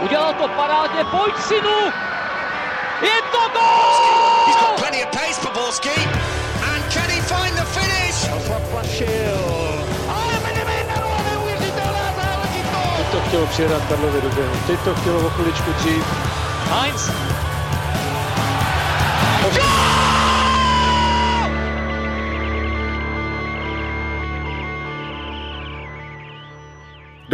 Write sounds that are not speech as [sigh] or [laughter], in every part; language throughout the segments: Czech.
Udělal to parádně, pojď synu! Je to gol! He's got plenty of pace for Borski. And can he find the finish? Ale Benevenero, neuvěřitelná záležitost! Teď to chtělo přijedat Karlovi do. Teď to chtělo o chviličku dřív. Heinz.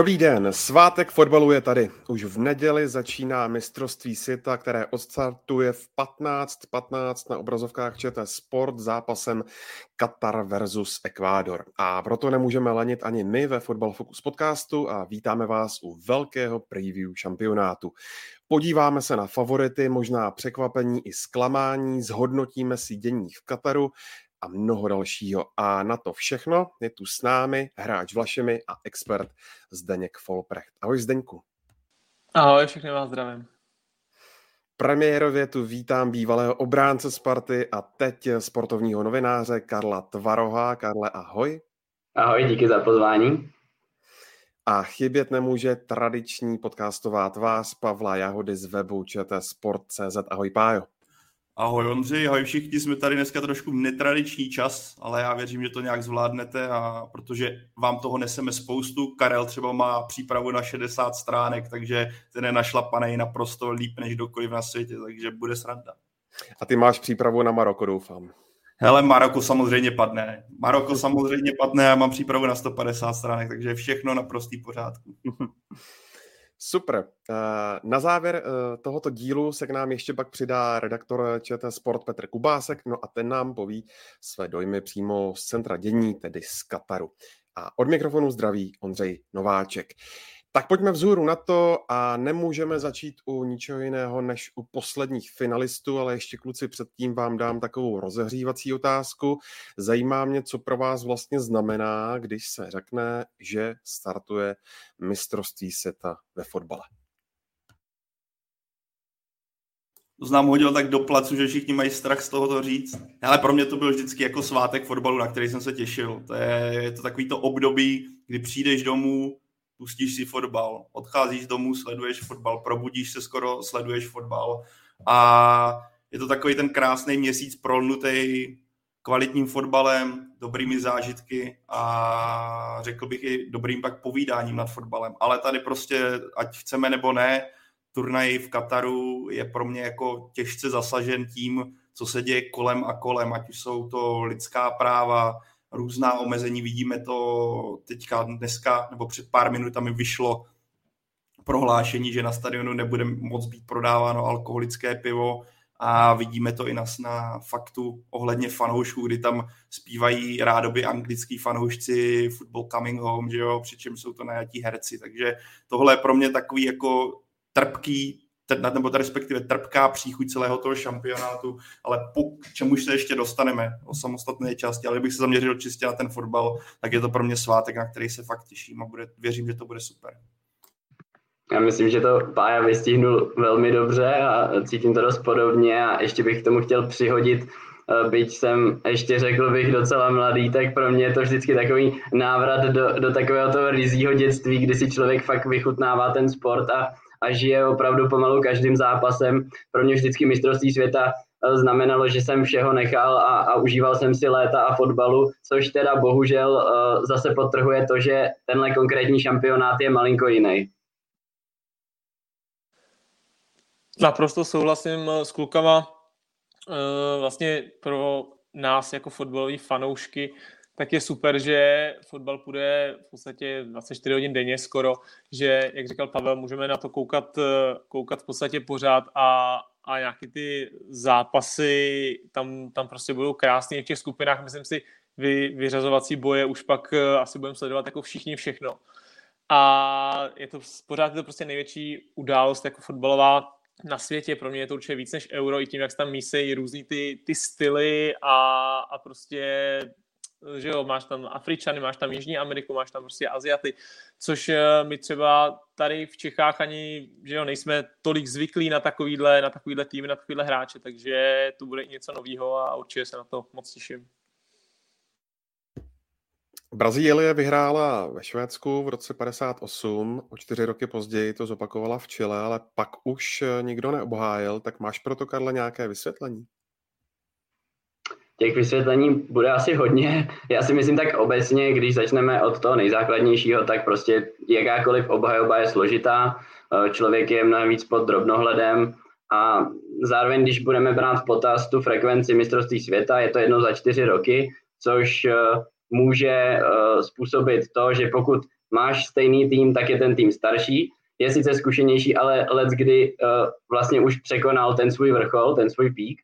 Dobrý den, svátek fotbalu je tady. Už v neděli začíná mistrovství světa, které odstartuje v 15.15 na obrazovkách ČT Sport zápasem Katar versus Ekvádor. A proto nemůžeme lanit ani my ve Fotbal Focus podcastu a vítáme vás u velkého preview šampionátu. Podíváme se na favority, možná překvapení i zklamání, zhodnotíme si dění v Kataru a mnoho dalšího. A na to všechno je tu s námi hráč Vlašemi a expert Zdeněk Folprecht. Ahoj Zdeňku. Ahoj, všechny vás zdravím. Premiérově tu vítám bývalého obránce Sparty a teď sportovního novináře Karla Tvaroha. Karle, ahoj. Ahoj, díky za pozvání. A chybět nemůže tradiční podcastová tvář Pavla Jahody z webu ČT Sport.cz. Ahoj Pájo. Ahoj Ondřej, ahoj všichni, jsme tady dneska trošku netradiční čas, ale já věřím, že to nějak zvládnete a protože vám toho neseme spoustu. Karel třeba má přípravu na 60 stránek, takže ten je našlapaný naprosto líp než kdokoliv na světě, takže bude sranda. A ty máš přípravu na Maroko, doufám. Hele, Maroko samozřejmě padne. Maroko samozřejmě padne, já mám přípravu na 150 stránek, takže všechno na prostý pořádku. [laughs] Super. Eh, na závěr eh, tohoto dílu se k nám ještě pak přidá redaktor ČT Sport Petr Kubásek, no a ten nám poví své dojmy přímo z centra dění, tedy z Kataru. A od mikrofonu zdraví Ondřej Nováček. Tak pojďme vzhůru na to a nemůžeme začít u ničeho jiného než u posledních finalistů, ale ještě kluci předtím vám dám takovou rozehřívací otázku. Zajímá mě, co pro vás vlastně znamená, když se řekne, že startuje mistrovství světa ve fotbale. To znám hodil tak do placu, že všichni mají strach z toho to říct. Ale pro mě to byl vždycky jako svátek fotbalu, na který jsem se těšil. To je, je to takový to období, kdy přijdeš domů, pustíš si fotbal, odcházíš domů, sleduješ fotbal, probudíš se skoro, sleduješ fotbal a je to takový ten krásný měsíc prolnutý kvalitním fotbalem, dobrými zážitky a řekl bych i dobrým pak povídáním nad fotbalem. Ale tady prostě, ať chceme nebo ne, turnaj v Kataru je pro mě jako těžce zasažen tím, co se děje kolem a kolem, ať už jsou to lidská práva, různá omezení. Vidíme to teďka dneska, nebo před pár minutami vyšlo prohlášení, že na stadionu nebude moc být prodáváno alkoholické pivo a vidíme to i na, na faktu ohledně fanoušků, kdy tam zpívají rádoby anglický fanoušci Football Coming Home, že jo, přičemž jsou to najatí herci, takže tohle je pro mě takový jako trpký nebo respektive trpká příchuť celého toho šampionátu, ale po čemu se ještě dostaneme o samostatné části, ale kdybych se zaměřil čistě na ten fotbal, tak je to pro mě svátek, na který se fakt těším a bude, věřím, že to bude super. Já myslím, že to Pája vystihnul velmi dobře a cítím to dost podobně a ještě bych k tomu chtěl přihodit, eh, byť jsem ještě řekl bych docela mladý, tak pro mě je to vždycky takový návrat do, do takového toho rizího dětství, kdy si člověk fakt vychutnává ten sport a a žije opravdu pomalu každým zápasem. Pro mě vždycky mistrovství světa eh, znamenalo, že jsem všeho nechal a, a užíval jsem si léta a fotbalu, což teda bohužel uh, zase potrhuje to, že tenhle konkrétní šampionát je malinko jiný. Naprosto souhlasím eh, s klukama. Vlastně pro nás jako fotbalové fanoušky tak je super, že fotbal půjde v podstatě 24 hodin denně skoro, že, jak říkal Pavel, můžeme na to koukat, koukat v podstatě pořád a, a nějaký ty zápasy tam, tam prostě budou krásné v těch skupinách, myslím si, vy, vyřazovací boje už pak eh, asi budeme sledovat jako všichni všechno. A je to pořád je to prostě největší událost jako fotbalová na světě. Pro mě je to určitě víc než euro i tím, jak se tam mísejí různý ty, ty styly a, a prostě že jo, máš tam Afričany, máš tam Jižní Ameriku, máš tam prostě Aziaty, což eh, my třeba tady v Čechách ani, že jo, nejsme tolik zvyklí na takovýhle, na takovýhle týmy, na takovýhle hráče, takže to bude i něco nového a určitě se na to moc těším. Brazílie vyhrála ve Švédsku v roce 58, o čtyři roky později to zopakovala v Chile, ale pak už nikdo neobhájil, tak máš proto, Karle, nějaké vysvětlení? Těch vysvětlení bude asi hodně. Já si myslím tak obecně, když začneme od toho nejzákladnějšího, tak prostě jakákoliv obhajoba je složitá, člověk je mnohem víc pod drobnohledem a zároveň, když budeme brát v potaz tu frekvenci mistrovství světa, je to jedno za čtyři roky, což eh, může eh, způsobit to, že pokud máš stejný tým, tak je ten tým starší, je sice zkušenější, ale let kdy eh, vlastně už překonal ten svůj vrchol, ten svůj pík.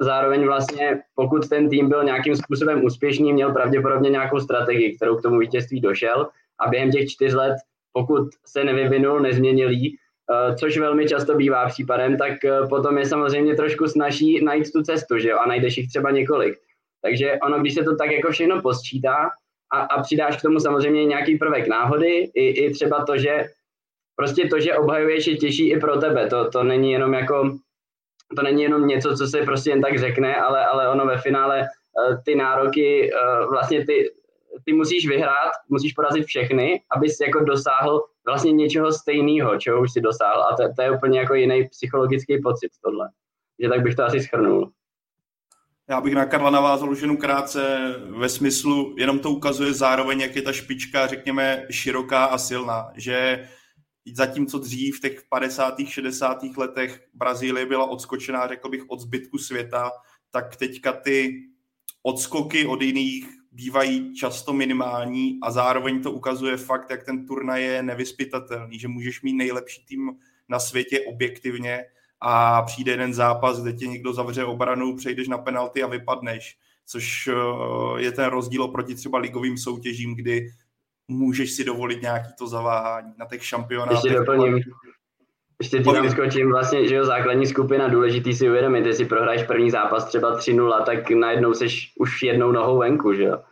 Zároveň vlastně, pokud ten tým byl nějakým způsobem úspěšný, měl pravděpodobně nějakou strategii, kterou k tomu vítězství došel. A během těch čtyř let, pokud se nevyvinul, nezměnil jí, což velmi často bývá případem, tak potom je samozřejmě trošku snaží najít tu cestu, že jo, a najdeš jich třeba několik. Takže ono, když se to tak jako všechno posčítá a, a přidáš k tomu samozřejmě nějaký prvek náhody, i, i třeba to, že prostě to, že obhajuješ je těžší i pro tebe, to, to není jenom jako to není jenom něco, co se prostě jen tak řekne, ale, ale ono ve finále eh, ty nároky, eh, vlastně ty, ty musíš vyhrát, musíš porazit všechny, abys jako dosáhl vlastně něčeho stejného, čeho už si dosáhl. A to, to je úplně jako jiný psychologický pocit tohle. Že tak bych to asi schrnul. Já bych na Karla navázal už jenom krátce ve smyslu, jenom to ukazuje zároveň, jak je ta špička, řekněme, široká a silná, že zatímco dřív v těch 50. 60. letech Brazílie byla odskočená, řekl bych, od zbytku světa, tak teďka ty odskoky od jiných bývají často minimální a zároveň to ukazuje fakt, jak ten turnaj je nevyspytatelný, že můžeš mít nejlepší tým na světě objektivně a přijde jeden zápas, kde tě někdo zavře obranu, přejdeš na penalty a vypadneš, což eh, je ten rozdíl oproti třeba ligovým soutěžím, kdy můžeš si dovolit nějaký to zaváhání na těch šampionátech. Ještě doplním, ještě ti tam skočím vlastně, že jo, základní skupina, důležitý si uvědomit, jestli prohraješ první zápas třeba 3-0, tak najednou seš už jednou nohou venku, že jo.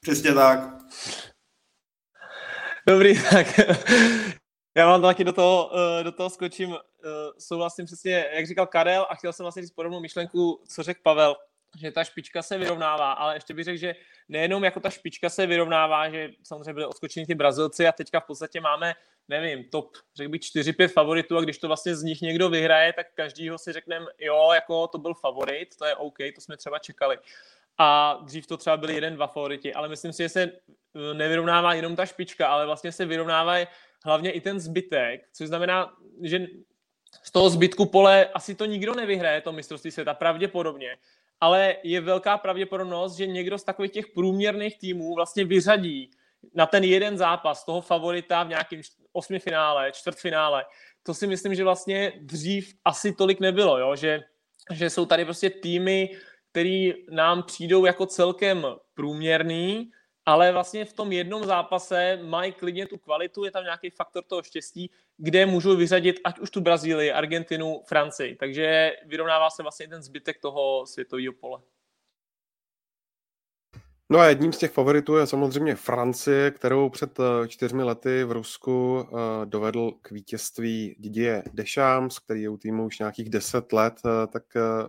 Přesně tak. Dobrý, tak [laughs] já vám taky do toho, eh, do toho skočím. Eh, souhlasím přesně, jak říkal Karel, a chtěl jsem vlastně říct podobnou myšlenku, co řekl Pavel, že ta špička se vyrovnává, ale ještě bych řekl, že nejenom jako ta špička se vyrovnává, že samozřejmě byly odskočeni ty Brazilci a teďka v podstatě máme, nevím, top, řekl bych 4-5 favoritů a když to vlastně z nich někdo vyhraje, tak každýho si řekneme, jo, jako to byl favorit, to je OK, to jsme třeba čekali. A dřív to třeba byly jeden, dva favoriti, ale myslím si, že se eh, nevyrovnává jenom ta špička, ale vlastně se vyrovnává hlavně i ten zbytek, což znamená, že z toho zbytku pole asi to nikdo nevyhraje, to mistrovství světa, pravděpodobně ale je velká pravděpodobnost, že někdo z takových těch průměrných týmů vlastně vyřadí na ten jeden zápas toho favorita v nějakém osmifinále, čtvrtfinále. To si myslím, že vlastně dřív asi tolik nebylo, jo? Že, že jsou tady prostě týmy, který nám přijdou jako celkem průměrný, ale vlastně v tom jednom zápase mají klidně tu kvalitu, je tam nějaký faktor toho štěstí, kde můžou vyřadit ať už tu Brazílii, Argentinu, Francii. Takže vyrovnává se vlastně ten zbytek toho světového pole. No a jedním z těch favoritů je samozřejmě Francie, kterou před eh, čtyřmi lety v Rusku eh, dovedl k vítězství Didier Deschamps, který je u týmu už nějakých deset let. Eh, tak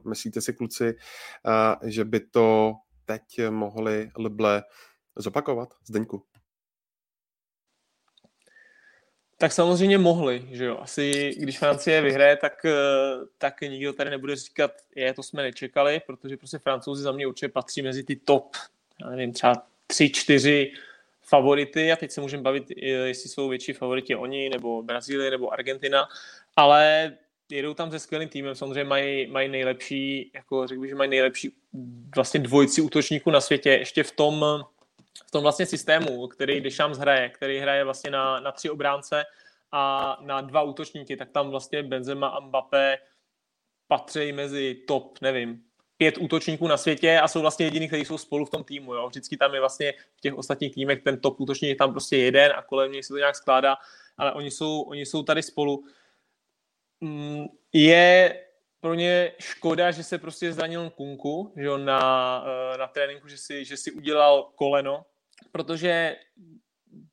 myslíte si, kluci, že by to teď mohli Lible zopakovat? Zdeňku. Tak samozřejmě mohli, že jo. Asi když Francie vyhraje, tak, eh, tak nikdo tady nebude říkat, je, to jsme nečekali, protože prostě Francouzi za mě určitě patří mezi ty top, já nevím, třeba tři, čtyři favority a teď se můžeme bavit, eh, jestli jsou větší favoriti oni, nebo Brazílie, nebo Argentina, ale jedou tam se skvělým týmem, samozřejmě mají, mají nejlepší, jako řekl bych, že mají nejlepší vlastně dvojici útočníků na světě, ještě v tom, v tom vlastně systému, který Deschamps hraje, který hraje vlastně na, na tři obránce a na dva útočníky, tak tam vlastně Benzema a Mbappé patří mezi top, nevím, pět útočníků na světě a jsou vlastně jediní, kteří jsou spolu v tom týmu. Jo. Vždycky tam je vlastně v těch ostatních týmech ten top útočník tam prostě jeden a kolem něj se to nějak skládá, ale oni jsou, oni jsou tady spolu. Mm, je pro ně škoda, že se prostě zranil Kunku že on na, eh, na tréninku, že si, že si udělal koleno, protože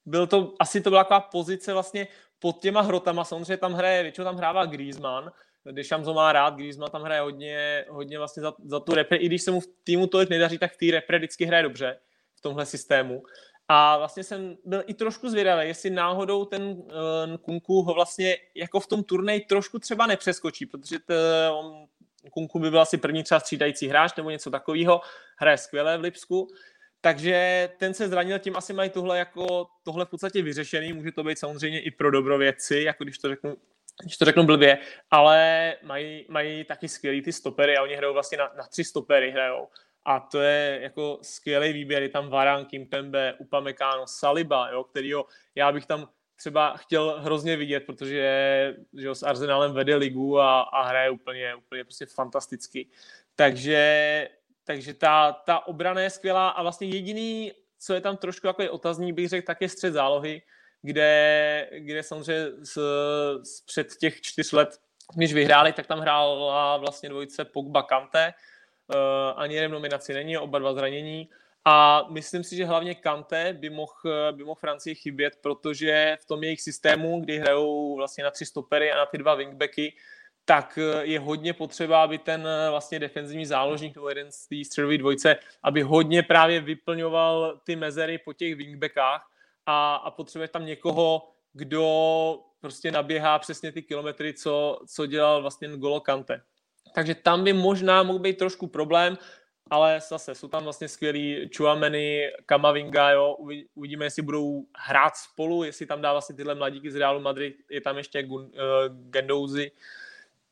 byl to, asi to byla taková pozice vlastně pod těma hrotama, samozřejmě tam hraje, většinou tam hrává Griezmann, Deschamps má rád, Griezmann tam hraje hodně, hodně vlastně za, za tu repre, i když se mu v týmu tolik nedaří, tak v té repre vždycky hraje dobře v tomhle systému. A vlastně jsem byl i trošku zvědavý, jestli náhodou ten uh, Kunku ho vlastně jako v tom turnaji trošku třeba nepřeskočí, protože to, on, Kunku by byl asi první třeba střídající hráč nebo něco takového, hraje skvěle v Lipsku, takže ten se zranil, tím asi mají tohle jako tohle v podstatě vyřešený, může to být samozřejmě i pro dobrovědci, jako když to řeknu, když to řeknu blbě, ale mají, mají taky skvělý ty stopery a oni hrajou vlastně na, na tři stopery hrajou. A to je jako skvělý výběr, je tam Varan, Kimpembe, Upamecano, Saliba, jo, kterýho já bych tam třeba chtěl hrozně vidět, protože že s Arsenalem vede ligu a, a hraje úplně, úplně prostě fantasticky. Takže, takže ta, ta obrana je skvělá a vlastně jediný, co je tam trošku jako otazní, bych řekl, tak je střed zálohy, kde, kde samozřejmě z, z před těch čtyř let, když vyhráli, tak tam hrála vlastně dvojice Pogba Kante, uh, ani jeden nominaci není, oba dva zranění, a myslím si, že hlavně Kante by mohl, by mohl Francii chybět, protože v tom jejich systému, kdy hrajou vlastně na tři stopery a na ty dva wingbacky, tak je hodně potřeba, aby ten vlastně defenzivní záložník nebo jeden z té středové dvojce, aby hodně právě vyplňoval ty mezery po těch wingbackách a, a potřebuje tam někoho, kdo prostě naběhá přesně ty kilometry, co, co dělal vlastně Golo Kante. Takže tam by možná mohl být trošku problém, ale zase jsou tam vlastně skvělí Chuameni, Kamavinga, jo, uvidíme, jestli budou hrát spolu, jestli tam dá vlastně tyhle mladíky z Realu Madrid, je tam ještě Gun, uh, Gendouzi,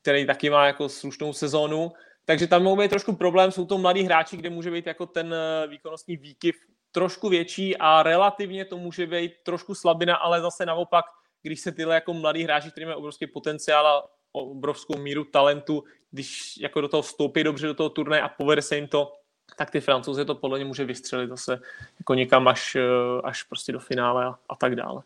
který taky má jako slušnou sezónu, takže tam mohou být trošku problém, jsou to mladí hráči, kde může být jako ten eh, výkonnostní výkyv trošku větší a relativně to může být trošku slabina, ale zase naopak, když se tyhle jako mladí hráči, kteří mají obrovský potenciál a obrovskou míru talentu, když jako do toho vstoupí dobře do toho turnaje a povede se jim to, tak ty francouzi to podle mě může vystřelit zase jako někam až, eh, až prostě do finále a, a tak dále.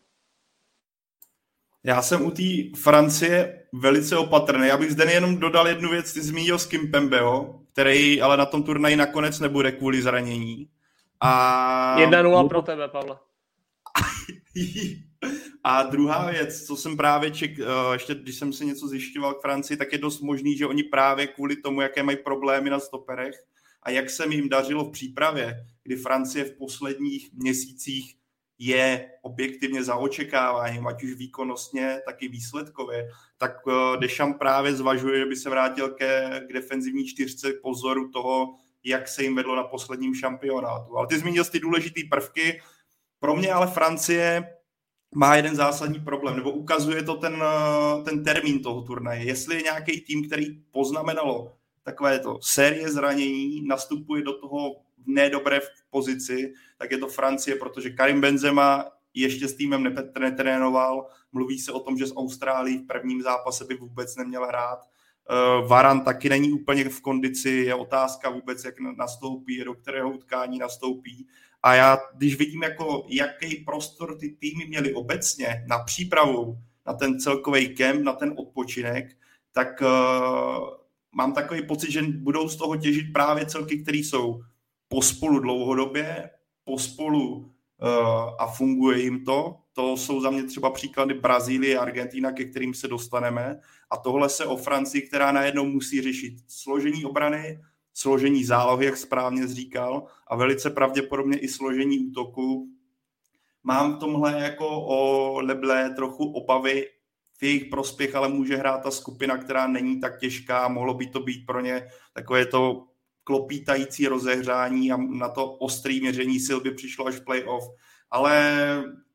Já jsem u té Francie velice opatrný. Já bych zde jenom dodal jednu věc, ty zmínil s Kimpembeo, který ale na tom turnaji nakonec nebude kvůli zranění. A... 1-0 pro tebe, Pavle. [laughs] A druhá věc, co jsem právě ček, eh, ještě když jsem si něco zjišťoval k Francii, tak je dost možný, že oni právě kvůli tomu, jaké mají problémy na stoperech a jak se jim dařilo v přípravě, kdy Francie v posledních měsících je objektivně za očekáváním, ať už výkonnostně, tak i výsledkově, tak eh, Dešam právě zvažuje, že by se vrátil ke, k defenzivní čtyřce pozoru toho, jak se jim vedlo na posledním šampionátu. Ale ty zmínil ty důležité prvky. Pro mě ale Francie má jeden zásadní problém, nebo ukazuje to ten, eh, ten termín toho turnaje. Jestli je nějaký tým, který poznamenalo takové to série zranění, nastupuje do toho v nedobré pozici, tak je to Francie, protože Karim Benzema ještě s týmem netrénoval. Mluví se o tom, že z Austrálie v prvním zápase by vůbec neměl hrát. Eh, Varan taky není úplně v kondici, je otázka vůbec, jak nastoupí, do kterého utkání nastoupí. A já, když vidím, jako, jaký prostor ty týmy měly obecně na přípravu, na ten celkový kemp, na ten odpočinek, tak uh, mám takový pocit, že budou z toho těžit právě celky, které jsou pospolu dlouhodobě, pospolu uh, a funguje jim to. To jsou za mě třeba příklady Brazílie a Argentina, ke kterým se dostaneme. A tohle se o Francii, která najednou musí řešit složení obrany, složení zálohy, jak správně říkal, a velice pravděpodobně i složení útoku. Mám v tomhle jako o Leble trochu obavy v jejich prospěch, ale může hrát ta skupina, která není tak těžká, mohlo by to být pro ně takové to klopítající rozehřání a na to ostrý měření sil by přišlo až playoff. Ale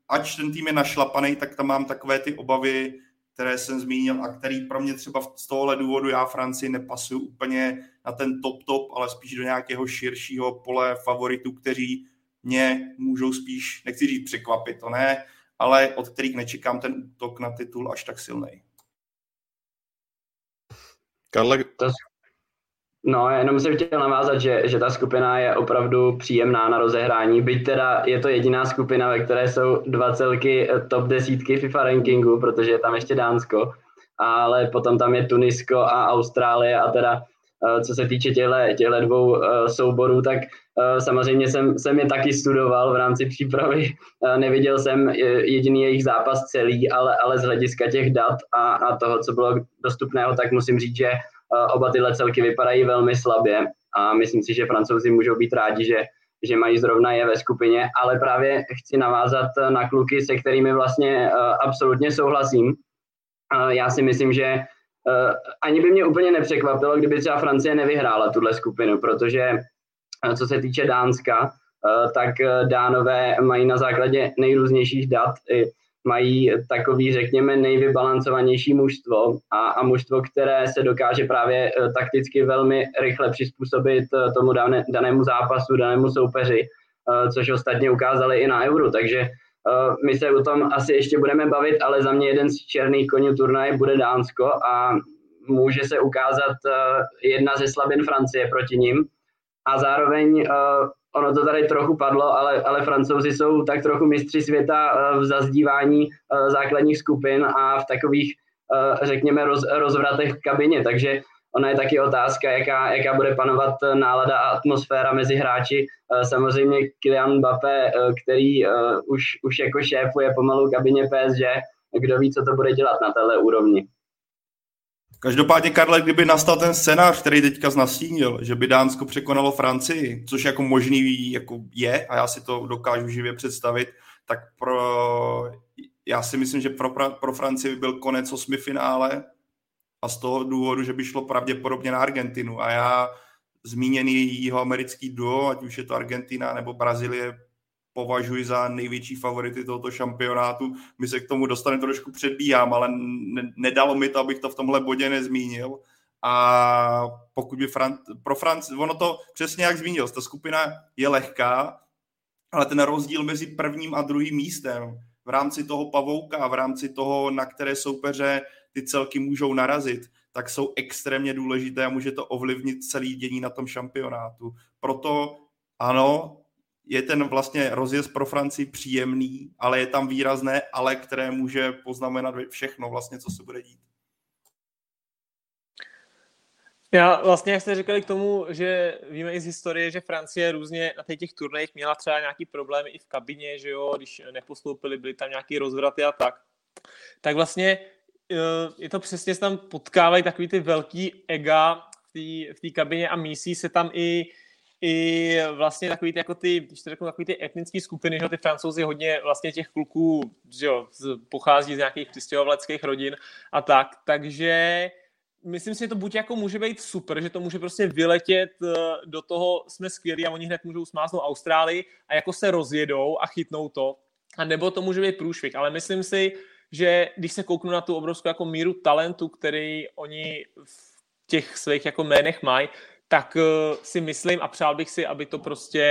ač ten tým je našlapaný, tak tam mám takové ty obavy, které jsem zmínil a který pro mě třeba z tohohle důvodu já Francii nepasuju úplně na ten top top, ale spíš do nějakého širšího pole favoritů, kteří mě můžou spíš, nechci říct překvapit, to ne, ale od kterých nečekám ten útok na titul až tak silný. Karle, No, jenom jsem chtěl navázat, že, že ta skupina je opravdu příjemná na rozehrání, byť teda je to jediná skupina, ve které jsou dva celky eh, top desítky FIFA rankingu, protože je tam ještě Dánsko, ale potom tam je Tunisko a Austrálie a teda co se týče těchto dvou souborů, tak samozřejmě jsem, jsem je taky studoval v rámci přípravy. Neviděl jsem jediný jejich zápas celý, ale, ale z hlediska těch dat a, a toho, co bylo dostupného, tak musím říct, že oba tyhle celky vypadají velmi slabě a myslím si, že francouzi můžou být rádi, že, že mají zrovna je ve skupině, ale právě chci navázat na kluky, se kterými vlastně absolutně souhlasím. Já si myslím, že ani by mě úplně nepřekvapilo, kdyby třeba Francie nevyhrála tuhle skupinu, protože co se týče Dánska, tak Dánové mají na základě nejrůznějších dat mají takový, řekněme, nejvybalancovanější mužstvo a, a mužstvo, které se dokáže právě eh, takticky velmi rychle přizpůsobit eh, tomu dané, danému zápasu, danému soupeři, eh, což ostatně ukázali i na Euro, takže my se o tom asi ještě budeme bavit, ale za mě jeden z černých konů turnaje bude Dánsko a může se ukázat jedna ze slabin Francie proti ním a zároveň ono to tady trochu padlo, ale, ale francouzi jsou tak trochu mistři světa eh, v zazdívání eh, základních skupin a v takových, eh, řekněme, roz, rozvratech v kabině, takže ona je taky otázka, jaká, jaká bude panovat nálada a atmosféra mezi hráči. Samozřejmě Kylian Mbappé, který už, už jako šéfuje pomalu kabině PSG, kdo ví, co to bude dělat na téhle úrovni. Každopádně, Karle, kdyby nastal ten scénář, který teďka znastínil, že by Dánsko překonalo Francii, což jako možný jako je, a já si to dokážu živě představit, tak pro, já si myslím, že pro, pro Francii by byl konec osmi finále a z toho důvodu, že by šlo pravděpodobně na Argentinu. A já zmíněný jeho americký duo, ať už je to Argentina nebo Brazílie, považuji za největší favority tohoto šampionátu. My se k tomu dostaneme trošku předbíhám, ale ne, nedalo mi to, abych to v tomhle bodě nezmínil. A pokud by Fran- pro Franci, ono to přesně jak zmínil, ta skupina je lehká, ale ten rozdíl mezi prvním a druhým místem v rámci toho pavouka, v rámci toho, na které soupeře ty celky můžou narazit, tak jsou extrémně důležité a může to ovlivnit celý dění na tom šampionátu. Proto ano, je ten vlastně rozjezd pro Francii příjemný, ale je tam výrazné ale, které může poznamenat všechno vlastně, co se bude dít. Já vlastně, jak jste říkali k tomu, že víme i z historie, že Francie různě na těch turnajích měla třeba nějaký problémy i v kabině, že jo, když nepostoupili, byly tam nějaký rozvraty a tak. Tak vlastně eh, je to přesně, tam potkávají takový ty velký ega v té kabině a mísí se tam i i vlastně takový ty, jako ty, když to řeknu, takový ty etnické skupiny, že ty francouzi hodně vlastně těch kluků, že jo, pochází z nějakých přistěhovaleckých rodin a tak, takže myslím si, že to buď jako může být super, že to může prostě vyletět eh, do toho, jsme skvělí a oni hned můžou smásnout Austrálii a jako se rozjedou a chytnou to, a nebo to může být průšvih, ale myslím si, že když se kouknu na tu obrovskou jako míru talentu, který oni v těch svých jako jménech mají, tak uh, si myslím a přál bych si, aby to prostě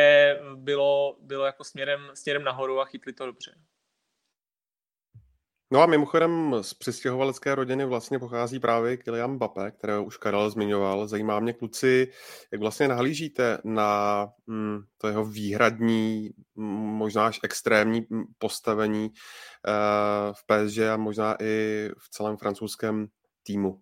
bylo, bylo jako směrem, směrem nahoru a chytli to dobře. No a mimochodem z přistěhovalecké rodiny vlastně pochází právě Kylian Mbappé, kterého už Karel zmiňoval. Zajímá mě, kluci, jak vlastně nahlížíte na mm, to jeho výhradní, možná až extrémní postavení uh, v PSG a možná i v celém francouzském týmu.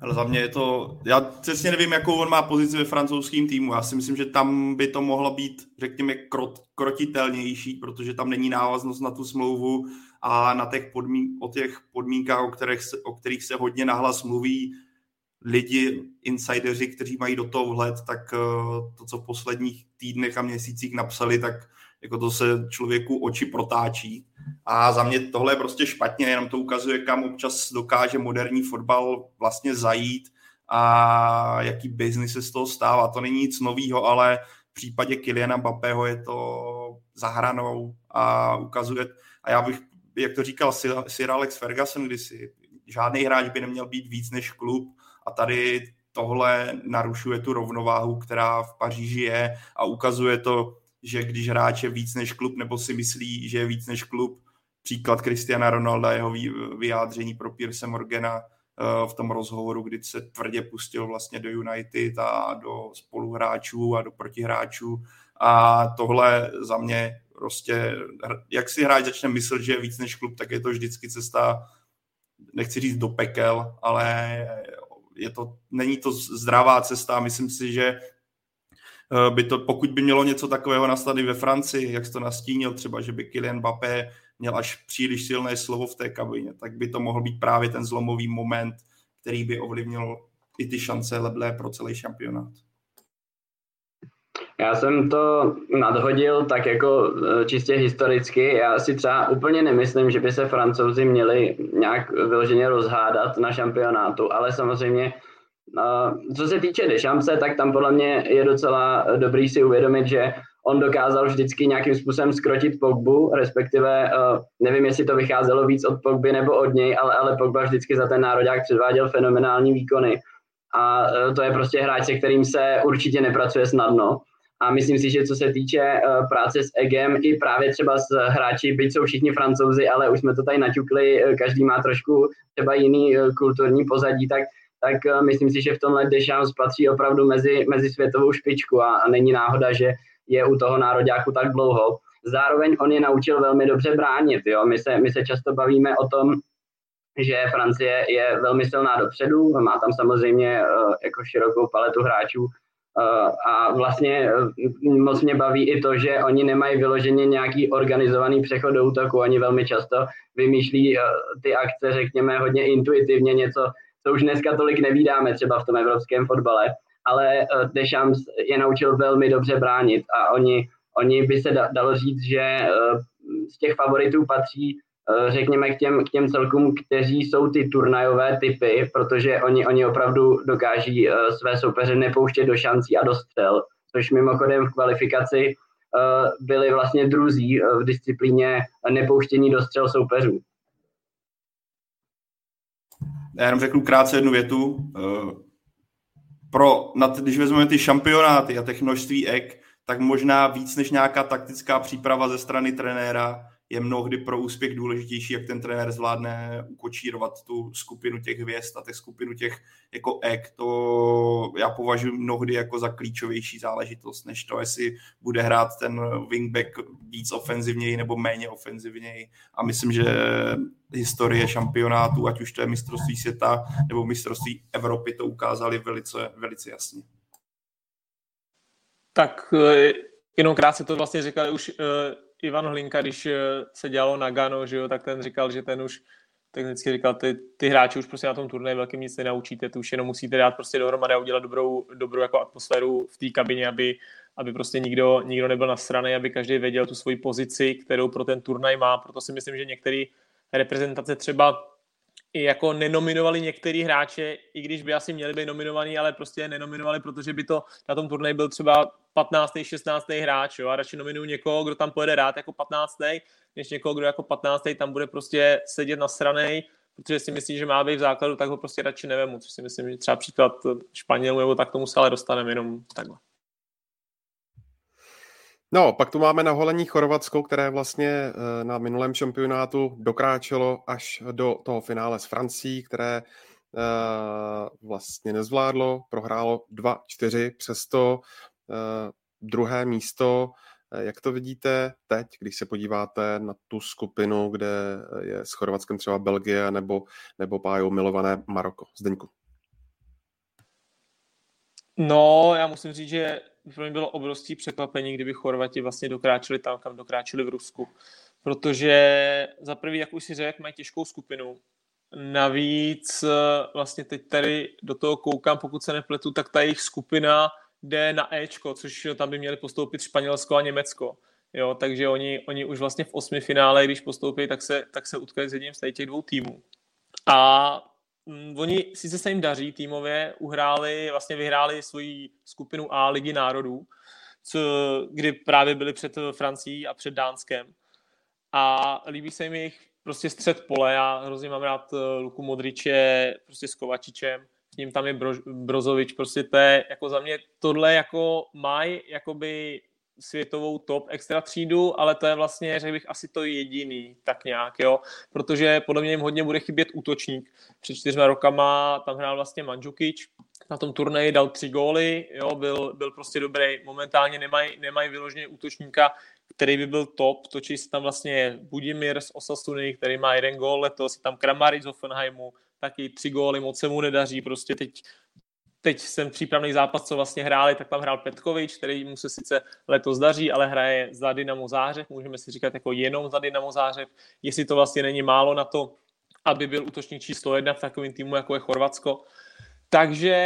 Ale za mě je to, já přesně nevím, jakou on má pozici ve francouzském týmu. Já si myslím, že tam by to mohlo být, řekněme, krot, krotitelnější, protože tam není návaznost na tu smlouvu a na těch podmín, o těch podmínkách, o kterých, se, o kterých se hodně nahlas mluví lidi, insideři, kteří mají do toho vhled, tak eh, to, co v posledních týdnech a měsících napsali, tak jako to se člověku oči protáčí. A za mě tohle je prostě špatně, jenom to ukazuje, kam občas dokáže moderní fotbal vlastně zajít a jaký biznis se z toho stává. To není nic nového, ale v případě Kyliana Mbappého je to zahranou a ukazuje, a já bych, jak to říkal Sir Alex Ferguson kdysi, žádný hráč by neměl být víc než klub a tady tohle narušuje tu rovnováhu, která v Paříži je a ukazuje to, že když hráč je víc než klub, nebo si myslí, že je víc než klub, příklad Cristiana Ronalda, jeho vyjádření pro Pierce Morgana eh, v tom rozhovoru, kdy se tvrdě pustil vlastně do United a do spoluhráčů a do protihráčů a tohle za mě prostě, jak si hráč začne myslet, že je víc než klub, tak je to vždycky cesta nechci říct do pekel, ale je to, není to zdravá cesta. Myslím si, že by to, pokud by mělo něco takového nastat i ve Francii, jak jsi to nastínil, třeba, že by Kylian Mbappé měl až příliš silné slovo v té kabině, tak by to mohl být právě ten zlomový moment, který by ovlivnil i ty šance leblé pro celý šampionát. Já jsem to nadhodil tak jako e, čistě historicky. Já si třeba úplně nemyslím, že by se francouzi měli nějak vyloženě rozhádat na šampionátu, ale samozřejmě co se týče Dešamce, tak tam podle mě je docela dobrý si uvědomit, že on dokázal vždycky nějakým způsobem skrotit Pogbu, respektive uh, nevím, jestli to vycházelo víc od Pogby nebo od něj, ale, ale Pogba vždycky za ten národák předváděl fenomenální výkony. A uh, to je prostě hráč, se kterým se určitě nepracuje snadno. A myslím si, že co se týče práce s Egem, i právě třeba s hráči, byť jsou všichni francouzi, ale už jsme to tady naťukli, každý má trošku třeba jiný kulturní pozadí, tak tak uh, myslím si, že v tomhle Deschamps patří opravdu mezi, mezi světovou špičku a, a není náhoda, že je u toho nároďáku tak dlouho. Zároveň on je naučil velmi dobře bránit. Jo? My, se, my se často bavíme o tom, že Francie je velmi silná dopředu, má tam samozřejmě uh, jako širokou paletu hráčů uh, a vlastně moc mě baví i to, že oni nemají vyloženě nějaký organizovaný přechod do útoku, oni velmi často vymýšlí ty akce, řekněme, hodně intuitivně, něco, co už dneska tolik nevídáme třeba v tom evropském fotbale ale eh, Deschamps je naučil velmi dobře bránit a oni, oni by se dalo říct, že eh, z těch favoritů patří eh, řekněme k těm, k těm celkům, kteří jsou ty turnajové typy, protože oni, oni opravdu dokáží své soupeře nepouštět do šancí a do střel, což mimochodem v kvalifikaci byli vlastně druzí v disciplíně nepouštění do střel soupeřů. Já jenom řeknu krátce jednu větu. Pro, na, když vezmeme ty šampionáty a těch množství ek, tak možná víc než nějaká taktická příprava ze strany trenéra je mnohdy pro úspěch důležitější, jak ten trenér zvládne ukočírovat tu skupinu těch hvězd a těch skupinu těch jako ek. To já považuji mnohdy jako za klíčovější záležitost, než to, jestli bude hrát ten wingback víc ofenzivněji nebo méně ofenzivněji. A myslím, že historie šampionátů, ať už to je mistrovství světa nebo mistrovství Evropy, to ukázali velice, velice jasně. Tak eh, jenom krátce to vlastně říkali už eh, Ivan Hlinka, když eh, se dělalo na Gano, že jo, tak ten říkal, že ten už technicky říkal, ty, ty hráči už prostě na tom turnaji velkým nic nenaučíte, tu už jenom musíte dát prostě dohromady a udělat dobrou, dobrou jako atmosféru v té kabině, aby, aby prostě nikdo, nikdo nebyl na straně, aby každý věděl tu svoji pozici, kterou pro ten turnaj má, proto si myslím, že některé reprezentace třeba i jako nenominovali některý hráče, i když by asi měli být nominovaný, ale prostě je nenominovali, protože by to na tom turnaji byl třeba 15. 16. hráč, jo, a radši nominuju někoho, kdo tam pojede rád jako 15. než někoho, kdo jako 15. tam bude prostě sedět na straně, protože si myslí, že má být v základu, tak ho prostě radši nevemu, což si myslím, že třeba příklad Španělů nebo tak tomu se ale dostaneme jenom takhle. No, pak tu máme na holení Chorvatsko, které vlastně eh, na minulém šampionátu dokráčelo až do toho finále s Francií, které eh, vlastně nezvládlo, prohrálo 2-4, přesto eh, druhé místo. Jak to vidíte teď, když se podíváte na tu skupinu, kde je s Chorvatskem třeba Belgie nebo, nebo pájou milované Maroko? Zdeňku. No, já musím říct, že pro mě bylo obrovské překvapení, kdyby Chorvati vlastně dokráčeli tam, kam dokráčeli v Rusku. Protože za prvý, jak už si řekl, mají těžkou skupinu. Navíc eh, vlastně teď tady do toho koukám, pokud se nepletu, tak ta jejich skupina jde na Ečko, což tam by měli postoupit Španělsko a Německo. Jo, takže oni, oni už vlastně v osmi finále, když postoupí, tak se, tak se utkají s jedním z těch dvou týmů. A Mm, oni sice se jim daří týmově, uhráli, vlastně vyhráli svoji skupinu A ligy národů, co, kdy právě byli před Francií a před Dánskem. A líbí se jim jejich prostě střed pole. Já hrozně mám rád eh, Luku Modriče prostě s Kovačičem. S ním tam je Bro, Brozovič. Prostě to je jako za mě tohle jako maj, jakoby světovou top extra třídu, ale to je vlastně, řekl bych, asi to jediný, tak nějak, jo, protože podle mě jim hodně bude chybět útočník. Před čtyřma rokama tam hrál vlastně Mandžukič, na tom turnaji dal tři góly, jo, byl, byl prostě dobrý. Momentálně nemají nemaj vyloženě útočníka, který by byl top. Točí se tam vlastně Budimir z Osasuny, který má jeden gól letos, tam Kramaric z Hoffenheimu, taky tři góly, moc se mu nedaří, prostě teď teď jsem přípravný zápas, co vlastně hráli, tak tam hrál Petkovič, který mu se sice letos daří, ale hraje za Dynamo Zářev, můžeme si říkat jako jenom za Dynamo Zářev, jestli to vlastně není málo na to, aby byl útočník číslo jedna v takovém týmu, jako je Chorvatsko. Takže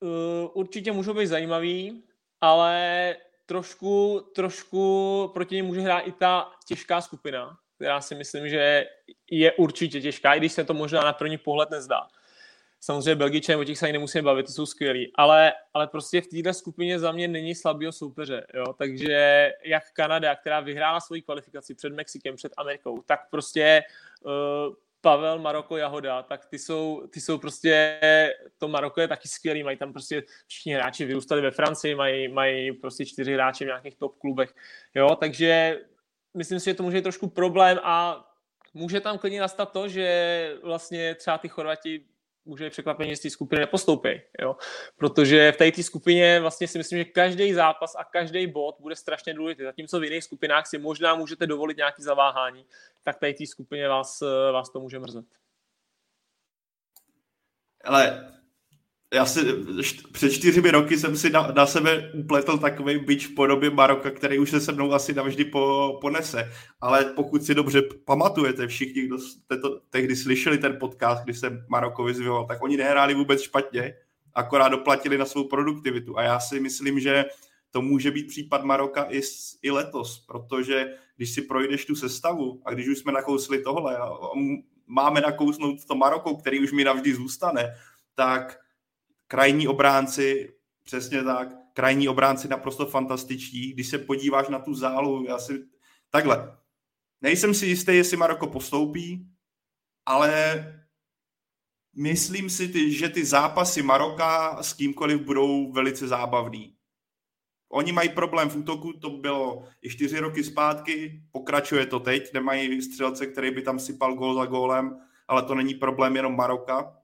uh, určitě můžou být zajímavý, ale trošku, trošku proti němu může hrát i ta těžká skupina, která si myslím, že je určitě těžká, i když se to možná na první pohled nezdá. Samozřejmě Belgičané, o těch se ani nemusíme bavit, to jsou skvělí, ale, ale prostě v této skupině za mě není slabého soupeře, jo? takže jak Kanada, která vyhrála svoji kvalifikaci před Mexikem, před Amerikou, tak prostě uh, Pavel, Maroko, Jahoda, tak ty jsou, ty jsou prostě, to Maroko je taky skvělý, mají tam prostě všichni hráči vyrůstali ve Francii, mají, mají prostě čtyři hráči v nějakých top klubech, jo, takže myslím si, že to může být trošku problém a může tam klidně nastat to, že vlastně třeba ty Chorvati může překvapení, z té skupiny nepostoupí, jo? protože v té skupině vlastně si myslím, že každý zápas a každý bod bude strašně důležitý, zatímco v jiných skupinách si možná můžete dovolit nějaký zaváhání, tak tady té skupině vás, vás to může mrzet. Ale já si před čtyřmi roky jsem si na, na sebe upletl takový bič v podobě Maroka, který už se se mnou asi navždy po, ponese. Ale pokud si dobře pamatujete všichni, kdo jste to tehdy slyšeli ten podcast, kdy se Maroko vyzvěval, tak oni nehráli vůbec špatně, akorát doplatili na svou produktivitu. A já si myslím, že to může být případ Maroka i, i letos, protože když si projdeš tu sestavu a když už jsme nakousli tohle a máme nakousnout to Maroko, který už mi navždy zůstane, tak krajní obránci, přesně tak, krajní obránci naprosto fantastičtí. Když se podíváš na tu zálu, já si... Takhle, nejsem si jistý, jestli Maroko postoupí, ale myslím si, že ty zápasy Maroka s kýmkoliv budou velice zábavný. Oni mají problém v útoku, to bylo i čtyři roky zpátky, pokračuje to teď, nemají střelce, který by tam sypal gól za gólem, ale to není problém jenom Maroka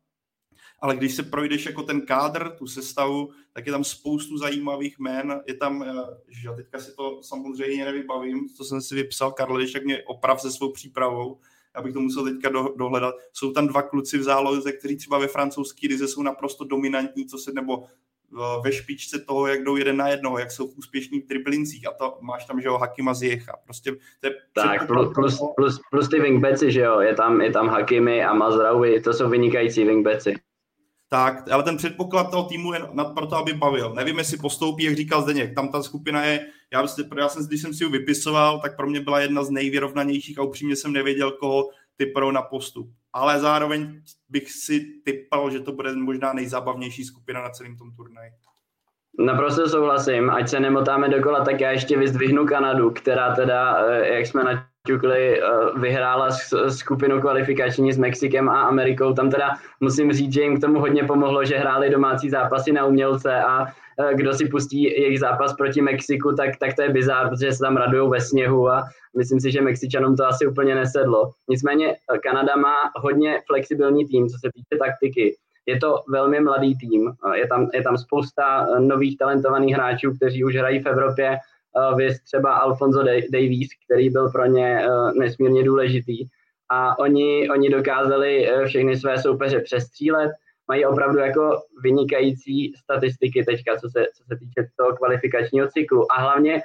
ale když se projdeš jako ten kádr, tu sestavu, tak je tam spoustu zajímavých jmén, je tam, eh, že teďka si to samozřejmě nevybavím, co jsem si vypsal, Karl, když mě oprav se svou přípravou, abych to musel teďka do, dohledat. Jsou tam dva kluci v záloze, kteří třeba ve francouzské lize jsou naprosto dominantní, co se nebo eh, ve špičce toho, jak jdou jeden na jednoho, jak jsou v úspěšných triplincích. A to máš tam, že jo, Hakima Ziecha. Prostě to je tak, plus, plus, plus, plus, ty wingbacki, že jo, je tam, je tam Hakimi a Mazraoui, to jsou vynikající wingbacki tak, ale ten předpoklad toho týmu je nad proto, aby bavil. Nevím, jestli postoupí, jak říkal Zdeněk, tam ta skupina je, já, já jsem, když jsem si ji vypisoval, tak pro mě byla jedna z nejvyrovnanějších a upřímně jsem nevěděl, koho typou na postup. Ale zároveň bych si typal, že to bude možná nejzábavnější skupina na celém tom turnaji. Naprosto souhlasím, ať se nemotáme dokola, tak já ještě vyzdvihnu Kanadu, která teda, eh, jak jsme na Čukli eh, vyhrála skupinu kvalifikační s Mexikem a Amerikou. Tam teda musím říct, že jim k tomu hodně pomohlo, že hráli domácí zápasy na umělce a eh, kdo si pustí jejich zápas proti Mexiku, tak, tak to je bizár, protože se tam radují ve sněhu a myslím si, že Mexičanům to asi úplně nesedlo. Nicméně eh, Kanada má hodně flexibilní tým, co se týče taktiky. Je to velmi mladý tým, je tam, je tam spousta nových talentovaných hráčů, kteří už hrají v Evropě věc třeba Alfonso Davies, který byl pro ně uh, nesmírně důležitý. A oni, oni dokázali uh, všechny své soupeře přestřílet, mají opravdu jako vynikající statistiky teďka, co se, co se týče toho kvalifikačního cyklu. A hlavně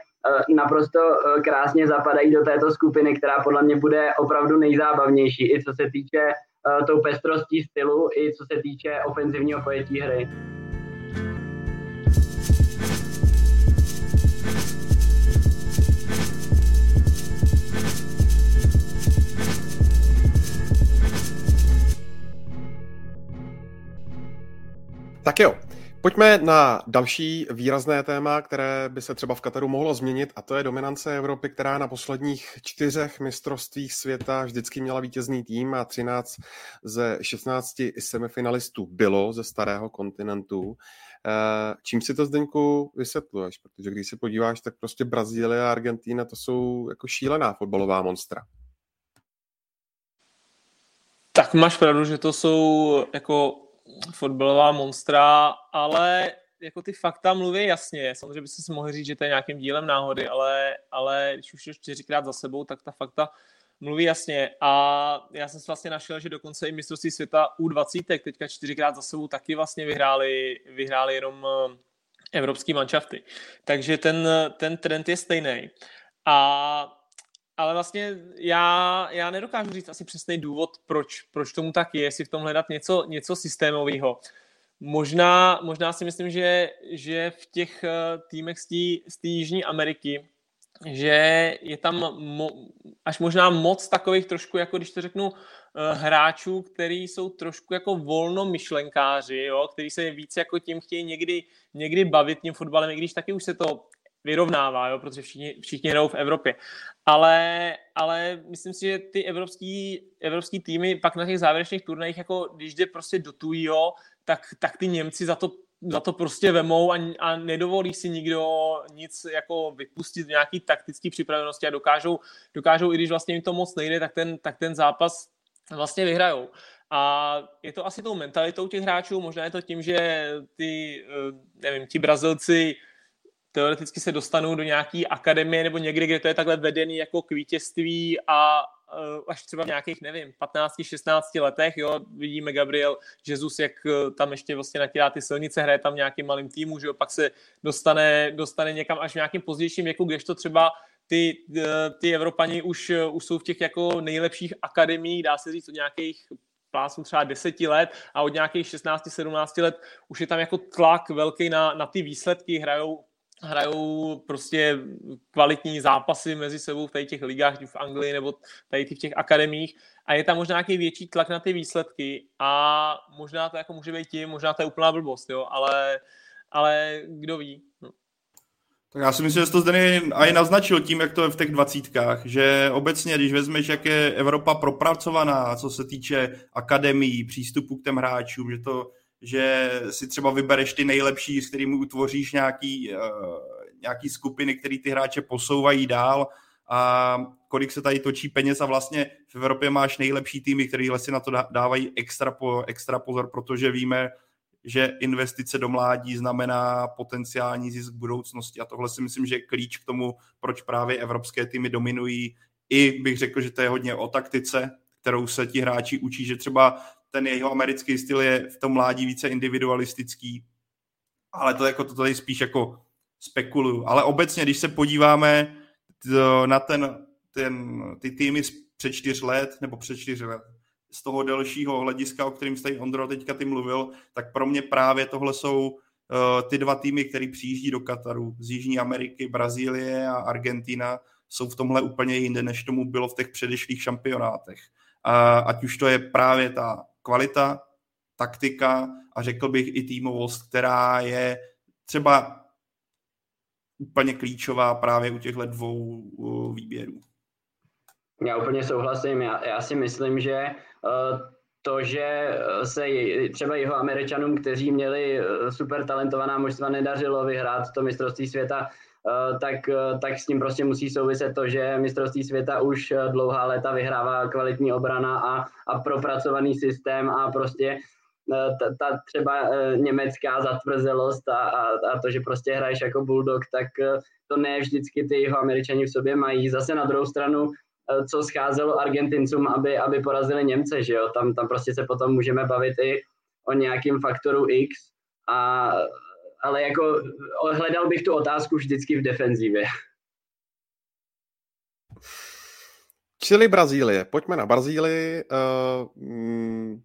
naprosto krásně zapadají do této skupiny, která podle mě bude opravdu nejzábavnější, i co se týče tou pestrostí stylu, i co se týče ofenzivního pojetí hry. Tak jo, pojďme na další výrazné téma, které by se třeba v Kataru mohlo změnit, a to je dominance Evropy, která na posledních čtyřech mistrovstvích světa vždycky měla vítězný tým a 13 ze 16 semifinalistů bylo ze starého kontinentu. Eh, čím si to, Zdeňku, vysvětluješ? Protože když se podíváš, tak prostě Brazílie a Argentína to jsou jako šílená fotbalová monstra. Tak máš pravdu, že to jsou jako fotbalová monstra, ale jako ty fakta mluví jasně. Samozřejmě byste si mohli říct, že to je nějakým dílem náhody, ale, ale když už je čtyřikrát za sebou, tak ta fakta mluví jasně. A já jsem si vlastně našel, že dokonce i mistrovství světa U20 teďka čtyřikrát za sebou taky vlastně vyhráli, vyhráli jenom eh, evropský manšafty. Takže ten, ten trend je stejný. A ale vlastně já, já nedokážu říct asi přesný důvod, proč, proč tomu tak je, jestli v tom hledat něco, něco systémového. Možná, možná si myslím, že, že v těch eh, týmech z té Jižní Ameriky, že je tam mo, až možná moc takových trošku, jako když to řeknu, eh, hráčů, který jsou trošku jako volnomyšlenkáři, jo, který se víc jako tím chtějí někdy, někdy bavit tím fotbalem, i když taky už se to vyrovnává, jo, protože všichni, všichni hrajou v Evropě. Ale, ale myslím si, že ty evropský, evropský týmy pak na těch závěrečných turnajích, jako když jde prostě do tujího, tak, tak ty Němci za to, za to prostě vemou a, a nedovolí si nikdo nic jako vypustit v nějaký taktický připravenosti a dokážou, dokážou i když vlastně jim to moc nejde, tak ten, tak ten zápas vlastně vyhrajou. A je to asi tou mentalitou těch hráčů, možná je to tím, že ty, eh, nevím, ti Brazilci teoreticky se dostanou do nějaké akademie nebo někde, kde to je takhle vedený jako k vítězství a uh, až třeba v nějakých, nevím, 15-16 letech, jo, vidíme Gabriel Jesus, jak uh, tam ještě vlastně natírá ty silnice, hraje tam nějakým malým týmu, že jo, pak se dostane, dostane někam až v nějakým pozdějším věku, kdežto třeba ty, uh, ty Evropani už, už jsou v těch jako nejlepších akademiích, dá se říct, od nějakých pásů třeba deseti let a od nějakých 16-17 let už je tam jako tlak velký na, na ty výsledky, hrajou hrajou prostě kvalitní zápasy mezi sebou v těch ligách, v Anglii nebo tady v těch akademích a je tam možná nějaký větší tlak na ty výsledky a možná to jako může být tím, možná to je úplná blbost, jo, ale, ale kdo ví. No. Tak já si myslím, že to zde i naznačil tím, jak to je v těch dvacítkách, že obecně, když vezmeš, jak je Evropa propracovaná, co se týče akademií, přístupu k těm hráčům, že to že si třeba vybereš ty nejlepší, s kterými utvoříš nějaký, uh, nějaký skupiny, které ty hráče posouvají dál a kolik se tady točí peněz a vlastně v Evropě máš nejlepší týmy, které si na to dávají extra, po, extra pozor, protože víme, že investice do mládí znamená potenciální zisk budoucnosti a tohle si myslím, že je klíč k tomu, proč právě evropské týmy dominují. I bych řekl, že to je hodně o taktice, kterou se ti hráči učí, že třeba ten jeho americký styl je v tom mládí více individualistický, ale to, jako, to tady spíš jako spekuluju. Ale obecně, když se podíváme na ten, ten, ty týmy před čtyř let, nebo před čtyř let, z toho delšího hlediska, o kterým jste Ondro teďka ty mluvil, tak pro mě právě tohle jsou uh, ty dva týmy, které přijíždí do Kataru z Jižní Ameriky, Brazílie a Argentina, jsou v tomhle úplně jinde, než tomu bylo v těch předešlých šampionátech. A ať už to je právě ta kvalita, taktika a řekl bych i týmovost, která je třeba úplně klíčová právě u těchto dvou výběrů. Já úplně souhlasím. Já, já si myslím, že uh, to, že se třeba jeho Američanům, kteří měli eh, super talentovaná mužstva, nedařilo vyhrát to mistrovství světa, Eh, tak, eh, tak s tím prostě musí souviset to, že mistrovství světa už eh, dlouhá léta vyhrává kvalitní obrana a, a propracovaný systém a prostě ta, ta třeba německá zatvrzelost a, a, a to, že prostě hraješ jako bulldog, tak to ne vždycky ty jeho američani v sobě mají. Zase na druhou stranu, co scházelo Argentincům, aby, aby porazili Němce, že jo? Tam, tam prostě se potom můžeme bavit i o nějakým faktoru X a ale jako hledal bych tu otázku vždycky v defenzivě. Čili Brazílie. Pojďme na Brazílii. Uh, mm,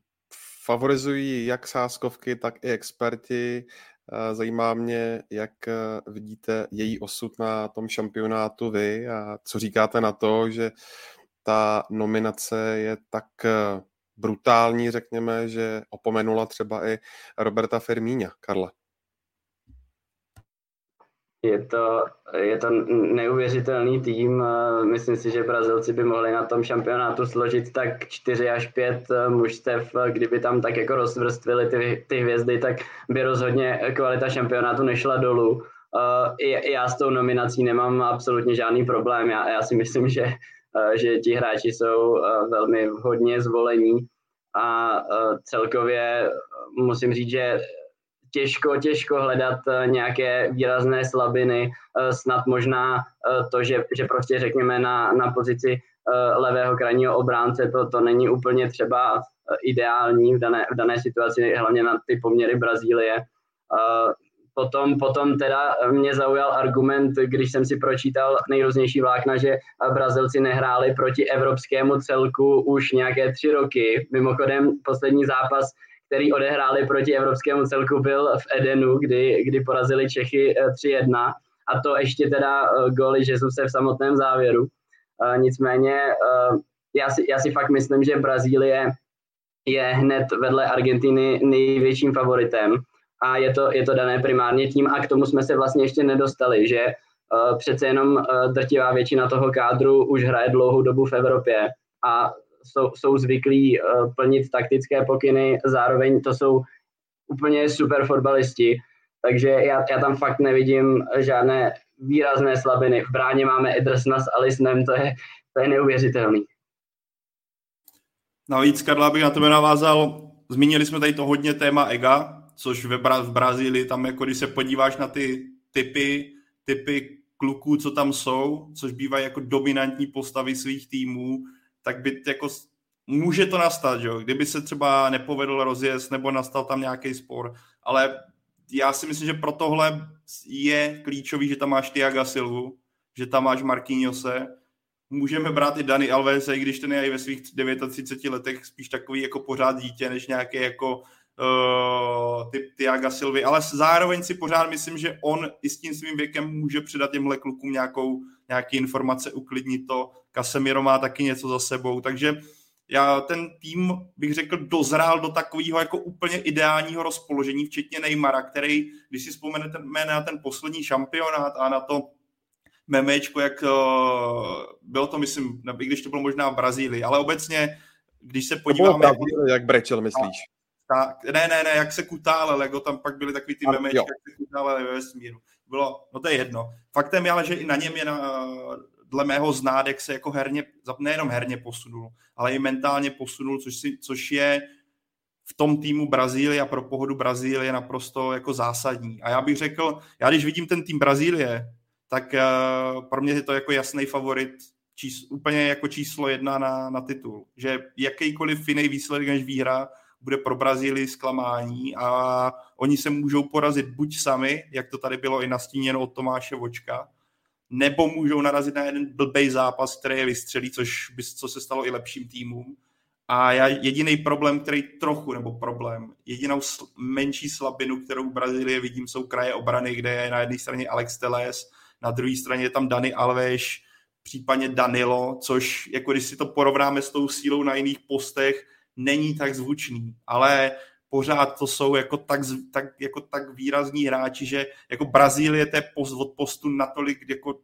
favorizují jak sáskovky, tak i experti. Uh, zajímá mě, jak uh, vidíte její osud na tom šampionátu vy a co říkáte na to, že ta nominace je tak brutální, řekněme, že opomenula třeba i Roberta Firmína. Karla. Je to, je to neuvěřitelný tým. Myslím si, že Brazilci by mohli na tom šampionátu složit tak 4 až 5 mužstev. Kdyby tam tak jako rozvrstvili ty, ty hvězdy, tak by rozhodně kvalita šampionátu nešla dolů. Já s tou nominací nemám absolutně žádný problém. Já, já si myslím, že, že ti hráči jsou velmi hodně zvolení a celkově musím říct, že těžko, těžko hledat uh, nějaké výrazné slabiny, uh, snad možná uh, to, že, že prostě řekněme na, na pozici levého krajního obránce, to, to není úplně třeba ideální v dané, v dané situaci, hlavně na ty poměry Brazílie. Potom, potom teda mě zaujal argument, když jsem si pročítal nejrůznější vlákna, že Brazilci nehráli proti evropskému celku už nějaké tři roky. Mimochodem poslední zápas, který odehráli proti evropskému celku, byl v Edenu, kdy, kdy porazili Čechy 3-1 a to ještě teda góly Jesuse v samotném závěru. Nicméně já si, já si fakt myslím, že Brazílie je hned vedle Argentiny největším favoritem. A je to, je to dané primárně tím a k tomu jsme se vlastně ještě nedostali, že přece jenom drtivá většina toho kádru už hraje dlouhou dobu v Evropě. A jsou, jsou zvyklí uh, plnit taktické pokyny, zároveň to jsou úplně super fotbalisti, takže já, já tam fakt nevidím žádné výrazné slabiny. V bráně máme Edersna s Alisnem, to je, to je neuvěřitelný. Navíc, Karla, bych na tebe navázal, zmínili jsme tady to hodně téma ega, což ve Bra- v Brazílii tam, jako když se podíváš na ty typy, typy kluků, co tam jsou, což bývají jako dominantní postavy svých týmů, tak by jako může to nastat, že? kdyby se třeba nepovedl rozjezd nebo nastal tam nějaký spor, ale já si myslím, že pro tohle je klíčový, že tam máš Tiaga Silvu, že tam máš Marquinhose, můžeme brát i Dani Alves, i když ten je i ve svých 39 letech spíš takový jako pořád dítě, než nějaký jako uh, typ Tiaga Silvy, ale zároveň si pořád myslím, že on i s tím svým věkem může předat těmhle klukům nějakou, nějaký informace, uklidnit to. Casemiro má taky něco za sebou, takže já ten tým, bych řekl, dozrál do takového jako úplně ideálního rozpoložení, včetně Neymara, který, když si vzpomenete na ten poslední šampionát a na to memečko, jak uh, bylo to, myslím, i když to bylo možná v Brazílii, ale obecně, když se podíváme... Bylo jak brečel, myslíš? Tak, ne, ne, ne, jak se kutálel, jako tam pak byly takový ty memečky, jak se kutálel ve vesmíru. Bylo, no to je jedno. Faktem je ale, že i na něm je na, dle mého znát, jak se jako herně, nejenom herně posunul, ale i mentálně posunul, což, si, což je v tom týmu Brazílie a pro pohodu Brazílie naprosto jako zásadní. A já bych řekl, já když vidím ten tým Brazílie, tak uh, pro mě je to jako jasný favorit, čís, úplně jako číslo jedna na, na titul. Že jakýkoliv jiný výsledek než výhra bude pro Brazílii zklamání a oni se můžou porazit buď sami, jak to tady bylo i nastíněno od Tomáše Vočka, nebo můžou narazit na jeden blbej zápas, který je vystřelí, což by, co se stalo i lepším týmům. A já jediný problém, který trochu, nebo problém, jedinou sl- menší slabinu, kterou v Brazílii vidím, jsou kraje obrany, kde je na jedné straně Alex Teles, na druhé straně je tam Dani Alves, případně Danilo, což jako když si to porovnáme s tou sílou na jiných postech, není tak zvučný, ale pořád to jsou jako tak, tak, jako tak výrazní hráči, že jako Brazílie je post od postu natolik jako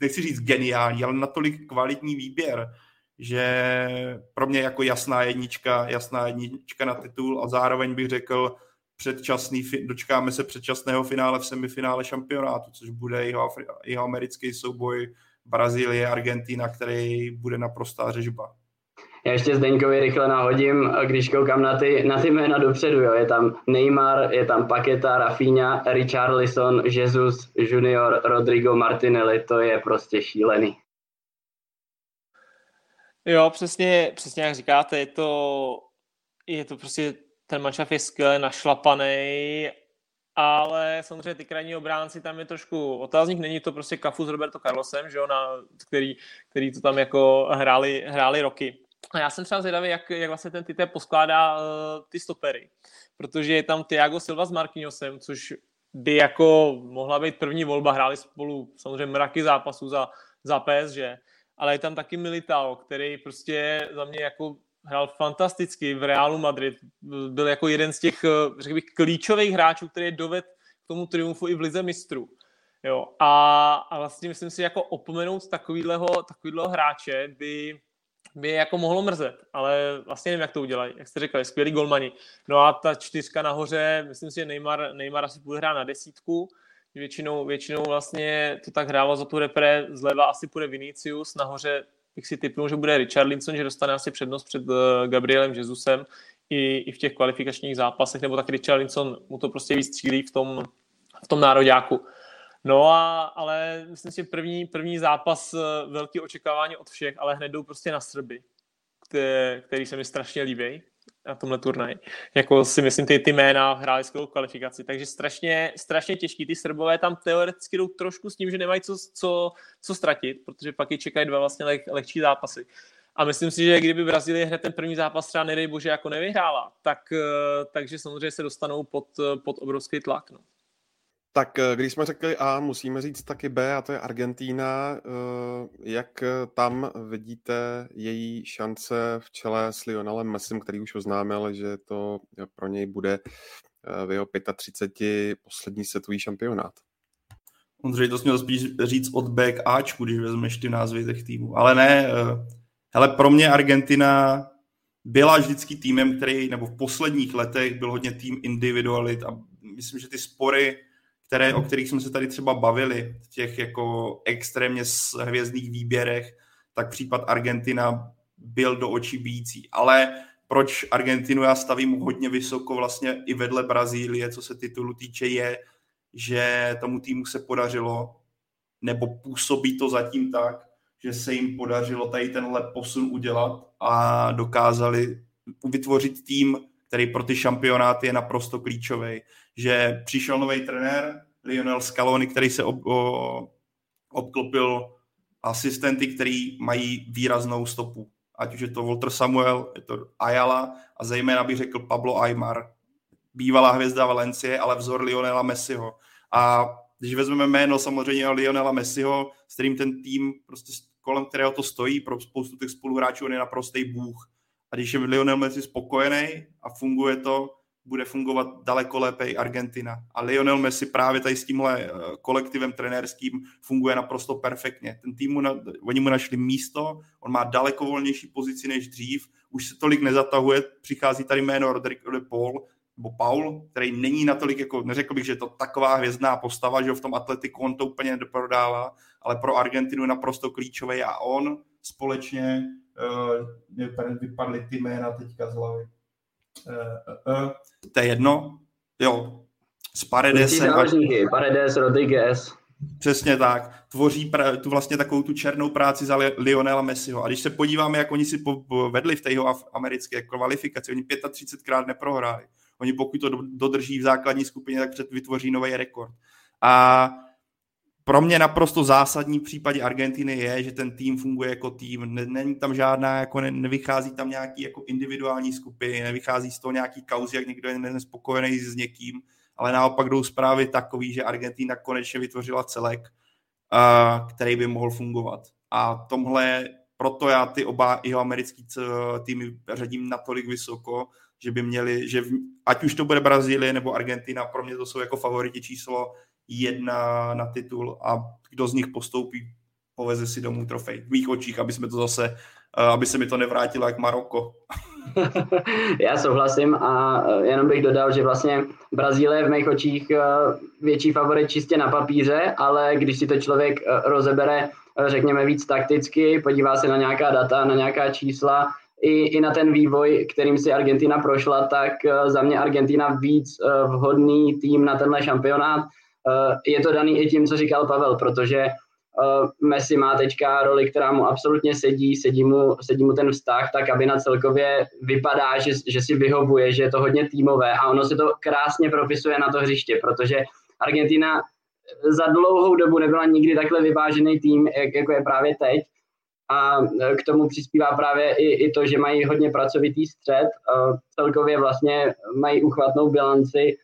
nechci říct geniální, ale natolik kvalitní výběr, že pro mě jako jasná jednička, jasná jednička na titul a zároveň bych řekl, předčasný, dočkáme se předčasného finále v semifinále šampionátu, což bude jeho, jeho americký souboj Brazílie, Argentina, který bude naprostá řežba. Já ještě Zdeňkovi rychle nahodím, když koukám na ty, na ty jména dopředu, jo. je tam Neymar, je tam Paketa, Rafinha, Richarlison, Jesus Junior, Rodrigo Martinelli, to je prostě šílený. Jo, přesně, přesně jak říkáte, je to, je to prostě ten manšaft je skvěle našlapaný, ale samozřejmě ty krajní obránci tam je trošku otázník, není to prostě kafu s Roberto Carlosem, že jo, na, který, který to tam jako hráli, hráli roky. A já jsem třeba zvědavý, jak, jak vlastně ten Tite poskládá uh, ty stopery, protože je tam Thiago Silva s Marquinhosem, což by jako mohla být první volba, hráli spolu samozřejmě mraky zápasů za, za PSG, ale je tam taky Militao, který prostě za mě jako hrál fantasticky v Realu Madrid. Byl jako jeden z těch, eh, řekl bych, klíčových hráčů, který doved k tomu triumfu i v Lize mistrů. Jo, a, a vlastně myslím si, jako opomenout takovýhleho, takovýhleho hráče by, by je jako mohlo mrzet, ale vlastně nevím, jak to udělají. Jak jste říkali, skvělý golmani. No a ta čtyřka nahoře, myslím si, že Neymar, Neymar asi bude hrát na desítku, většinou, většinou vlastně to tak hrálo za tu repre, zleva asi půjde Vinicius, nahoře bych si typnul, že bude Richard Linson, že dostane asi přednost před uh, Gabrielem Jesusem, i, i v těch kvalifikačních zápasech, nebo tak Richarlison mu to prostě víc střílí v tom, v tom nároďáku. No a, ale myslím si, první, první zápas, eh, velký očekávání od všech, ale hned jdou prostě na Srby, který, který se mi strašně líbí na tomhle turnaji. Jako si myslím, ty, ty jména hráli skvělou kvalifikaci, takže strašně, strašně těžký. Ty Srbové tam teoreticky jdou trošku s tím, že nemají co, co, co ztratit, protože pak je čekají dva vlastně leh, lehčí zápasy. A myslím si, že kdyby Brazílie hned ten první zápas třeba nedej bože jako nevyhrála, tak, eh, takže samozřejmě se dostanou pod, pod obrovský tlak. No. Tak eh, když jsme řekli A, musíme říct taky B, a to je Argentína. Eh, jak tam vidíte její šance v čele s Lionelem Messim, který už oznámil, že to pro něj bude v jeho 35 poslední světový šampionát? Ondřej, to měl spíš říct od B k Ačku, když vezmeš ty názvy těch týmů. Ale ne, hele, pro mě Argentina byla vždycky týmem, který, nebo v posledních letech byl hodně tým individualit a myslím, že ty spory, které, o kterých jsme se tady třeba bavili, v těch jako extrémně hvězdných výběrech, tak případ Argentina byl do očí bíjící. Ale proč Argentinu já stavím hodně vysoko vlastně i vedle Brazílie, co se titulu týče, je, že tomu týmu se podařilo, nebo působí to zatím tak, že se jim podařilo tady tenhle posun udělat a dokázali vytvořit tým, který pro ty šampionáty je naprosto klíčový. Že přišel nový trenér, Lionel Scaloni, který se ob, o, obklopil asistenty, který mají výraznou stopu. Ať už je to Walter Samuel, je to Ayala a zejména bych řekl Pablo Aymar. Bývalá hvězda Valencie, ale vzor Lionela Messiho. A když vezmeme jméno samozřejmě Lionela Messiho, s kterým ten tým prostě kolem kterého to stojí, pro spoustu těch spoluhráčů on je naprostý bůh. A když je Lionel Messi spokojený a funguje to, bude fungovat daleko lépe i Argentina. A Lionel Messi právě tady s tímhle eh, kolektivem trenérským funguje naprosto perfektně. Ten tým, oni mu našli místo, on má daleko volnější pozici než dřív, už se tolik nezatahuje, přichází tady jméno Rodrigo de Paul, nebo Paul, který není natolik, jako neřekl bych, že je to taková hvězdná postava, že v tom atletiku on to úplně nedoprodává, ale pro Argentinu je naprosto klíčový a on společně, uh, vypadly ty jména teďka z hlavy. Uh, uh, uh, to je jedno, jo, s Paredesem. Paredes, Rodriguez. Přesně tak. Tvoří pra, tu vlastně takovou tu černou práci za Lionela Messiho. A když se podíváme, jak oni si vedli v té jeho americké kvalifikaci, oni 35krát neprohráli. Oni pokud to dodrží v základní skupině, tak před vytvoří nový rekord. A pro mě naprosto zásadní v případě Argentiny je, že ten tým funguje jako tým. Není tam žádná, jako ne, nevychází tam nějaký jako individuální skupiny, nevychází z toho nějaký kauzy, jak někdo je nespokojený s někým, ale naopak jdou zprávy takový, že Argentina konečně vytvořila celek, který by mohl fungovat. A tomhle, proto já ty oba jeho americký týmy řadím natolik vysoko, že by měli, že v, ať už to bude Brazílie nebo Argentina, pro mě to jsou jako favoriti číslo jedna na titul a kdo z nich postoupí, poveze si domů trofej. V mých očích, aby jsme to zase, eh, aby se mi to nevrátilo jak Maroko. [laughs] Já souhlasím a eh, jenom bych dodal, že vlastně Brazílie v mých očích eh, větší favorit čistě na papíře, ale když si to člověk rozebere, řekněme víc takticky, podívá se na nějaká data, na nějaká čísla, i, i na ten vývoj, kterým si Argentina prošla, tak za mě Argentina víc vhodný tým na tenhle šampionát. Uh, je to daný i tím, co říkal Pavel, protože uh, Messi má teďka roli, která mu absolutně sedí, sedí mu, sedí mu ten vztah, tak aby na celkově vypadá, že, že si vyhovuje, že je to hodně týmové a ono se to krásně propisuje na to hřiště, protože Argentina za dlouhou dobu nebyla nikdy takhle vyvážený tým, jak, jako je právě teď. A k tomu přispívá právě i, i to, že mají hodně pracovitý střed, celkově vlastně mají uchvatnou bilanci,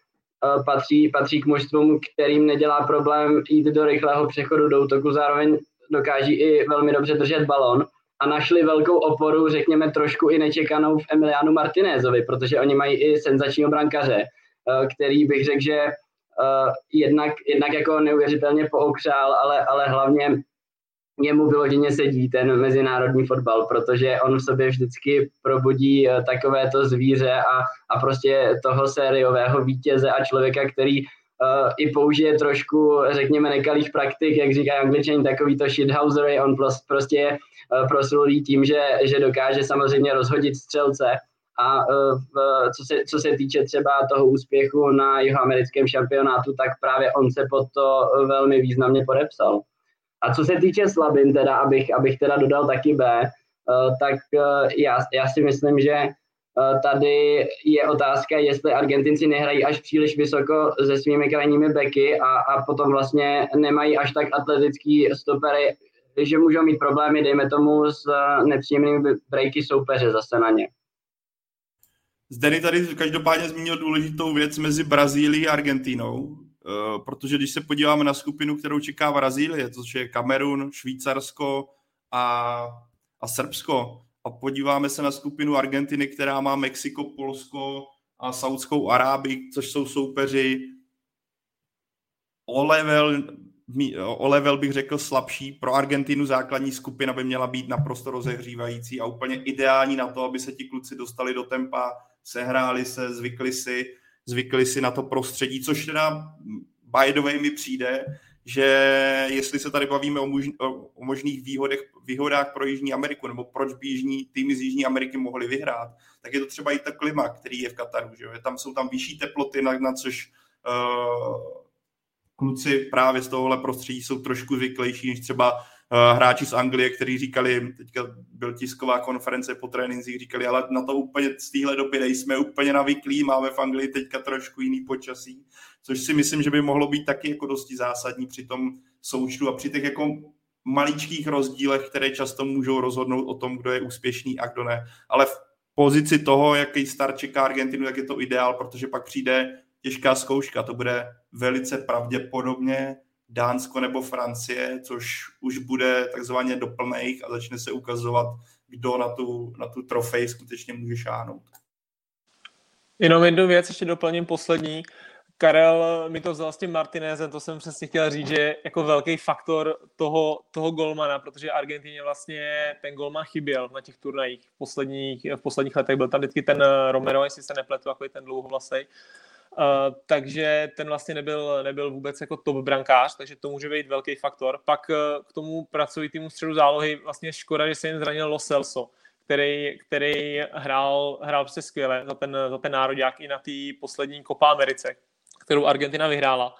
patří, patří k mužstvům, kterým nedělá problém jít do rychlého přechodu do útoku, zároveň dokáží i velmi dobře držet balon a našli velkou oporu, řekněme trošku i nečekanou v Emilianu Martinézovi, protože oni mají i senzačního brankaře, e, který bych řekl, že jednak, jednak jako neuvěřitelně pookřál, ale, ale hlavně němu vyloženě sedí ten mezinárodní fotbal, protože on v sobě vždycky probudí eh, takovéto zvíře a, a prostě toho sériového vítěze a člověka, který uh, i použije trošku, řekněme, nekalých praktik, jak říkají angličani, takový to shithousery, on prostě je uh, proslulý tím, že, že dokáže samozřejmě rozhodit střelce A co se, co se týče třeba toho úspěchu na jihoamerickém šampionátu, tak právě on se pod to velmi významně podepsal. A co se týče slabin, teda, abych, abych teda dodal taky B, tak já, já si myslím, že tady je otázka, jestli Argentinci nehrají až příliš vysoko se svými krajními beky a, a potom vlastně nemají až tak atletický stopery, že můžou mít problémy, dejme tomu, s nepříjemnými breaky soupeře zase na ně. Zdeny tady každopádně zmínil důležitou věc mezi Brazílií a Argentínou, eh, protože když se podíváme na skupinu, kterou čeká Brazílie, což je Kamerun, Švýcarsko a, a Srbsko, a podíváme se na skupinu Argentiny, která má Mexiko, Polsko a Saudskou Arábii, což jsou soupeři o level, o level bych řekl slabší. Pro Argentinu základní skupina by měla být naprosto rozehřívající a úplně ideální na to, aby se ti kluci dostali do tempa, sehráli se, zvykli si, zvykli si na to prostředí, což teda by the way mi přijde, že jestli se tady bavíme o, o možných výhodech, výhodách pro Jižní Ameriku, nebo proč by jižní, týmy z Jižní Ameriky mohly vyhrát, tak je to třeba i ta klima, který je v Kataru. Že jo? Tam jsou tam vyšší teploty, na, na což uh, kluci právě z tohohle prostředí jsou trošku zvyklejší než třeba hráči z Anglie, kteří říkali, teďka byl tisková konference po trénincích, říkali, ale na to úplně z téhle doby nejsme úplně navyklí, máme v Anglii teďka trošku jiný počasí, což si myslím, že by mohlo být taky jako dosti zásadní při tom součtu a při těch jako maličkých rozdílech, které často můžou rozhodnout o tom, kdo je úspěšný a kdo ne. Ale v pozici toho, jaký start čeká Argentinu, tak je to ideál, protože pak přijde těžká zkouška. To bude velice pravděpodobně Dánsko nebo Francie, což už bude takzvaně doplných a začne se ukazovat, kdo na tu, na tu trofej skutečně může šáhnout. Jenom jednu věc ještě doplním poslední. Karel mi to vzal s tím Martinezem, to jsem přesně chtěl říct, že jako velký faktor toho, toho golmana, protože Argentině vlastně ten golman chyběl na těch turnajích v posledních, v posledních letech. Byl tam vždycky ten Romero, jestli se nepletu, jako ten dlouhovlasej. Uh, takže ten vlastně nebyl, nebyl vůbec jako top brankář, takže to může být velký faktor. Pak uh, k tomu pracovitému středu zálohy vlastně škoda, že se jen zranil Lo Celso, který, který hrál, hrál prostě skvěle za ten, za ten národák i na té poslední Copa Americe, kterou Argentina vyhrála.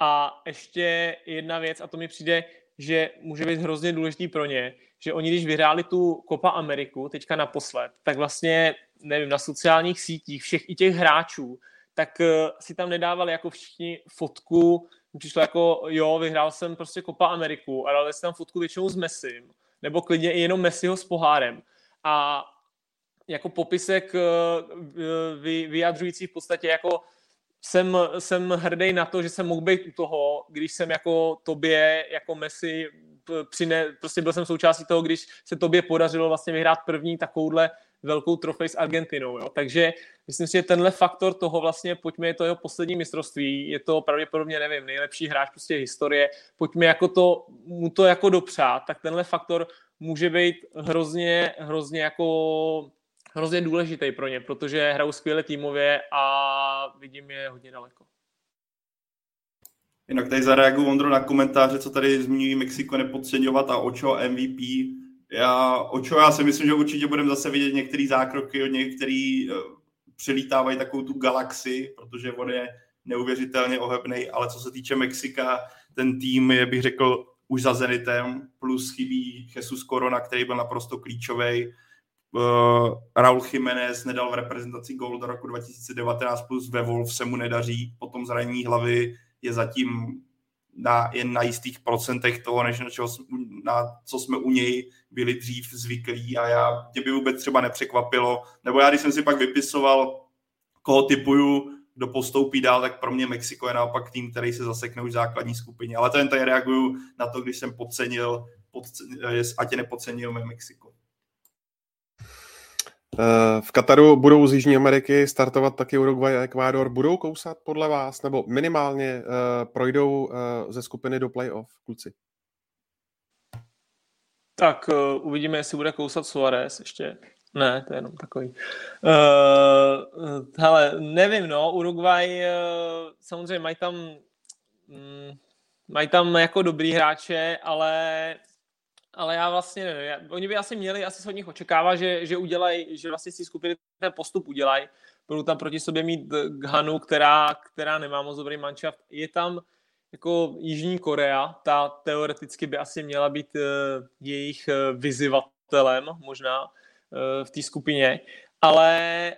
A ještě jedna věc, a to mi přijde, že může být hrozně důležitý pro ně, že oni, když vyhráli tu Copa Ameriku teďka naposled, tak vlastně, nevím, na sociálních sítích všech i těch hráčů, tak eh, si tam nedávali jako všichni fotku, přišlo jako, jo, vyhrál jsem prostě Copa Ameriku a dali si tam fotku většinou s Messim, nebo klidně i jenom Messiho s pohárem. A jako popisek eh, vyjadřující v podstatě jako jsem, jsem hrdý na to, že jsem mohl být u toho, když jsem jako tobě, jako Messi, přine, prostě byl jsem součástí toho, když se tobě podařilo vlastně vyhrát první takovouhle velkou trofej s Argentinou. Jo. Takže myslím si, že tenhle faktor toho vlastně, pojďme, je to jeho poslední mistrovství, je to pravděpodobně, nevím, nejlepší hráč prostě historie, pojďme jako to, mu to jako dopřát, tak tenhle faktor může být hrozně, hrozně jako hrozně důležitý pro ně, protože hrajou skvěle týmově a vidím je hodně daleko. Jinak tady zareaguju, Ondro, na komentáře, co tady zmiňují Mexiko nepodceňovat a Ocho MVP. Já, Ocho, já si myslím, že určitě budeme zase vidět některé zákroky od něj, který uh, přelítávají takovou tu galaxii, protože on je neuvěřitelně ohebný, ale co se týče Mexika, ten tým je, bych řekl, už za Zenitem, plus chybí Jesus Corona, který byl naprosto klíčový. Uh, Raul Jiménez nedal v reprezentaci gol do roku 2019, plus ve Wolf se mu nedaří, potom zranění hlavy je zatím na, jen na jistých procentech toho, než na, čeho, na co jsme u něj byli dřív zvyklí a já, mě by vůbec třeba nepřekvapilo, nebo já, když jsem si pak vypisoval, koho typuju, kdo postoupí dál, tak pro mě Mexiko je naopak tým, který se zasekne už v základní skupině. Ale to jen tady reaguju na to, když jsem podcenil, podcenil ať je nepodcenil Mexiko. Eh, v Kataru budou z Jižní Ameriky startovat taky Uruguay a Ekvádor. Budou kousat podle vás, nebo minimálně uh, projdou uh, ze skupiny do playoff, kluci? Tak uvidíme, jestli bude kousat Suarez ještě. Ne, to je jenom takový. Uh, hele, nevím, no, Uruguay uh, samozřejmě mají tam um, mají tam jako dobrý hráče, ale ale já vlastně nevím. Já, oni by asi měli, asi se od nich očekává, že, že udělají, že vlastně si skupiny ten postup udělají. Budou tam proti sobě mít Ghanu, která, která nemá moc dobrý manšaft. Je tam jako Jižní Korea, ta teoreticky by asi měla být uh, jejich uh, vyzývatelem možná uh, v té skupině, ale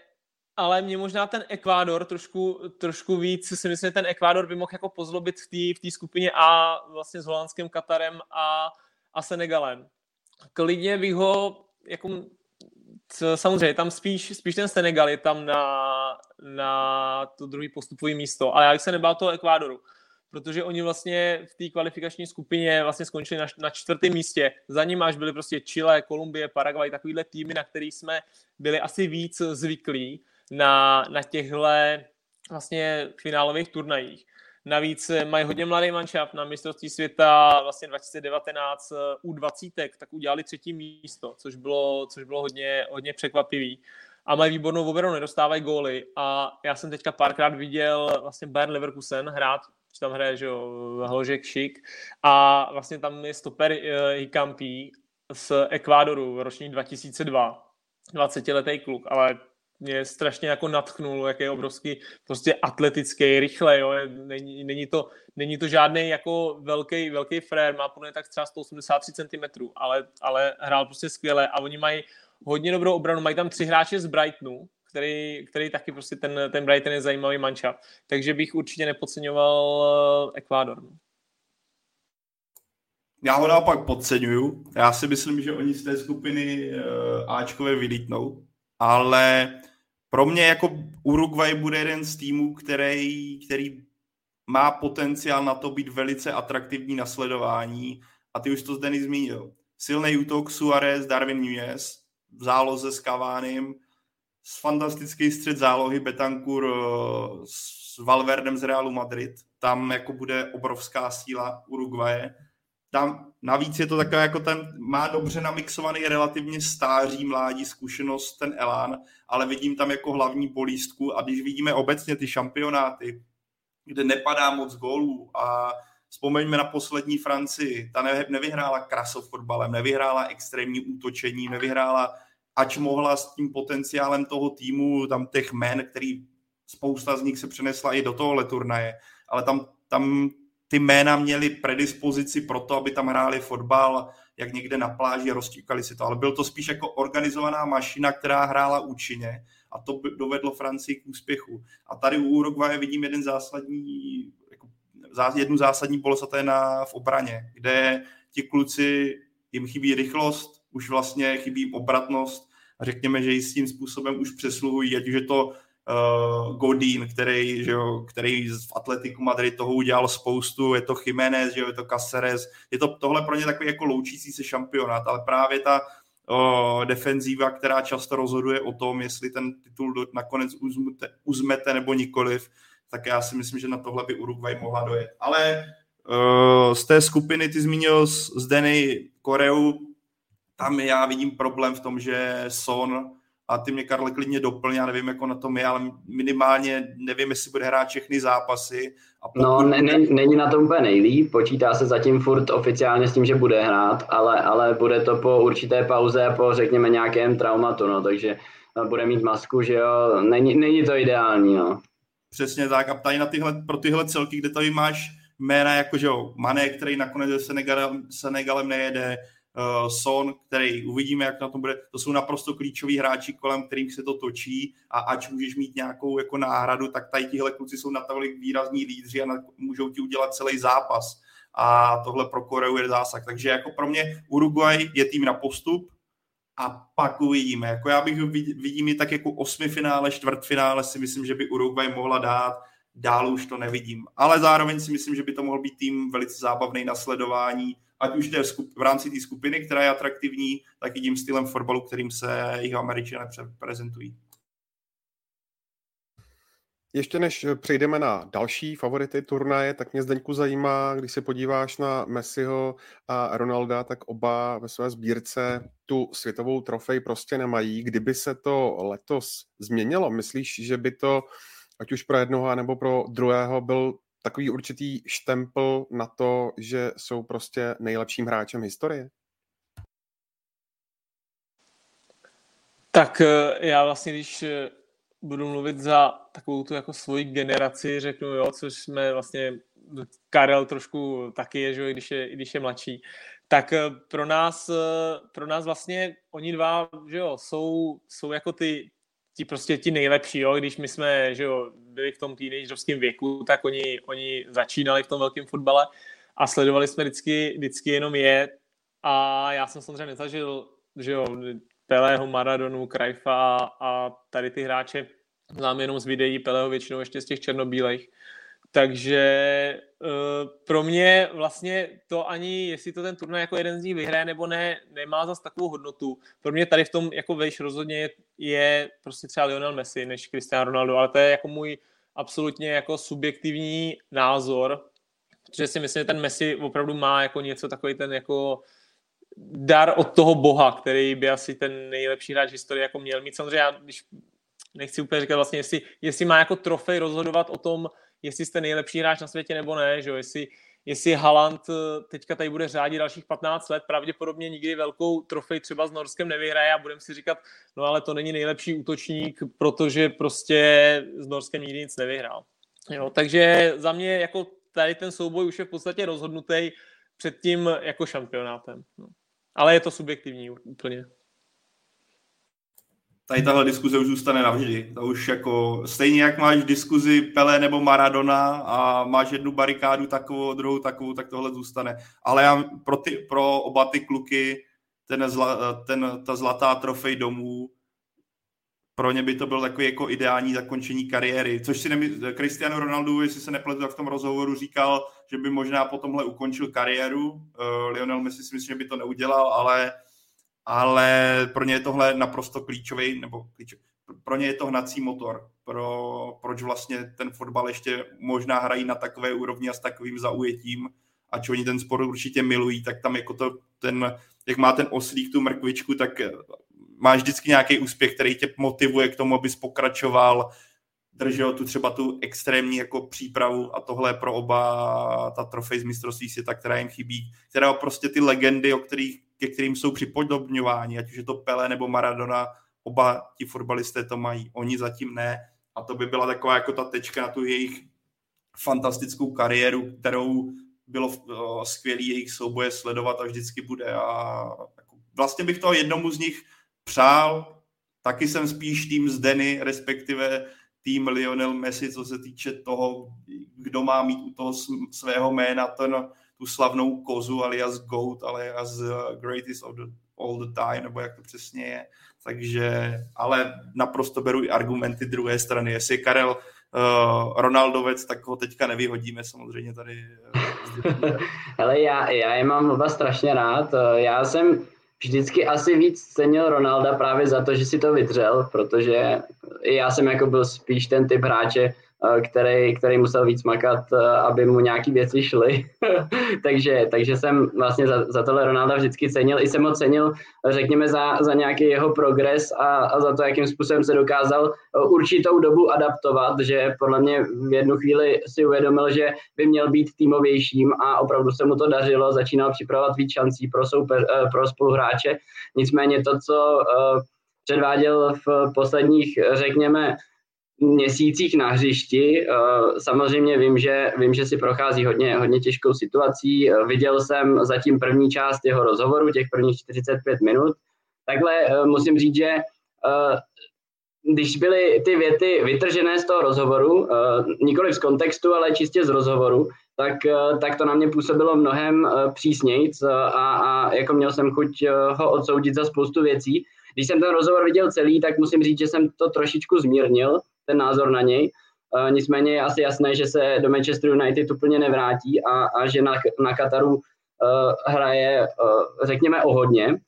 ale mě možná ten Ekvádor trošku, trošku víc, si myslím, že ten Ekvádor by mohl jako pozlobit v té v skupině A vlastně s holandským Katarem a, a Senegalem. Klidně bych ho, jako, samozřejmě, tam spíš, spíš ten Senegal je tam na, na to druhý postupové místo, ale já bych se nebál toho Ekvádoru, protože oni vlastně v té kvalifikační skupině vlastně skončili na, na čtvrtém místě. Za ním až byly prostě Chile, Kolumbie, Paraguay, takovýhle týmy, na který jsme byli asi víc zvyklí na, na těchto vlastně finálových turnajích. Navíc mají hodně mladý manšaft na mistrovství světa vlastně 2019 u 20 tak udělali třetí místo, což bylo, což bylo hodně, hodně překvapivý. A mají výbornou obranu, nedostávají góly. A já jsem teďka párkrát viděl vlastně Bayern Leverkusen hrát, že tam hraje, že jo, Hložek Šik. A vlastně tam je stoper uh, Hikampi z Ekvádoru, ročník 2002. 20-letý kluk, ale mě strašně jako natchnul, jak je obrovský prostě atletický, rychle, jo, není, není, to, není to žádný jako velký, velký frér, má podle tak třeba 183 cm, ale, ale hrál prostě skvěle a oni mají hodně dobrou obranu, mají tam tři hráče z Brightonu, který, který taky prostě ten, ten Brighton je zajímavý manča, takže bych určitě nepodceňoval eh, Ekvádor. No. Já ho naopak podceňuju. Já si myslím, že oni z té skupiny uh, Ačkové vylítnou, ale pro mě jako Uruguay bude jeden z týmů, který, který má potenciál na to být velice atraktivní na sledování a ty už to zde zmínil. Silný útok Suarez, Darwin Nunez, v záloze s Kavánem, s fantastický střed zálohy Betancourt eh, s Valverdem z Realu Madrid. Tam jako bude obrovská síla Uruguaye tam navíc je to takové, jako ten má dobře namixovaný relativně stáří mládí zkušenost, ten Elán, ale vidím tam jako hlavní bolístku a když vidíme obecně ty šampionáty, kde nepadá moc gólů a vzpomeňme na poslední Francii, ta ne, nevyhrála krasov fotbalem, nevyhrála extrémní útočení, nevyhrála, ač mohla s tím potenciálem toho týmu, tam těch men, který spousta z nich se přenesla i do tohohle turnaje, ale tam, tam ty jména měli predispozici pro to, aby tam hráli fotbal, jak někde na pláži roztíkali si to, ale byl to spíš jako organizovaná mašina, která hrála účinně a to dovedlo Francii k úspěchu. A tady u Uruguaye vidím jeden zásadní, jako, jednu zásadní a je na, v obraně, kde ti kluci, jim chybí rychlost, už vlastně chybí obratnost a řekněme, že tím způsobem už přesluhují, ať už je to uh, Godín, který, že jo, který v Atletiku Madrid toho udělal spoustu, je to Jiménez, že jo, je to Caceres, je to tohle pro ně takový jako loučící se šampionát, ale právě ta uh, defenzíva, která často rozhoduje o tom, jestli ten titul do, nakonec uzmete, uzmete nebo nikoliv, tak já si myslím, že na tohle by Uruguay mohla dojet. Ale uh, z té skupiny ty zmínil z Denny Koreu, tam já vidím problém v tom, že Son a ty mě, Karle, klidně doplň, já nevím, jako na tom je, ale minimálně nevím, jestli bude hrát všechny zápasy. A pokud... No, ne, ne, není na tom úplně nejlíp, počítá se zatím furt oficiálně s tím, že bude hrát, ale, ale bude to po určité pauze a po, řekněme, nějakém traumatu, no, takže no, bude mít masku, že jo, není, není to ideální, no. Přesně tak a tady na tyhle, pro tyhle celky, kde tady máš jména jako, že jo, Mané, který nakonec se Senegalem, Senegalem nejede, uh, Son, který uvidíme, jak na tom bude. To jsou naprosto klíčoví hráči, kolem kterých se to točí a ač můžeš mít nějakou jako náhradu, tak tady tihle kluci jsou natolik výrazní lídři a můžou ti udělat celý zápas. A tohle pro Koreu je zásah. Takže jako pro mě Uruguay je tým na postup, a pak uvidíme. Jako já bych vidím i tak jako osmi finále, čtvrtfinále si myslím, že by Uruguay mohla dát, dál už to nevidím. Ale zároveň si myslím, že by to mohl být tým velice zábavný na sledování ať už jde v rámci té skupiny, která je atraktivní, tak i tím stylem fotbalu, kterým se jich američané prezentují. Ještě než přejdeme na další favority turnaje, tak mě Zdeňku zajímá, když se podíváš na Messiho a Ronalda, tak oba ve své sbírce tu světovou trofej prostě nemají. Kdyby se to letos změnilo, myslíš, že by to ať už pro jednoho nebo pro druhého byl takový určitý štempl na to, že jsou prostě nejlepším hráčem historie? Tak eh, já vlastně, když eh, budu mluvit za takovou tu jako svoji generaci, řeknu jo, což jsme vlastně, Karel trošku taky je, že, když je, když je mladší, tak eh, pro nás, pro nás vlastně oni dva, že jo, jsou, jsou jako ty ti prostě ti nejlepší, jo, když my jsme, že jo, byli v tom teenagerovském věku, tak oni, oni začínali v tom velkém fotbale a sledovali jsme vždycky, vždycky jenom je a já jsem samozřejmě nezažil, že jo, Pelého, Maradonu, Krajfa a tady ty hráče znám jenom z videí Pelého většinou ještě z těch černobílejch. Takže uh, pro mě vlastně to ani, jestli to ten turnaj jako jeden z nich vyhraje nebo ne, nemá zas takovou hodnotu. Pro mě tady v tom jako vejš rozhodně je, je prostě třeba Lionel Messi než Cristiano Ronaldo, ale to je jako můj absolutně jako subjektivní názor, protože si myslím, že ten Messi opravdu má jako něco takový ten jako dar od toho boha, který by asi ten nejlepší hráč historie jako měl mít. Samozřejmě já, když nechci úplně říkat vlastně, jestli, jestli má jako trofej rozhodovat o tom, jestli jste nejlepší hráč na světě nebo ne, že jo? Jestli, jestli Haaland eh, teďka tady bude řádit dalších 15 let, pravděpodobně nikdy velkou trofej třeba s Norskem nevyhraje a budeme si říkat, no ale to není nejlepší útočník, protože prostě s Norskem nikdy nic nevyhrál. Jo, takže za mě jako tady ten souboj už je v podstatě rozhodnutý před tím jako šampionátem. No. Ale je to subjektivní úplně tady tahle diskuze už zůstane navždy. To už jako, stejně jak máš diskuzi Pele nebo Maradona a máš jednu barikádu takovou, druhou takovou, tak tohle zůstane. Ale já pro, ty, pro oba ty kluky ten, zla, ten, ta zlatá trofej domů, pro ně by to byl takový jako ideální zakončení kariéry, což si nemysl, Cristiano Ronaldo, jestli se nepletu, v tom rozhovoru říkal, že by možná po tomhle ukončil kariéru. Uh, Lionel Messi si myslím, že by to neudělal, ale ale pro ně je tohle naprosto klíčový, nebo klíčový, pro ně je to hnací motor, pro, proč vlastně ten fotbal ještě možná hrají na takové úrovni a s takovým zaujetím, ač oni ten sport určitě milují, tak tam jako to, ten, jak má ten oslík tu mrkvičku, tak máš vždycky nějaký úspěch, který tě motivuje k tomu, abys pokračoval, držel tu třeba tu extrémní jako přípravu a tohle pro oba ta trofej z mistrovství světa, která jim chybí, která prostě ty legendy, o kterých ke kterým jsou připodobňováni, ať už je to Pele nebo Maradona, oba ti fotbalisté to mají, oni zatím ne. A to by byla taková jako ta tečka na tu jejich fantastickou kariéru, kterou bylo uh, skvělý jejich souboje sledovat a vždycky bude. A jako, vlastně bych toho jednomu z nich přál, taky jsem spíš tým z Denny, respektive tým Lionel Messi, co se týče toho, kdo má mít u toho svého jména ten tu slavnou kozu alias GOAT, alias greatest of the, all the time, nebo jak to přesně je. Takže, ale naprosto beru i argumenty druhé strany. Jestli je Karel uh, Ronaldovec, tak ho teďka nevyhodíme samozřejmě tady. [laughs] Hele, já, já je mám oba strašně rád. Uh, já jsem vždycky asi víc cenil Ronalda právě za to, že si to vydřel, protože já jsem jako byl spíš ten typ hráče, Eh, který, který musel víc makat, eh, aby mu nějaký věci šly. [laughs] takže, takže jsem vlastně za, za tohle Ronalda vždycky cenil. I jsem ho cenil, řekněme, za, za nějaký jeho progres a, a za to, jakým způsobem se dokázal eh, určitou dobu adaptovat, že podle mě v jednu chvíli si uvědomil, že by měl být týmovějším a opravdu se mu to dařilo, začínal připravovat víc šancí pro, soupeř, pro spoluhráče. Nicméně to, co předváděl v posledních, řekněme, měsících na hřišti. Eh, samozřejmě vím, že, vím, že si prochází hodně, hodně těžkou situací. Eh, viděl jsem zatím první část jeho rozhovoru, těch prvních 45 minut. Takhle eh, musím říct, že když byly ty věty vytržené z toho rozhovoru, nikoli z kontextu, ale čistě z rozhovoru, tak, tak to na mě působilo mnohem přísnějc a, a jako měl jsem chuť ho odsoudit za spoustu věcí. Když jsem ten rozhovor viděl celý, tak musím říct, že jsem to trošičku zmírnil, ten názor na něj. Uh, nicméně je asi jasné, že se do Manchester United úplně nevrátí a, a že na, na Kataru uh, hraje, uh, řekněme, o hodně.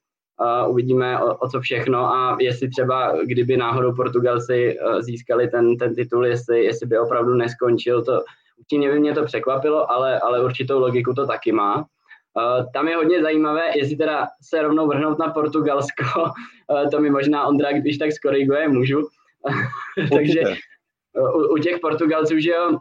Uh, uvidíme, o, o co všechno a jestli třeba, kdyby náhodou Portugalci uh, získali ten, ten titul, jestli, jestli by opravdu neskončil, to určitě by mě to překvapilo, ale, ale určitou logiku to taky má. Uh, tam je hodně zajímavé, jestli teda se rovnou vrhnout na Portugalsko, uh, [laughs] to mi možná Ondra, když tak skoriguje, můžu, [laughs] Takže u, u těch Portugalců, že jo,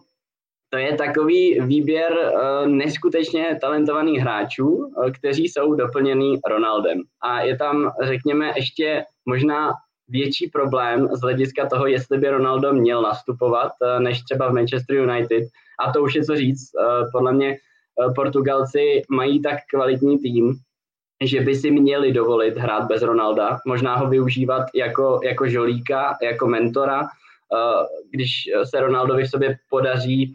to je takový výběr uh, neskutečně talentovaných hráčů, uh, kteří jsou doplněný Ronaldem. A je tam, řekněme, ještě možná větší problém z hlediska toho, jestli by Ronaldo měl nastupovat, eh, než třeba v Manchester United. A to už je co říct. Eh, podle mě eh, Portugalci mají tak kvalitní tým, že by si měli dovolit hrát bez Ronalda, možná ho využívat jako, jako žolíka, jako mentora, když se Ronaldovi v sobě podaří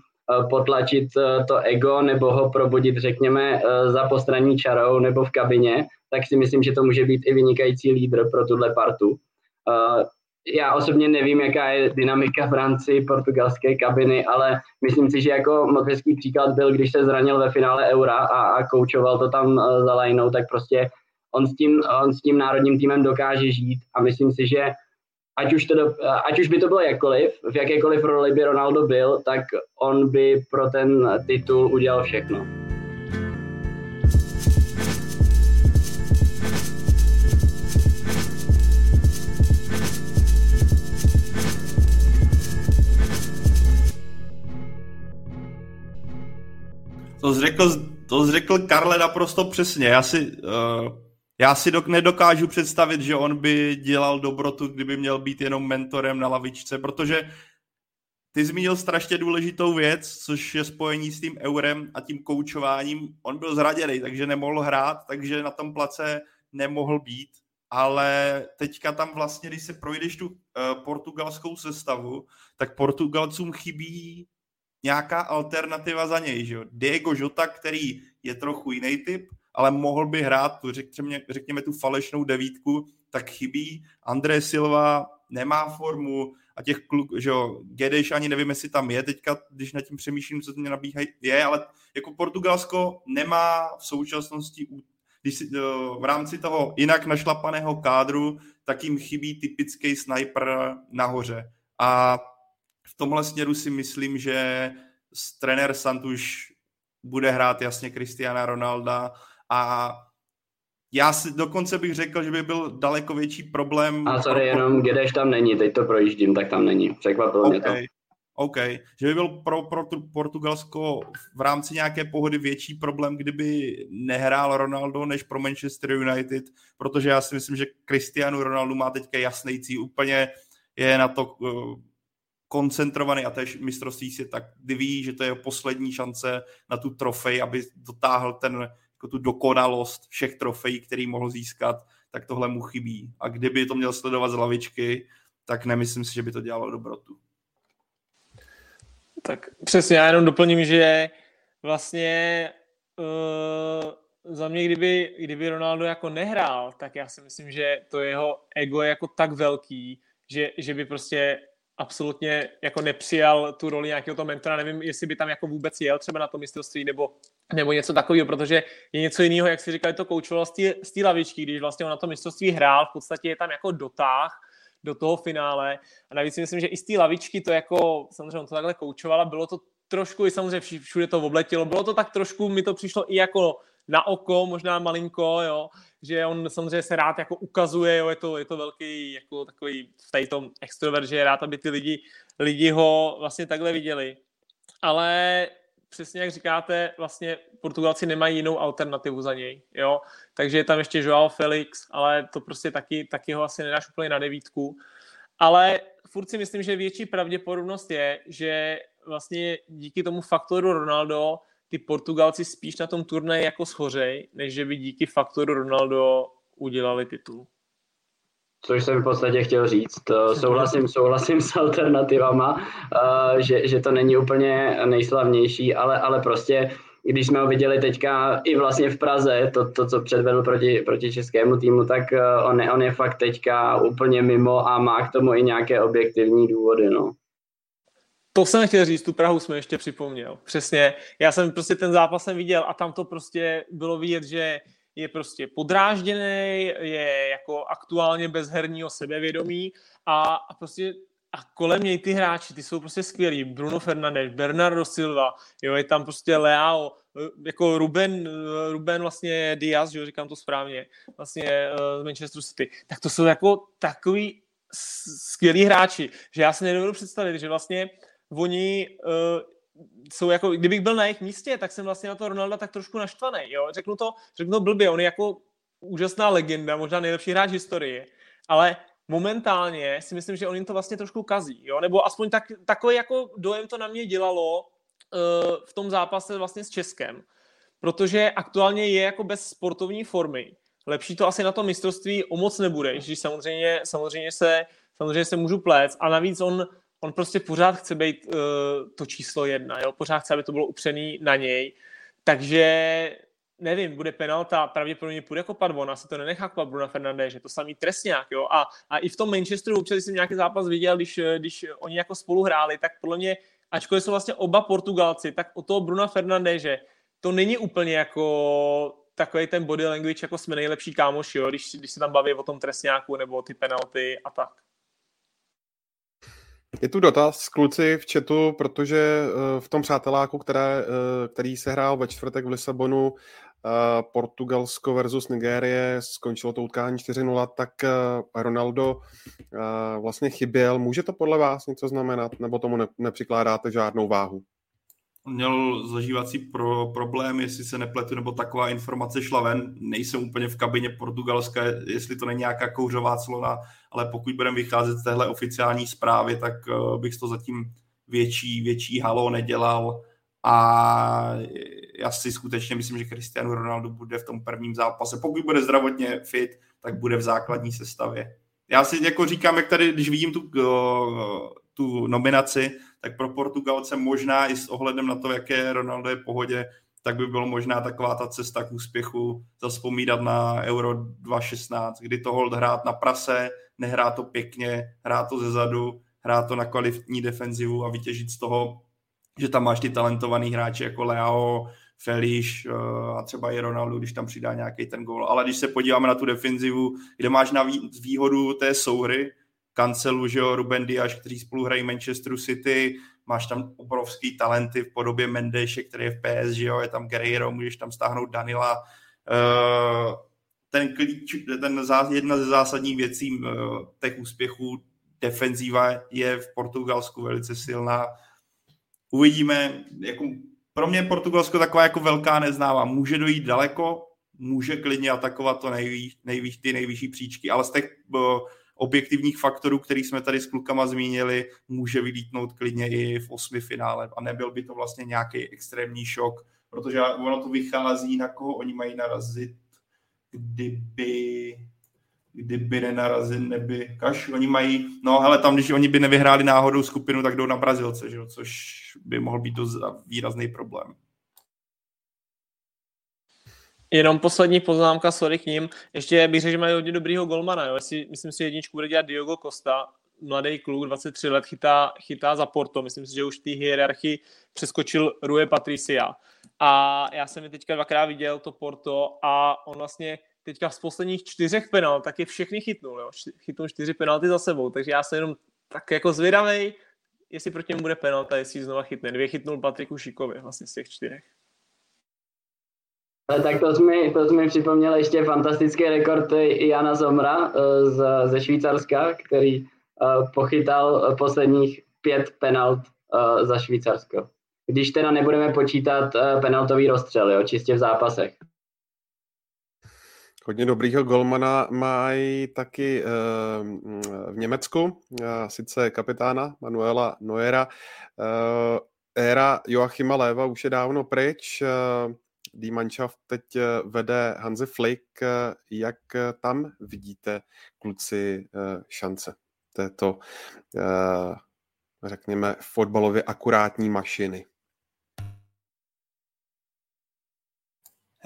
potlačit to ego nebo ho probudit, řekněme, za postranní čarou nebo v kabině, tak si myslím, že to může být i vynikající lídr pro tuhle partu. Já osobně nevím, jaká je dynamika v rámci portugalské kabiny, ale myslím si, že jako moc hezký příklad byl, když se zranil ve finále Eura a, a koučoval to tam uh, za lajnou, tak prostě on s, tím, on s tím národním týmem dokáže žít a myslím si, že ať už, to do, ať už by to bylo jakkoliv, v jakékoliv roli by Ronaldo byl, tak on by pro ten titul udělal všechno. To zřekl, to zřekl Karle naprosto přesně. Já si, uh, já si dok, nedokážu představit, že on by dělal dobrotu, kdyby měl být jenom mentorem na lavičce, protože ty zmínil strašně důležitou věc, což je spojení s tím eurem a tím koučováním. On byl zraděný, takže nemohl hrát, takže na tom place nemohl být. Ale teďka tam vlastně, když se projdeš tu uh, portugalskou sestavu, tak Portugalcům chybí nějaká alternativa za něj. Že jo? Diego Jota, který je trochu jiný typ, ale mohl by hrát, tu, řekněme, řekněme tu falešnou devítku, tak chybí. André Silva nemá formu a těch kluk, že jo, Gedeš ani nevím, jestli tam je teďka, když nad tím přemýšlím, co to mě nabíhají, je, ale jako Portugalsko nemá v současnosti když si, v rámci toho jinak našlapaného kádru, tak jim chybí typický sniper nahoře. A v tomhle směru si myslím, že trenér Santuš bude hrát jasně Cristiana Ronalda a já si dokonce bych řekl, že by byl daleko větší problém. A sorry, pro... jenom Gedeš tam není, teď to projíždím, tak tam není. Překvapilo okay. mě to. OK, že by byl pro, pro Portugalsko v rámci nějaké pohody větší problém, kdyby nehrál Ronaldo než pro Manchester United, protože já si myslím, že Cristiano Ronaldo má teďka jasný cíl, úplně je na to uh, koncentrovaný a též mistrovství si tak ví, že to je poslední šance na tu trofej, aby dotáhl ten, jako tu dokonalost všech trofejí, který mohl získat, tak tohle mu chybí. A kdyby to měl sledovat z lavičky, tak nemyslím si, že by to dělalo dobrotu. Tak přesně, já jenom doplním, že vlastně uh, za mě, kdyby, kdyby Ronaldo jako nehrál, tak já si myslím, že to jeho ego je jako tak velký, že, že by prostě absolutně jako nepřijal tu roli nějakého toho mentora. Nevím, jestli by tam jako vůbec jel třeba na to mistrovství nebo, nebo něco takového, protože je něco jiného, jak si říkali, to koučoval z té lavičky, když vlastně on na to mistrovství hrál, v podstatě je tam jako dotáh do toho finále. A navíc si myslím, že i z té lavičky to jako, samozřejmě on to takhle koučoval a bylo to trošku, i samozřejmě všude to obletělo, bylo to tak trošku, mi to přišlo i jako na oko, možná malinko, jo, že on samozřejmě se rád jako ukazuje, jo, je to, je to velký jako takový v tady tom extrovert, že je rád, aby ty lidi, lidi ho vlastně takhle viděli. Ale přesně jak říkáte, vlastně Portugalci nemají jinou alternativu za něj, jo, takže je tam ještě Joao Felix, ale to prostě taky, taky ho asi nedáš úplně na devítku. Ale furt si myslím, že větší pravděpodobnost je, že vlastně díky tomu faktoru Ronaldo ty Portugalci spíš na tom turnaji jako schořej, než že by díky faktoru Ronaldo udělali titul. Což jsem v podstatě chtěl říct. Souhlasím, souhlasím s alternativama, že, že to není úplně nejslavnější, ale, ale prostě když jsme ho viděli teďka i vlastně v Praze, to, to co předvedl proti, proti českému týmu, tak on je, on je fakt teďka úplně mimo a má k tomu i nějaké objektivní důvody. No. To jsem chtěl říct, tu Prahu jsme ještě připomněl. Přesně. Já jsem prostě ten zápas jsem viděl a tam to prostě bylo vidět, že je prostě podrážděný, je jako aktuálně bez herního sebevědomí a, a prostě a kolem něj ty hráči, ty jsou prostě skvělí. Bruno Fernandes, Bernardo Silva, jo, je tam prostě Leao, jako Ruben, Ruben vlastně Diaz, jo, říkám to správně, vlastně z Manchester City. Tak to jsou jako takový skvělí hráči, že já si nedovedu představit, že vlastně oni uh, jsou jako, kdybych byl na jejich místě, tak jsem vlastně na to Ronalda tak trošku naštvaný, jo. Řeknu to, řeknu to blbě, on je jako úžasná legenda, možná nejlepší hráč historie, ale momentálně si myslím, že on jim to vlastně trošku kazí, jo? nebo aspoň tak, takový jako dojem to na mě dělalo uh, v tom zápase vlastně s Českem, protože aktuálně je jako bez sportovní formy. Lepší to asi na to mistrovství o moc nebude, když samozřejmě, samozřejmě, se, samozřejmě se můžu plést a navíc on, on prostě pořád chce být uh, to číslo jedna, jo? pořád chce, aby to bylo upřený na něj, takže nevím, bude penalta, pravděpodobně půjde kopat on, asi to nenechá kopat Bruna Fernandez, že to samý trestňák, jo, a, a i v tom Manchesteru, občas jsem nějaký zápas viděl, když, když oni jako spolu hráli, tak podle mě, ačkoliv jsou vlastně oba Portugalci, tak o toho Bruna Fernandeze to není úplně jako takový ten body language, jako jsme nejlepší kámoši, jo, když, když se tam baví o tom trestňáku nebo ty penalty a tak. Je tu dotaz, kluci v chatu, protože eh, v tom přáteláku, které, eh, který se hrál ve čtvrtek v Lisabonu, eh, Portugalsko versus Nigérie, skončilo to utkání 4-0, tak Ronaldo vlastně chyběl. Může to podle vás něco znamenat, nebo tomu nepřikládáte žádnou váhu? Měl zažívací pro, problém, jestli se nepletu, nebo taková informace šla ven. Nejsem úplně v kabině portugalské, jestli to není nějaká kouřová clona, ale pokud budeme vycházet z téhle oficiální zprávy, tak uh, bych to zatím větší, větší halo nedělal a já si skutečně myslím, že Cristiano Ronaldo bude v tom prvním zápase. Pokud bude zdravotně fit, tak bude v základní sestavě. Já si jako říkám, jak tady, když vidím tu, uh, tu nominaci, tak pro Portugalce možná i s ohledem na to, jaké Ronaldo je pohodě, tak by bylo možná taková ta cesta k úspěchu zaspomínat na Euro 2016, kdy to hold hrát na prase, nehrá to pěkně, hrá to ze zadu, hrá to na kvalitní defenzivu a vytěžit z toho, že tam máš ty talentovaný hráči jako Leo, Feliš eh, a třeba i Ronaldo, když tam přidá nějaký ten gol. Ale když se podíváme na tu defenzivu, kde máš na výhodu té souhry, Kancelu, že jo, Ruben Dias, kteří spolu hrají Manchesteru City, máš tam obrovský talenty v podobě Mendeše, který je v PS, že jo, je tam Guerreiro, můžeš tam stáhnout Danila. Uh, ten klíč, ten jedna ze zásadních věcí uh, těch úspěchů defenzíva je v Portugalsku velice silná. Uvidíme, jako pro mě Portugalsko taková jako velká neznámá. Může dojít daleko, může klidně atakovat to nejvíc, nejvíc, ty nejvyšší příčky, ale z těch uh, objektivních faktorů, který jsme tady s klukama zmínili, může vylítnout klidně i v osmi finále a nebyl by to vlastně nějaký extrémní šok, protože ono to vychází, na koho oni mají narazit, kdyby kdyby nenarazili, neby kaš, oni mají, no hele, tam, když oni by nevyhráli náhodou skupinu, tak jdou na Brazilce, že jo, což by mohl být dost výrazný problém. Jenom poslední poznámka, sorry k ním. Ještě bych řekl, že mají hodně dobrýho golmana. Jo. Jestli, myslím si, jedničku bude dělat Diogo Costa, mladý kluk, 23 let, chytá, chytá za Porto. Myslím si, že už v té hierarchii přeskočil Rue Patricia. A já jsem je teďka dvakrát viděl, to Porto, a on vlastně teďka z posledních čtyřech penal tak je všechny chytnul. Jo. Chytnul čtyři penalty za sebou, takže já jsem jenom tak jako zvědavej, jestli proti němu bude penalta, jestli znova chytne. Dvě chytnul Patriku Šikovi vlastně z těch čtyřech. Tak to jsi, mi, to jsi mi připomněl ještě fantastický rekord Jana Zomra eh, z, ze Švýcarska, který uh, pochytal posledních pět penalt za Švýcarsko. Když teda nebudeme počítat penaltový rozstřel, jo, čistě v zápasech. Hodně dobrýho golmana mají taky v Německu, sice kapitána Manuela Neuera. Uh, éra Joachima Léva už je dávno pryč. Die Mannschaft teď eh, vede Hanze Flick. Eh, jak eh, tam vidíte, kluci, šance této, řekněme, fotbalově akurátní mašiny?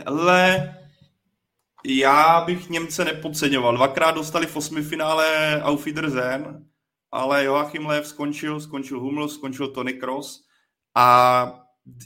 Ale já bych Němce nepodceňoval. Dvakrát dostali v osmi finále Auf Wiedersehen, ale Joachim Lev skončil, skončil Hummel, skončil Tony Cross a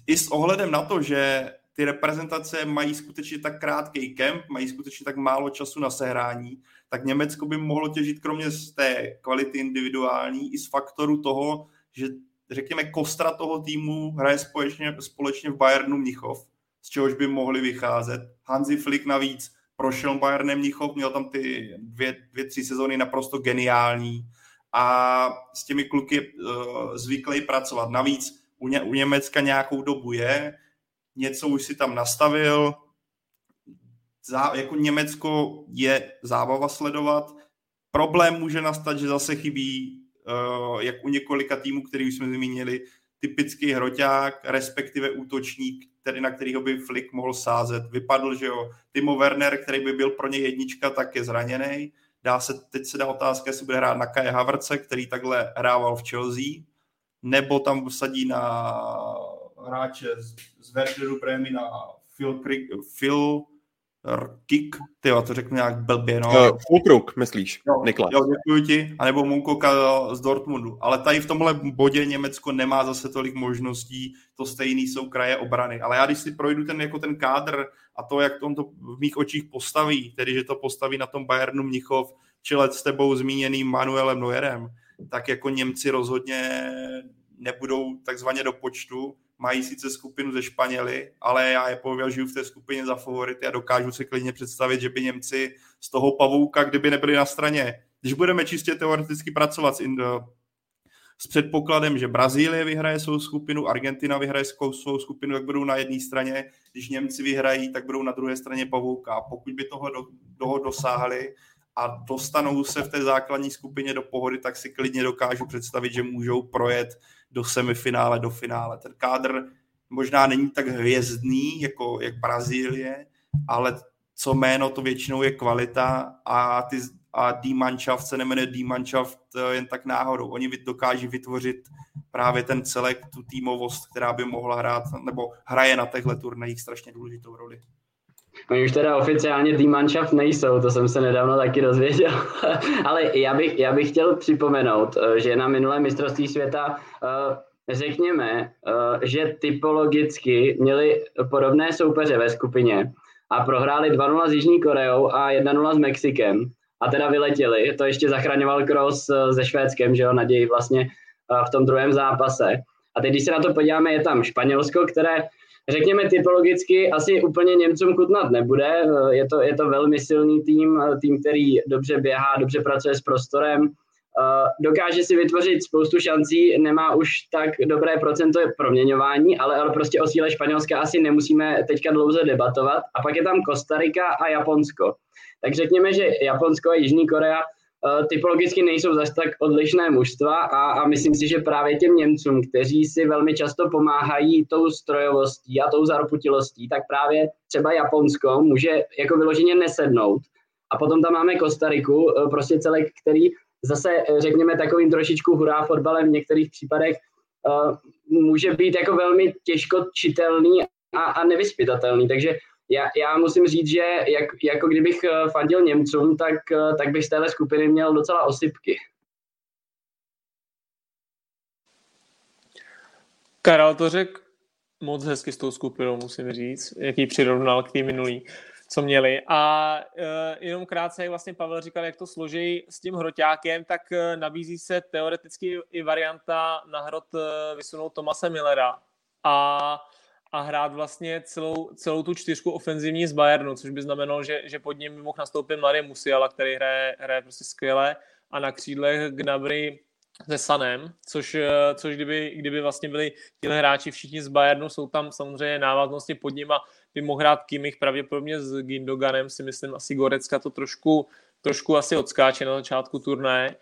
i s ohledem na to, že ty reprezentace mají skutečně tak krátký kemp, mají skutečně tak málo času na sehrání, tak Německo by mohlo těžit kromě z té kvality individuální i z faktoru toho, že řekněme kostra toho týmu hraje společně, společně v Bayernu Mnichov, z čehož by mohli vycházet. Hansi Flick navíc prošel Bayernem Mnichov, měl tam ty dvě, dvě tři sezóny naprosto geniální a s těmi kluky uh, zvyklý pracovat. Navíc u, ně, u Německa nějakou dobu je, něco už si tam nastavil. Zá, jako Německo je zábava sledovat. problém může nastat, že zase chybí, uh, jak u několika týmů, který už jsme zmínili, typický hroťák, respektive útočník, který, na kterýho by Flick mohl sázet. Vypadl, že jo, Timo Werner, který by byl pro ně jednička, tak je zraněný. Dá se, teď se dá otázka, jestli bude hrát na Kaje Haverce, který takhle hrával v Chelsea, nebo tam vsadí na hráče z, z Werderu Bremy na Phil, Phil Kick, ty to řeknu nějak blbě, no. Uh, myslíš, jo, Niklas. Jo, děkuji ti, anebo Munkoka z Dortmundu. Ale tady v tomhle bodě Německo nemá zase tolik možností, to stejný jsou kraje obrany. Ale já když si projdu ten, jako ten kádr a to, jak on to v mých očích postaví, tedy že to postaví na tom Bayernu Mnichov, čile s tebou zmíněným Manuelem Neuerem, tak jako Němci rozhodně nebudou takzvaně do počtu, mají sice skupinu ze Španěli, ale já je považuji v té skupině za favority a dokážu si klidně představit, že by Němci z toho pavouka, kdyby nebyli na straně, když budeme čistě teoreticky pracovat s, Indo, s předpokladem, že Brazílie vyhraje svou skupinu, Argentina vyhraje svou skupinu, tak budou na jedné straně, když Němci vyhrají, tak budou na druhé straně pavouka. A pokud by toho, do, toho dosáhli a dostanou se v té základní skupině do pohody, tak si klidně dokážu představit, že můžou projet do semifinále, do finále. Ten kádr možná není tak hvězdný, jako jak Brazílie, ale co jméno, to většinou je kvalita a, ty, a D Mannschaft se nemenuje D jen tak náhodou. Oni dokáží vytvořit právě ten celek, tu týmovost, která by mohla hrát, nebo hraje na těchto turnajích strašně důležitou roli. Oni už teda oficiálně tým Mannschaft nejsou, to jsem se nedávno taky dozvěděl. [laughs] Ale já bych, já bych chtěl připomenout, eh, že na minulé mistrovství světa eh, řekněme, eh, že typologicky měli podobné soupeře ve skupině a prohráli 2-0 s Jižní Koreou a 1-0 s Mexikem a teda vyletěli. To ještě zachraňoval Kroos se Švédskem, že jo, naději vlastně v tom druhém zápase. A teď, když se na to podíváme, je tam Španělsko, které řekněme typologicky asi úplně Němcům kutnat nebude. Je to, je to velmi silný tým, tým, který dobře běhá, dobře pracuje s prostorem, dokáže si vytvořit spoustu šancí, nemá už tak dobré procento proměňování, ale, ale prostě o síle Španělska asi nemusíme teďka dlouze debatovat. A pak je tam Kostarika a Japonsko. Tak řekněme, že Japonsko a Jižní Korea Eh, typologicky nejsou zase tak odlišné mužstva a, a myslím si, že právě těm Němcům, kteří si velmi často pomáhají tou strojovostí a tou zaroputilostí, tak právě třeba Japonsko může jako vyloženě nesednout. A potom tam máme Kostariku, eh, prostě celek, který zase, eh, řekněme, takovým trošičku hurá fotbalem v některých případech může být jako velmi těžko čitelný a, a nevyspytatelný. Takže já, já musím říct, že jak, jako kdybych eh, fandil Němcům, tak, eh, tak bych z téhle skupiny měl docela osypky. Karel to řekl moc hezky s tou skupinou, musím říct, jaký přirovnal k té minulý, co měli. A uh, jenom krátce, jak vlastně Pavel říkal, jak to složí s tím hroťákem, tak uh, nabízí se teoreticky i varianta na hrot uh, vysunout Tomase Millera. A a hrát vlastně celou, celou tu čtyřku ofenzivní z Bayernu, což by znamenalo, že, že pod ním mohl nastoupit Mladý Musiala, který hraje, hraje prostě skvěle a na křídlech Gnabry se Sanem, což, což kdyby, kdyby vlastně byli tyhle hráči všichni z Bayernu, jsou tam samozřejmě návaznosti pod nima, by mohl hrát Kimich pravděpodobně s Gindoganem, si myslím, asi Gorecka to trošku, trošku asi odskáče na začátku turné.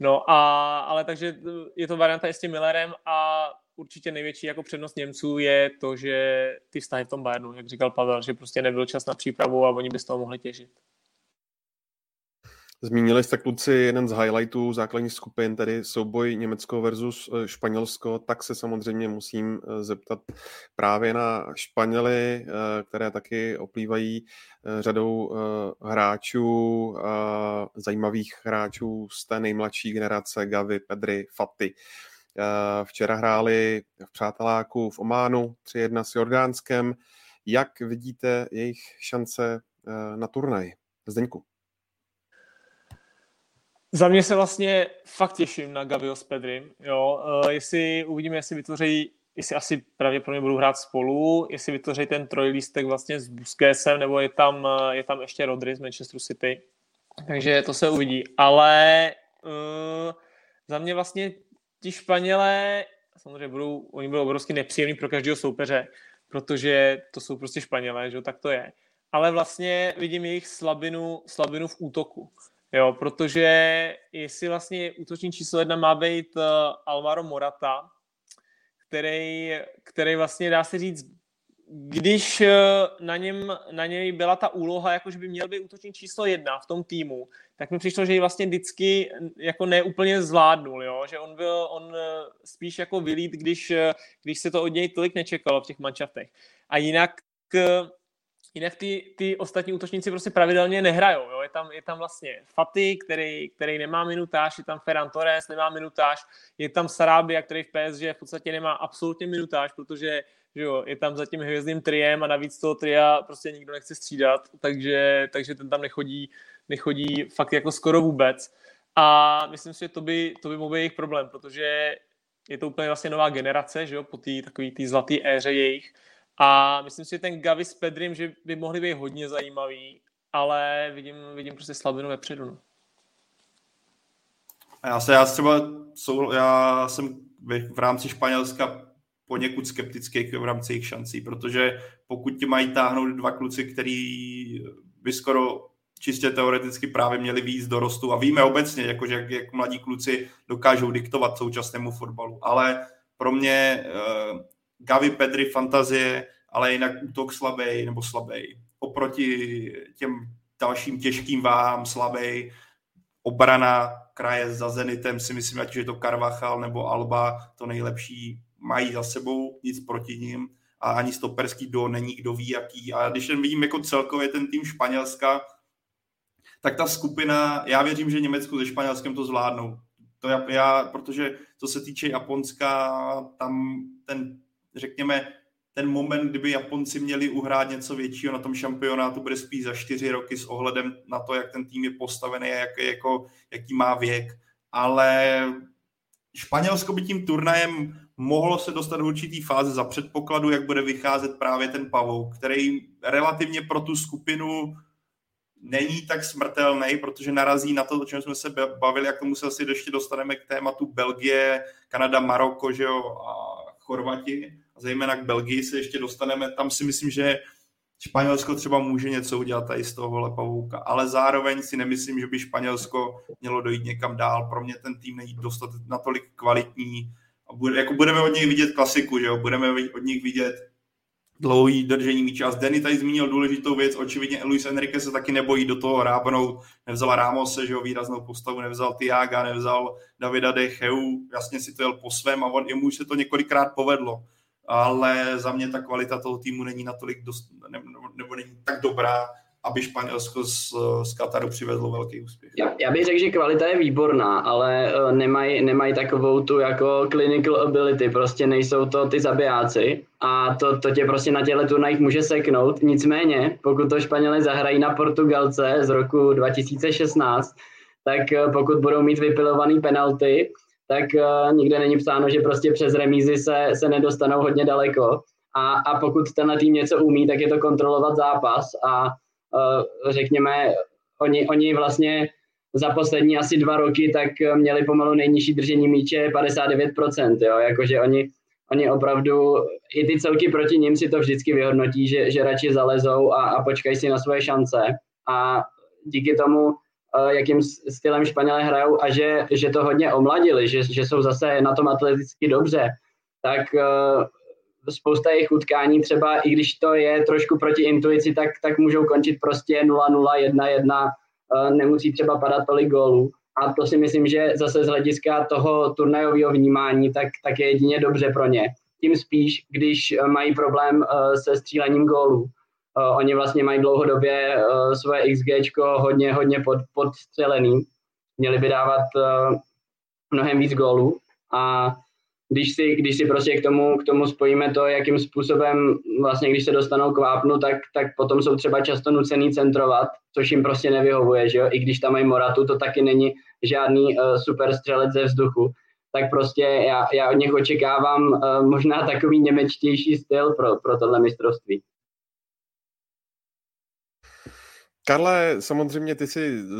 No a, ale takže je to varianta i s tím Millerem a určitě největší jako přednost Němců je to, že ty vztahy v tom Bayernu, jak říkal Pavel, že prostě nebyl čas na přípravu a oni by z toho mohli těžit. Zmínili jste kluci jeden z highlightů základních skupin, tedy souboj Německo versus eh, Španělsko, tak se samozřejmě musím eh, zeptat právě na Španěly, eh, které taky oplývají řadou hráčů, zajímavých hráčů z té nejmladší generace, Gavi, Pedri, Fati. Včera hráli v Přáteláku v Ománu 3-1 s Jordánskem. Jak vidíte jejich šance na turnaj? Zdeňku. Za mě se vlastně fakt těším na Gavio s Pedrym. Jo. Uh, jestli uvidíme, jestli vytvoří, jestli asi pravděpodobně budou hrát spolu, jestli vytvoří ten trojlístek vlastně s Busquetsem, nebo je tam, je tam ještě Rodri z Manchester City. Takže to se uvidí. Ale uh, za mě vlastně ti Španělé, samozřejmě budou, oni budou obrovsky nepříjemní pro každého soupeře, protože to jsou prostě Španělé, že tak to je. Ale vlastně vidím jejich slabinu, slabinu v útoku Jo, protože jestli vlastně útočník číslo jedna má být uh, Alvaro Morata, který, který vlastně dá se říct, když uh, na, něm, na něj byla ta úloha, jako že by měl být útočník číslo jedna v tom týmu, tak mi přišlo, že ji vlastně vždycky jako neúplně zvládnul, jo? že on byl on uh, spíš jako vylít, když, když se to od něj tolik nečekalo v těch manšaftech. A jinak Jinak ty, ty ostatní útočníci prostě pravidelně nehrajou. Jo? Je, tam, je tam vlastně Faty, který, který nemá minutáž, je tam Ferran Torres, nemá minutáž, je tam Sarabia, který v PSG v podstatě nemá absolutně minutáž, protože že jo, je tam za tím hvězdným triem a navíc toho tria prostě nikdo nechce střídat, takže, takže ten tam nechodí, nechodí fakt jako skoro vůbec. A myslím si, že to by, to by mohl být jejich problém, protože je to úplně vlastně nová generace, že jo, po té takový tý zlaté éře jejich, a myslím si, že ten Gavi s Pedrim, že by mohli být hodně zajímavý, ale vidím, vidím prostě slabinu vepředu. No. Já se, já třeba, já jsem v rámci Španělska poněkud skeptický v rámci jejich šancí, protože pokud ti mají táhnout dva kluci, který by skoro čistě teoreticky právě měli víc dorostu a víme obecně, jakože jak, jak mladí kluci dokážou diktovat současnému fotbalu, ale pro mě uh, Gavi, Pedri, fantazie, ale jinak útok slabý nebo slabý. Oproti těm dalším těžkým váhám slabý. Obrana kraje za Zenitem si myslím, ať je to Carvachal nebo Alba, to nejlepší mají za sebou, nic proti ním a ani stoperský do není kdo ví jaký. A když jen vidím jako celkově ten tým Španělska, tak ta skupina, já věřím, že Německo se Španělskem to zvládnou. To já, já, protože co se týče Japonska, tam ten řekněme, ten moment, kdyby Japonci měli uhrát něco většího na tom šampionátu, bude spíš za čtyři roky s ohledem na to, jak ten tým je postavený a jak, jako, jaký má věk. Ale Španělsko by tím turnajem mohlo se dostat do určitý fáze za předpokladu, jak bude vycházet právě ten Pavouk, který relativně pro tu skupinu není tak smrtelný, protože narazí na to, o čem jsme se bavili, jak tomu se asi ještě dostaneme k tématu Belgie, Kanada, Maroko, že jo, a Chorvati a zejména k Belgii se ještě dostaneme. Tam si myslím, že Španělsko třeba může něco udělat tady z toho pavouka, ale zároveň si nemyslím, že by Španělsko mělo dojít někam dál. Pro mě ten tým není dostat natolik kvalitní. A bude, jako budeme od něj vidět klasiku, že jo? budeme od nich vidět dlouhý držení míče. A Denny tady zmínil důležitou věc, očividně Luis Enrique se taky nebojí do toho rábnout, nevzal Ramose, že jo, výraznou postavu, nevzal Tiaga, nevzal Davida De Cheu, jasně si to jel po svém a on, jemu se to několikrát povedlo. Ale za mě ta kvalita toho týmu není natolik dost, nebo, nebo není tak dobrá, aby Španělsko z, z Kataru přivedlo velký úspěch. Já, já bych řekl, že kvalita je výborná, ale uh, nemají nemaj takovou tu jako clinical ability, prostě nejsou to ty zabijáci a to, to tě prostě na těle turnajích může seknout. Nicméně, pokud to Španělé zahrají na Portugalce z roku 2016, tak uh, pokud budou mít vypilovaný penalty, tak uh, nikde není psáno, že prostě přes remízy se, se nedostanou hodně daleko. A, a pokud tenhle tým něco umí, tak je to kontrolovat zápas a Eh, řekněme, oni, oni vlastně za poslední asi dva roky tak měli pomalu nejnižší držení míče 59%, jo, jakože oni, oni opravdu, i ty celky proti ním si to vždycky vyhodnotí, že, že radši zalezou a, a počkají si na svoje šance a díky tomu, eh, jakým stylem Španělé hrajou a že, že to hodně omladili, že, že jsou zase na tom atleticky dobře, tak eh, spousta jejich utkání třeba, i když to je trošku proti intuici, tak, tak můžou končit prostě 0-0, 1-1, eh, nemusí třeba padat tolik gólů. A to si myslím, že zase z hlediska toho turnajového vnímání, tak, tak je jedině dobře pro ně. Tím spíš, když eh, mají problém eh, se střílením gólů. Oni vlastně mají dlouhodobě svoje XG hodně, hodně pod, podstřelený. Měli by dávat mnohem víc gólů. A když si, když si prostě k tomu, k tomu spojíme to, jakým způsobem vlastně, když se dostanou k vápnu, tak, tak potom jsou třeba často nucený centrovat, což jim prostě nevyhovuje, že jo? I když tam mají Moratu, to taky není žádný uh, super střelec ze vzduchu. Tak prostě já, já od nich očekávám uh, možná takový němečtější styl pro, pro tohle mistrovství. Karle, samozřejmě ty jsi uh,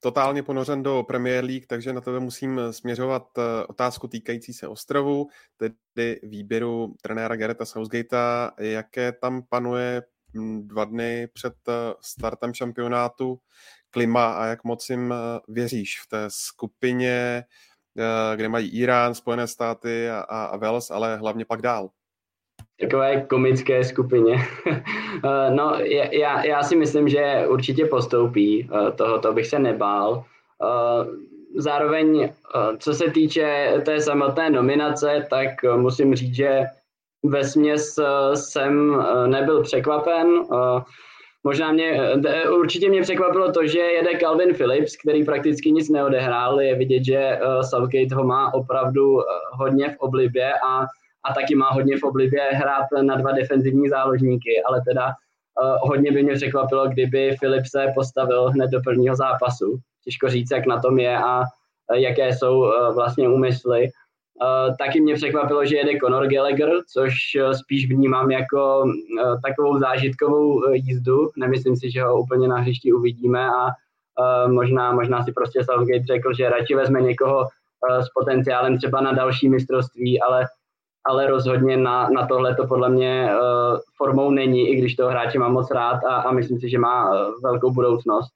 totálně ponořen do Premier League, takže na tebe musím směřovat uh, otázku týkající se ostrovu, tedy výběru trenéra Gareta Southgatea, jaké tam panuje hm, dva dny před startem šampionátu klima a jak moc jim věříš v té skupině, kde mají Irán, Spojené státy a, a Wales, ale hlavně pak dál? Takové komické skupině. [laughs] no, já, já si myslím, že určitě postoupí, tohoto bych se nebál. Zároveň, co se týče té samotné nominace, tak musím říct, že ve směs jsem nebyl překvapen. Možná mě, určitě mě překvapilo to, že jede Calvin Phillips, který prakticky nic neodehrál. Je vidět, že Southgate ho má opravdu hodně v oblibě a a taky má hodně v oblibě hrát na dva defenzivní záložníky, ale teda uh, hodně by mě překvapilo, kdyby Filip se postavil hned do prvního zápasu. Těžko říct, jak na tom je a uh, jaké jsou uh, vlastně úmysly. Uh, taky mě překvapilo, že jede Conor Gallagher, což spíš vnímám jako uh, takovou zážitkovou uh, jízdu. Nemyslím si, že ho úplně na hřišti uvidíme a možná, možná si prostě Southgate řekl, že radši vezme někoho s potenciálem třeba na další mistrovství, ale ale rozhodně na, na tohle to podle mě uh, formou není, i když toho hráče mám moc rád a, a myslím si, že má uh, velkou budoucnost.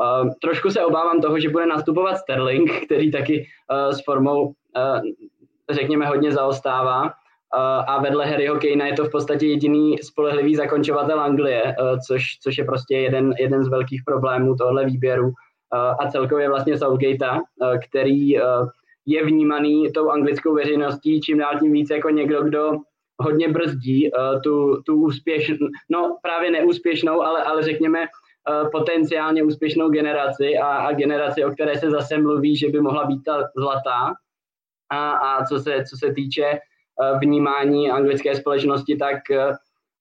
Uh, trošku se obávám toho, že bude nastupovat Sterling, [laughs] který taky uh, s formou, uh, řekněme, hodně zaostává. Uh, a vedle Harryho Kanea je to v podstatě jediný spolehlivý zakončovatel Anglie, uh, což, což je prostě jeden, jeden z velkých problémů tohle výběru. Uh, a celkově vlastně Southgate, uh, který uh, je vnímaný tou anglickou veřejností čím dál tím víc jako někdo, kdo hodně brzdí uh, tu, tu úspěšnou, no právě neúspěšnou, ale, ale řekněme uh, potenciálně úspěšnou generaci a, a generaci, o které se zase mluví, že by mohla být ta zlatá. A, a co, se, co se týče uh, vnímání anglické společnosti, tak uh,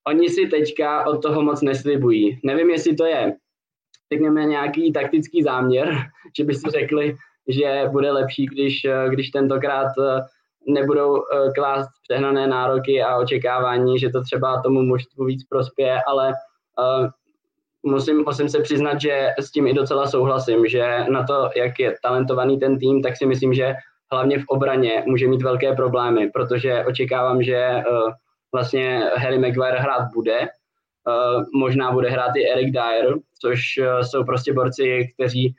oni si teďka od toho moc neslibují. Nevím, jestli to je, řekněme, nějaký taktický záměr, [laughs] že by si řekli, že bude lepší, když, eh, když tentokrát eh, nebudou eh, klást přehnané nároky a očekávání, že to třeba tomu mužstvu víc prospěje, ale musím, musím se přiznat, že s tím i docela souhlasím, že na to, jak je talentovaný ten tým, tak si myslím, že hlavně v obraně může mít velké problémy, protože očekávám, že vlastně Harry Maguire hrát bude, uh, možná bude hrát i Eric Dyer, což uh, jsou prostě borci, kteří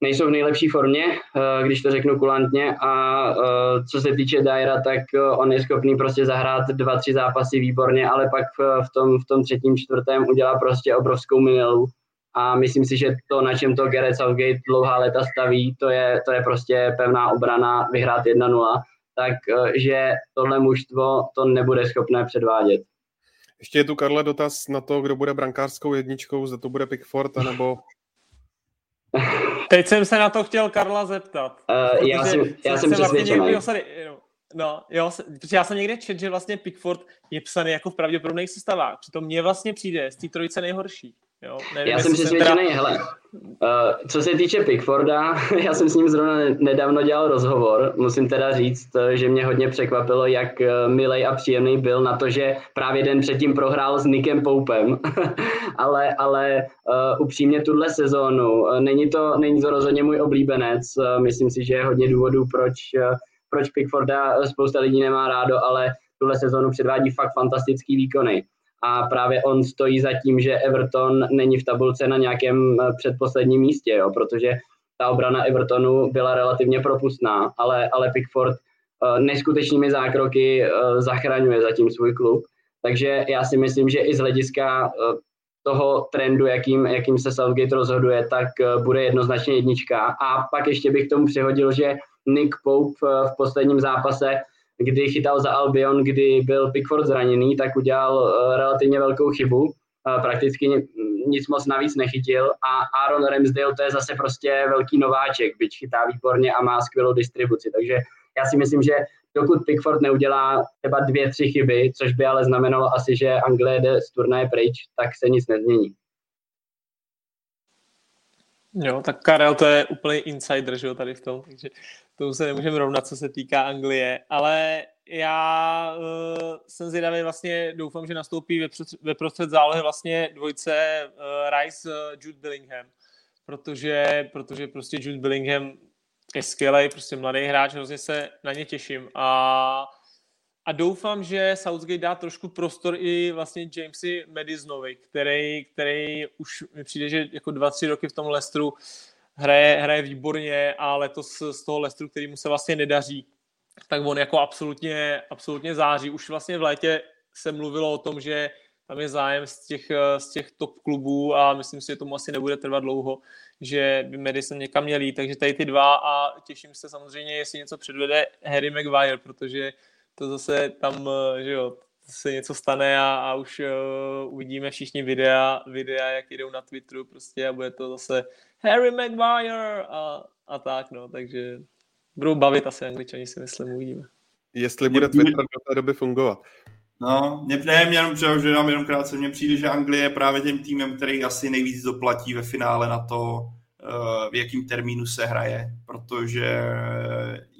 nejsou v nejlepší formě, eh, když to řeknu kulantně a eh, co se týče Dyera, tak eh, on je schopný prostě zahrát dva, tři zápasy výborně, ale pak v tom, v tom třetím, čtvrtém udělá prostě obrovskou minelu a myslím si, že to, na čem to Gareth Southgate dlouhá léta staví, to je, to je prostě pevná obrana, vyhrát 1-0, takže tohle mužstvo to nebude schopné předvádět. Ještě je tu, Karle, dotaz na to, kdo bude brankářskou jedničkou, zda to bude Pickford, anebo [laughs] Teď jsem se na to chtěl Karla zeptat. Uh, já jsem, já jsem vlastně přesvědčený. Vlastně no, jo, protože já jsem někde čet, že vlastně Pickford je psaný jako v pravděpodobných sestavách. Přitom mně vlastně přijde z té trojice nejhorší. Jo? Nevím, já jsem přesvědčený, teda... hele, uh, co se týče Pickforda, [laughs] já jsem s ním zrovna nedávno dělal rozhovor, musím teda říct, eh, že mě hodně překvapilo, jak uh, milej a příjemný byl na to, že právě den předtím prohrál s Nikem Poupem, [laughs] ale, ale uh, upřímně tuhle sezónu, uh, není, to, není to rozhodně můj oblíbenec, uh, myslím si, že je hodně důvodů, proč, uh, proč Pickforda spousta lidí nemá rádo, ale tuhle sezónu předvádí fakt fantastický výkony a právě on stojí za tím, že Everton není v tabulce na nějakém eh, předposledním místě, jo, protože ta obrana Evertonu byla relativně propustná, ale, ale Pickford uh, neskutečnými zákroky uh, zachraňuje zatím svůj klub. Takže já si myslím, že i z hlediska toho trendu, jakým, jakým se Southgate rozhoduje, tak bude jednoznačně jednička. A pak ještě bych tomu přihodil, že Nick Pope v posledním zápase kdy chytal za Albion, kdy byl Pickford zraněný, tak udělal uh, relativně velkou chybu. Uh, prakticky nic moc navíc nechytil a Aaron Ramsdale to je zase prostě velký nováček, byť chytá výborně a má skvělou distribuci. Takže já si myslím, že dokud Pickford neudělá třeba dvě, tři chyby, což by ale znamenalo asi, že Anglie jde z turnaje pryč, tak se nic nezmění. Jo, tak Karel to je úplný insider, že jo, tady v tom, takže tomu se nemůžeme rovnat, co se týká Anglie, ale já uh, jsem zvědavý, vlastně doufám, že nastoupí ve, prostřed, ve prostřed zálohy vlastně dvojce uh, Rice uh, Jude Billingham, protože, protože prostě Jude Billingham je skvělý, prostě mladý hráč, hrozně se na ně těším a a doufám, že Southgate dá trošku prostor i vlastně Jamesi Madisonovi, který, který už mi přijde, že jako dva, tři roky v tom Leicesteru hraje, hraje výborně a letos z toho Leicesteru, který mu se vlastně nedaří, tak on jako absolutně, absolutně září. Už vlastně v létě se mluvilo o tom, že tam je zájem z těch, z těch top klubů a myslím si, že tomu asi nebude trvat dlouho, že by Madison někam měl jít, takže tady ty dva a těším se samozřejmě, jestli něco předvede Harry Maguire, protože to zase tam, že jo, se něco stane a, a už uh, uvidíme všichni videa, videa, jak jdou na Twitteru prostě a bude to zase Harry Maguire a, a tak, no, takže budou bavit asi angličani, si myslím, uvidíme. Jestli bude Twitter do té doby fungovat. No, mě, ne, mě jenom třeba, že nám jenom krátce, mně přijde, že Anglie je právě tím týmem, který asi nejvíc doplatí ve finále na to, v jakým termínu se hraje, protože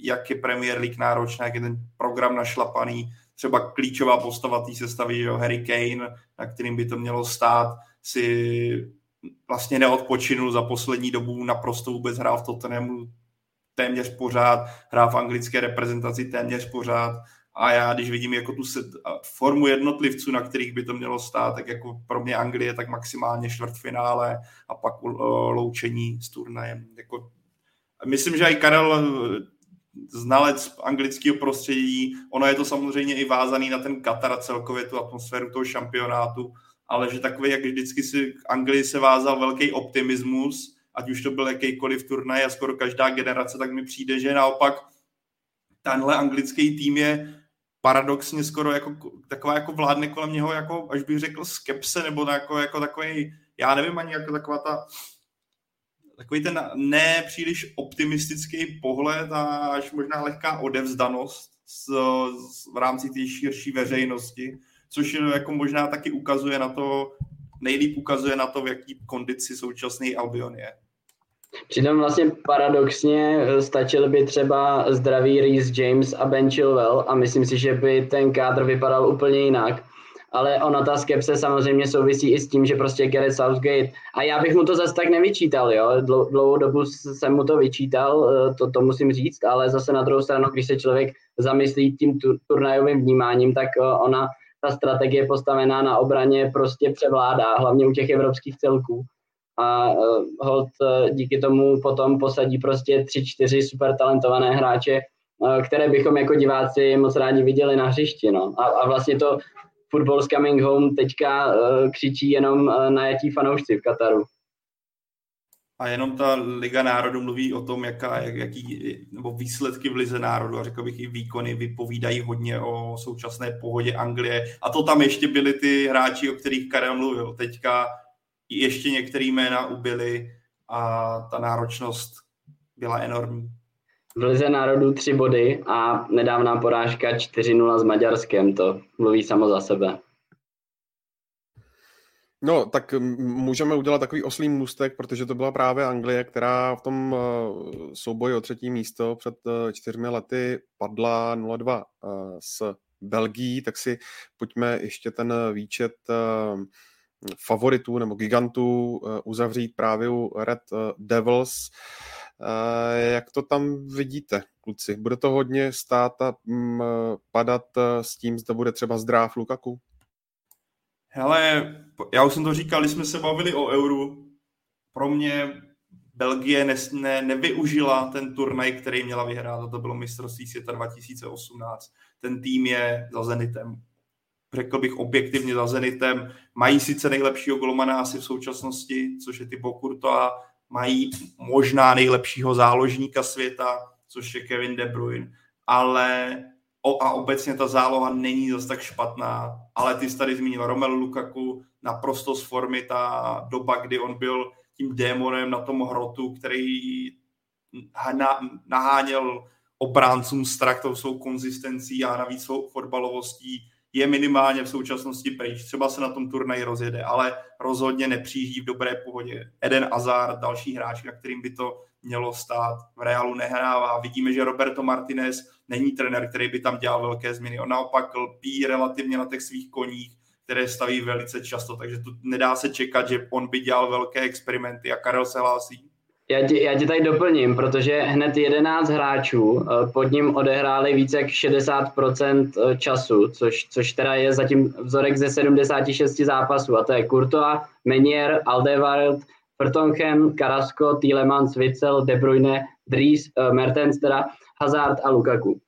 jak je Premier League náročná, jak je ten program našlapaný, třeba klíčová postava té sestavy, jo, Harry Kane, na kterým by to mělo stát, si vlastně neodpočinul za poslední dobu, naprosto vůbec hrál v Tottenhamu téměř pořád, hrál v anglické reprezentaci téměř pořád a já, když vidím jako tu set, formu jednotlivců, na kterých by to mělo stát, tak jako pro mě Anglie tak maximálně čtvrtfinále a pak loučení s turnajem. Jako, myslím, že i Karel znalec anglického prostředí, ono je to samozřejmě i vázaný na ten Katar a celkově tu atmosféru toho šampionátu, ale že takový, jak vždycky si v Anglii se vázal velký optimismus, ať už to byl jakýkoliv turnaj a skoro každá generace, tak mi přijde, že naopak tenhle anglický tým je paradoxně skoro jako, taková jako vládne kolem něho, jako, až bych řekl, skepse, nebo jako, jako takový, já nevím ani jako taková ta takový ten ne příliš optimistický pohled a až možná lehká odevzdanost z, z, v rámci té širší veřejnosti, což jako možná taky ukazuje na to, nejlíp ukazuje na to, v jaký kondici současný Albion je. Přitom vlastně paradoxně eh, stačil by třeba zdravý Reese James a Ben Chilwell a myslím si, že by ten kádr vypadal úplně jinak. Ale ona ta skepse samozřejmě souvisí i s tím, že prostě Gareth Southgate, a já bych mu to zase tak nevyčítal, jo, dlouhou dobu jsem mu to vyčítal, eh, to, to musím říct, ale zase na druhou stranu, když se člověk zamyslí tím turnajovým vnímáním, tak eh, ona, ta strategie postavená na obraně prostě převládá, hlavně u těch evropských celků a uh, hold uh, díky tomu potom posadí prostě tři, čtyři super talentované hráče, uh, které bychom jako diváci moc rádi viděli na hřišti. No. A, a vlastně to Football's Coming Home teďka křičí jenom najatí fanoušci v Kataru. A jenom ta Liga národů mluví o tom, jaká, jak, jaký, nebo výsledky v Lize národů a řekl bych i výkony vypovídají hodně o současné pohodě Anglie. A to tam ještě byli ty hráči, o kterých Karel mluvil. Teďka ještě některé jména ubyly a ta náročnost byla enormní. V Lize národů tři body a nedávná porážka 4-0 s Maďarskem, to mluví samo za sebe. No, tak můžeme udělat takový oslý můstek, protože to byla právě Anglie, která v tom eh, souboji o třetí místo před eh, čtyřmi lety padla 0-2 eh, s Belgií, tak si pojďme ještě ten výčet favoritů nebo gigantů uzavřít právě u Red Devils. Jak to tam vidíte, kluci? Bude to hodně stát a mm, padat s tím, zda bude třeba zdráv Lukaku? Hele, já už jsem to říkal, když jsme se bavili o euru. Pro mě Belgie ne, ne, nevyužila ten turnaj, který měla vyhrát, a to bylo mistrovství světa 2018. Ten tým je za Zenitem řekl bych objektivně za Zenitem. Mají sice nejlepšího golmana asi v současnosti, což je Thibaut Courtois, mají možná nejlepšího záložníka světa, což je Kevin De Bruyne, ale o, a obecně ta záloha není zase tak špatná, ale ty jsi tady zmínil Romelu Lukaku, naprosto z formy ta doba, kdy on byl tím démonem na tom hrotu, který naháněl obráncům strach tou svou konzistencí a navíc svou fotbalovostí je minimálně v současnosti pryč. Třeba se na tom turnaji rozjede, ale rozhodně nepřijíždí v dobré pohodě. Eden Azar, další hráč, na kterým by to mělo stát, v Realu nehrává. Vidíme, že Roberto Martinez není trenér, který by tam dělal velké změny. On naopak lpí relativně na těch svých koních, které staví velice často, takže tu nedá se čekat, že on by dělal velké experimenty a Karel se hlásí. Já ti, já ti tady doplním, protože hned 11 hráčů eh, pod ním odehráli více jak 60% eh, času, což, což teda je zatím vzorek ze 76 zápasů, a to je Courtois, Menier, Aldevareld, Vertonghen, Carrasco, Tielemans, Witzel, De Bruyne, Dries, uh, Mertens, teda Hazard a Lukaku.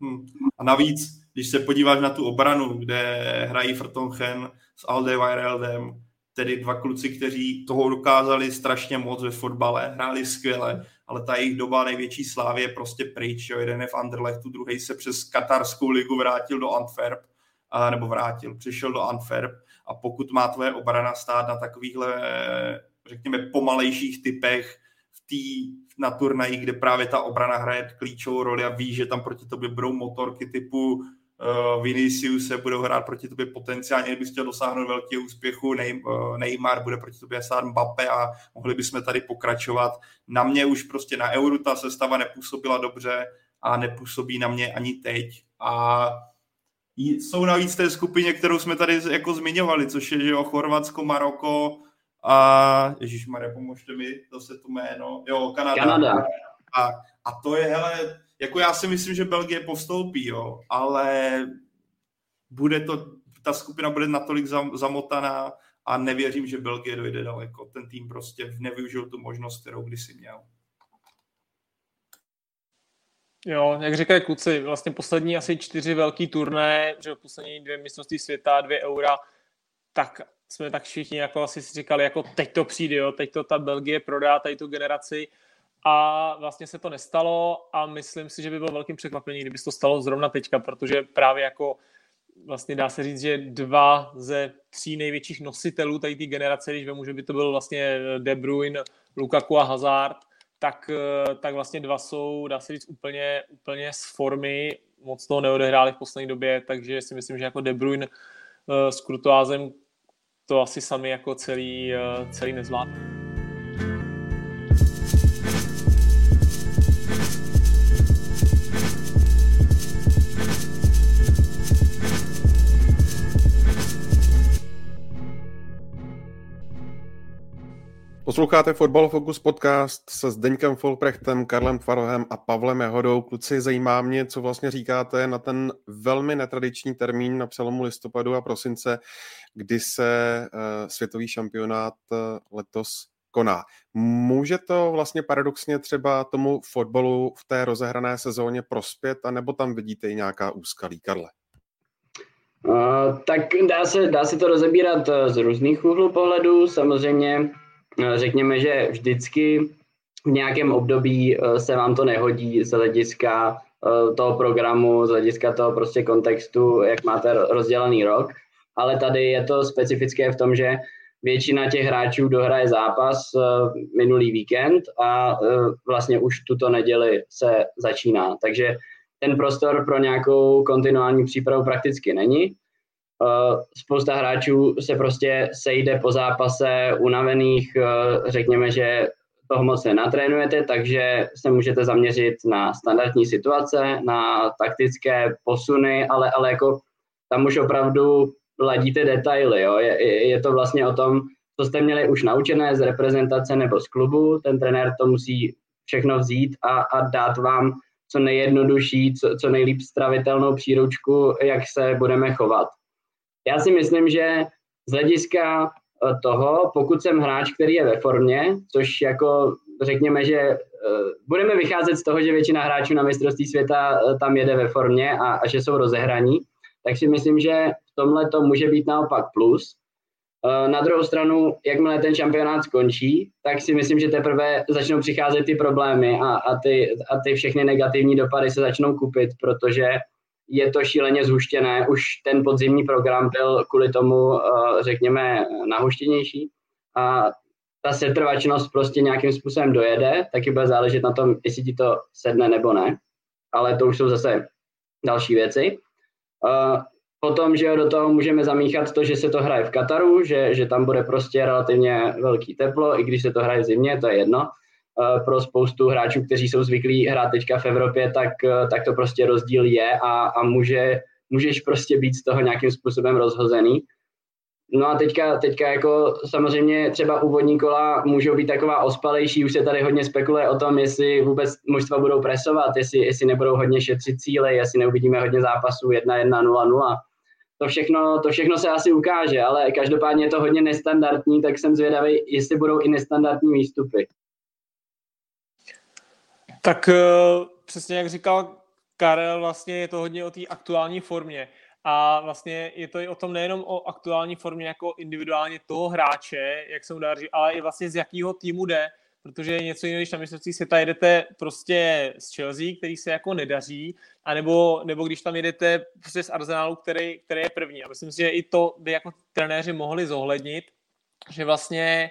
Hmm. A navíc, když se podíváš na tu obranu, kde hrají Vertonghen s Aldevareldem, tedy dva kluci, kteří toho dokázali strašně moc ve fotbale, hráli skvěle, ale ta jejich doba největší slávy je prostě pryč. Jo. Jeden je v Anderlechtu, druhý se přes katarskou ligu vrátil do Antwerp, a, nebo vrátil, přišel do Antwerp a pokud má tvoje obrana stát na takovýchhle, řekněme, pomalejších typech v tý, na turnajích, kde právě ta obrana hraje klíčovou roli a ví, že tam proti tobě budou motorky typu uh, Vinicius se budou hrát proti tobě potenciálně, kdyby chtěl dosáhnout velkého úspěchu, eh, Neymar bude proti tobě stát Mbappé a mohli bychom tady pokračovat. Na mě už prostě na Euro ta sestava nepůsobila dobře a nepůsobí na mě ani teď. A jsou navíc té skupině, kterou jsme tady jako zmiňovali, což je že jo, Chorvatsko, Maroko a Ježíš Maria, pomožte mi zase to jméno. Jo, Kanada. Kanada. A, a to je, hele, jako já si myslím, že Belgie postoupí, jo, ale bude to, ta skupina bude natolik zamotaná a nevěřím, že Belgie dojde daleko. Ten tým prostě nevyužil tu možnost, kterou kdysi měl. Jo, jak říkají kluci, vlastně poslední asi čtyři velký turné, že poslední dvě mistrovství světa, dvě eura, tak jsme tak všichni jako asi si říkali, jako teď to přijde, jo, teď to ta Belgie prodá, tady tu generaci. A vlastně se to nestalo a myslím si, že by bylo velkým překvapením, kdyby se to stalo zrovna teďka, protože právě jako vlastně dá se říct, že dva ze tří největších nositelů tady té generace, když vemu, že by to byl vlastně De Bruyne, Lukaku a Hazard, tak, tak vlastně dva jsou, dá se říct, úplně, úplně z formy, moc toho neodehráli v poslední době, takže si myslím, že jako De Bruyne eh, s Krutoázem to asi sami jako celý, eh, celý nezvládnou. Posloucháte Fotbal Focus podcast se Zdeňkem Folprechtem, Karlem Farohem a Pavlem Jahodou. Kluci, zajímá mě, co vlastně říkáte na ten velmi netradiční termín na přelomu listopadu a prosince, kdy se uh, světový šampionát uh, letos koná. Může to vlastně paradoxně třeba tomu fotbalu v té rozehrané sezóně prospět, anebo tam vidíte i nějaká úskalí, Karle? Uh, tak dá se, dá se to rozebírat z různých úhlů pohledu. Samozřejmě Eh, řekněme, že vždycky v nějakém období eh, se vám to nehodí z hlediska eh, toho programu, z hlediska toho prostě kontextu, jak máte rozdělený rok, ale tady je to specifické v tom, že většina těch hráčů dohraje zápas minulý víkend a vlastně už tuto neděli se začíná. Takže ten prostor pro nějakou kontinuální přípravu prakticky není. Uh, spousta hráčů se prostě sejde po zápase unavených, uh, řekněme, že toho moc nenatrénujete, takže se můžete zaměřit na standardní situace, na taktické posuny, ale, ale jako tam už opravdu ladíte detaily. Jo? Je, je to vlastně o tom, co jste měli už naučené z reprezentace nebo z klubu, ten trenér to musí všechno vzít a, a dát vám co nejjednodušší, co, co nejlíp stravitelnou příručku, jak se budeme chovat. Já si myslím, že z hlediska eh, toho, pokud jsem hráč, který je ve formě, což jako řekněme, že uh, budeme vycházet z toho, že většina hráčů na mistrovství světa uh, tam jede ve formě a, a že jsou rozehraní, tak si myslím, že v tomhle to může být naopak plus. Na druhou stranu, jakmile ten šampionát skončí, tak si myslím, že teprve začnou přicházet ty problémy a, a, ty, a ty všechny negativní dopady se začnou kupit, protože je to šíleně zhuštěné. Už ten podzimní program byl kvůli tomu, eh, řekněme, nahuštěnější. A ta setrvačnost prostě nějakým způsobem dojede, taky bude záležet na tom, jestli ti to sedne nebo ne. Ale to už jsou zase další věci. Eh, potom, že do toho můžeme zamíchat to, že se to hraje v Kataru, že, že tam bude prostě relativně velký teplo, i když se to hraje v zimě, to je jedno. Eh, pro spoustu hráčů, kteří jsou zvyklí hrát teďka v Evropě, tak, eh, tak to prostě rozdíl je a, a může, můžeš prostě být z toho nějakým způsobem rozhozený. No a teďka, teďka jako samozřejmě třeba úvodní kola můžou být taková ospalejší, už se tady hodně spekuluje o tom, jestli vůbec mužstva budou presovat, jestli, jestli nebudou hodně šetřit cíle, jestli neuvidíme hodně zápasů 1-1, 0-0. To všechno, to všechno se asi ukáže, ale každopádně je to hodně nestandardní, tak jsem zvědavý, jestli budou i nestandardní výstupy. Tak eh, přesně jak říkal Karel, vlastně je to hodně o té aktuální formě. A vlastně je to i o tom nejenom o aktuální formě jako individuálně toho hráče, jak se mu daří, ale i vlastně z jakého týmu jde, protože je něco jiného, když na mistrovství světa jedete prostě z Chelsea, který se jako nedaří, anebo, nebo když tam jedete prostě z Arsenalu, který, který je první. A myslím si, že i to by jako trenéři mohli zohlednit, že vlastně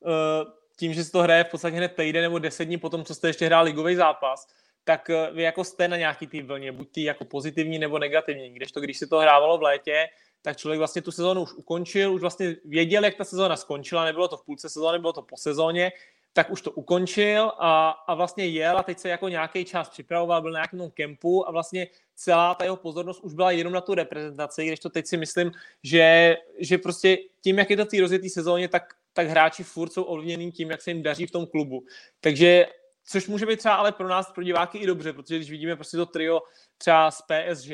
uh, tím, že se to hraje v podstatě hned týden nebo deset dní potom, co jste ještě hrál ligový zápas, tak eh, vy jako jste na nějaký tý vlně, buď ty jako pozitivní nebo negativní. Když to, když se to hrávalo v létě, tak člověk vlastně tu sezónu už ukončil, už vlastně věděl, jak ta sezóna skončila, nebylo to v půlce sezóny, bylo to po sezóně, tak už to ukončil a, a vlastně jel a teď se jako nějaký čas připravoval, byl na nějakém kempu a vlastně celá ta jeho pozornost už byla jenom na tu reprezentaci, když to teď si myslím, že, že prostě tím, jak je to v té rozjetý sezóně, tak, tak hráči furt jsou ovlivněný tím, jak se jim daří v tom klubu. Takže což může být třeba ale pro nás, pro diváky i dobře, protože když vidíme prostě to trio třeba z PSG,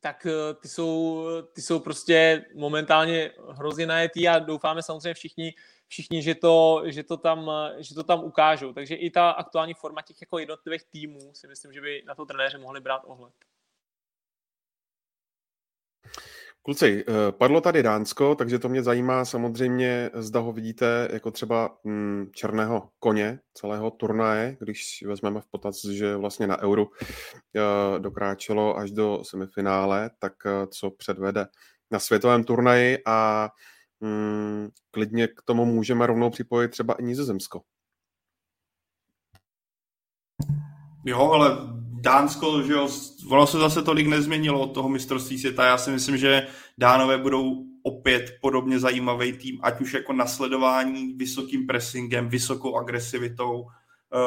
tak eh, ty jsou, ty jsou prostě momentálně hrozně najetý a doufáme samozřejmě všichni, všichni že, to, že, to tam, že to tam ukážou. Takže i ta aktuální forma těch jako jednotlivých týmů si myslím, že by na to trenéři mohli brát ohled. Kluci, eh, padlo tady Dánsko, takže to mě zajímá samozřejmě, zda ho vidíte jako třeba mm, černého koně celého turnaje, když vezmeme v potaz, že vlastně na Euro eh, dokráčelo až do semifinále, tak eh, co předvede na světovém turnaji a mm, klidně k tomu můžeme rovnou připojit třeba i Nizozemsko. Jo, ale Dánsko, že jo, ono se zase tolik nezměnilo od toho mistrovství světa. Já si myslím, že Dánové budou opět podobně zajímavý tým, ať už jako nasledování vysokým pressingem, vysokou agresivitou, eh,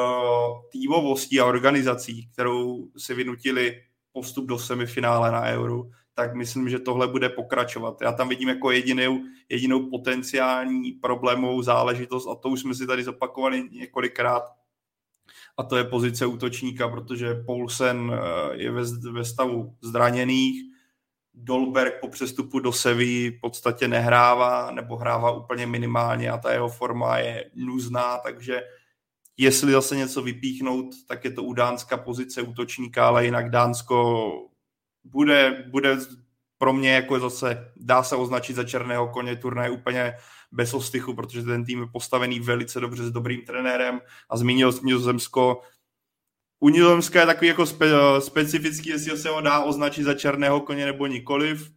týmovostí a organizací, kterou si vynutili postup do semifinále na Euro, tak myslím, že tohle bude pokračovat. Já tam vidím jako jedinou, jedinou potenciální problémovou záležitost a to už jsme si tady zopakovali několikrát, a to je pozice útočníka, protože Poulsen eh, je ve, ve stavu zraněných, Dolberg po přestupu do Sevy v podstatě nehrává nebo hrává úplně minimálně a ta jeho forma je nuzná, takže jestli zase něco vypíchnout, tak je to u Dánska pozice útočníka, ale jinak Dánsko bude, bude pro mě jako zase dá se označit za černého koně turnaj úplně bez ostychu, protože ten tým je postavený velice dobře s dobrým trenérem a zmínil Nizozemsko. U Nizozemska je takový jako spe, specifický, jestli se ho dá označit za černého koně nebo nikoliv.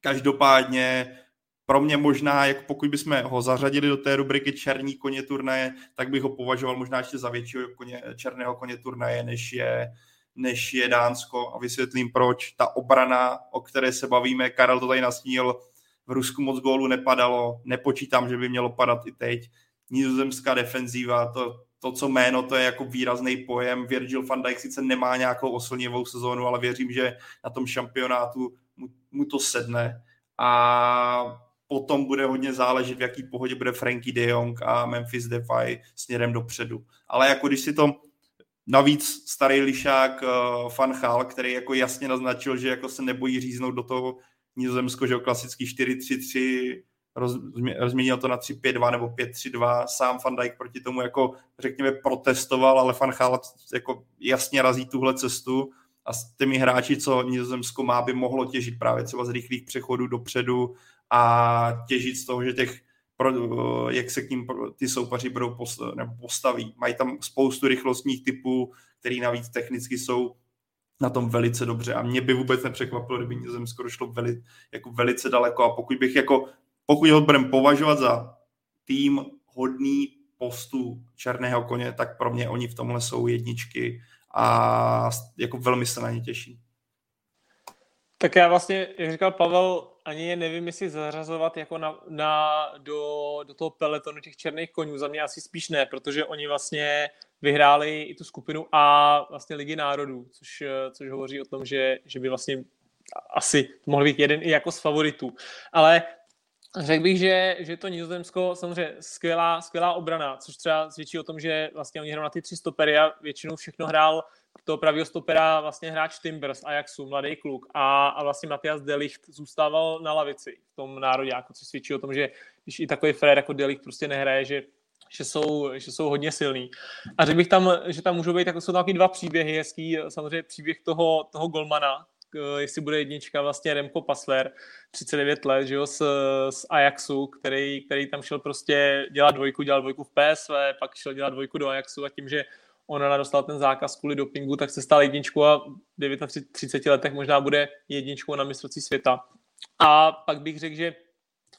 Každopádně pro mě možná, jak pokud bychom ho zařadili do té rubriky černí koně turnaje, tak bych ho považoval možná ještě za většího koně, černého koně turnaje, než je, než je Dánsko. A vysvětlím proč. Ta obrana, o které se bavíme, Karel to tady nastínil, v Rusku moc gólu nepadalo, nepočítám, že by mělo padat i teď. Nizozemská defenzíva, to, to, co jméno, to je jako výrazný pojem. Virgil van Dijk sice nemá nějakou oslnivou sezónu, ale věřím, že na tom šampionátu mu, mu to sedne. A potom bude hodně záležet, v jaký pohodě bude Frankie de Jong a Memphis Depay směrem dopředu. Ale jako když si to navíc starý lišák uh, Van Gaal, který jako jasně naznačil, že jako se nebojí říznout do toho Nizozemsko, že klasický 4-3-3, roz, rozměnil to na 3-5-2 nebo 5-3-2, sám Van Dijk proti tomu jako řekněme protestoval, ale Van Gaal jako jasně razí tuhle cestu a s těmi hráči, co Nizozemsko má, by mohlo těžit právě třeba z rychlých přechodů dopředu a těžit z toho, že těch pro, jak se k ním ty soupaři budou postaví. Mají tam spoustu rychlostních typů, který navíc technicky jsou na tom velice dobře a mě by vůbec nepřekvapilo, kdyby Nizozemsko došlo veli, jako velice daleko a pokud bych jako, pokud ho budeme považovat za tým hodný postu černého koně, tak pro mě oni v tomhle jsou jedničky a jako velmi se na ně těším. Tak já vlastně, jak říkal Pavel, ani nevím, jestli zařazovat jako na, na, do, do toho peletonu těch černých konňů. Za mě asi spíš ne, protože oni vlastně vyhráli i tu skupinu A vlastně Ligy národů, což, což hovoří o tom, že, že by vlastně asi mohl být jeden i jako z favoritů. Ale Řekl bych, že, že to Nizozemsko samozřejmě skvělá, skvělá obrana, což třeba svědčí o tom, že vlastně oni hrajou na ty tři stopery a většinou všechno hrál toho pravého stopera vlastně hráč Timbers, Ajaxu, mladý kluk a, a vlastně Matias Delicht zůstával na lavici v tom národě, jako což svědčí o tom, že když i takový frér jako Delicht prostě nehraje, že že jsou, že jsou hodně silný. A řekl bych tam, že tam můžou být, jako jsou tam taky dva příběhy, hezký, samozřejmě příběh toho, toho golmana, jestli bude jednička, vlastně Remko Pasler, 39 let, že jo, z, z Ajaxu, který, který tam šel prostě dělat dvojku, dělal dvojku v PSV, pak šel dělat dvojku do Ajaxu a tím, že ona dostal ten zákaz kvůli dopingu, tak se stal jedničkou a v 39 letech možná bude jedničkou na mistrovství světa. A pak bych řekl, že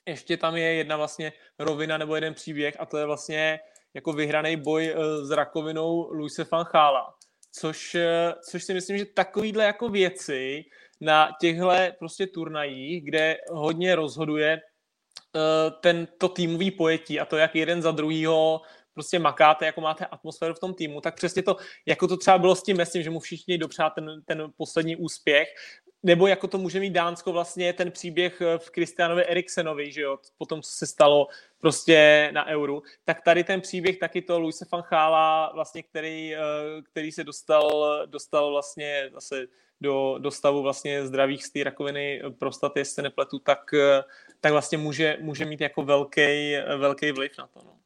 ještě tam je jedna vlastně rovina nebo jeden příběh a to je vlastně jako vyhraný boj eh, s rakovinou Luise van Chala, což, eh, což si myslím, že takovýhle jako věci na těchto prostě turnajích, kde hodně rozhoduje eh, ten, to týmový pojetí a to, jak jeden za druhýho prostě makáte, jako máte atmosféru v tom týmu, tak přesně to, jako to třeba bylo s tím Messim, že mu všichni dopřát ten, ten poslední úspěch, nebo jako to může mít Dánsko vlastně ten příběh eh, v Kristianovi Eriksenovi, že jo, potom, co se stalo prostě na euru, tak tady ten příběh taky to Luise van Chala, vlastně, který, eh, který se dostal, dostal vlastně zase do, do stavu vlastně zdravých z té rakoviny prostaty, jestli nepletu, tak, eh, tak vlastně může, může mít jako velký, velký vliv na to. No.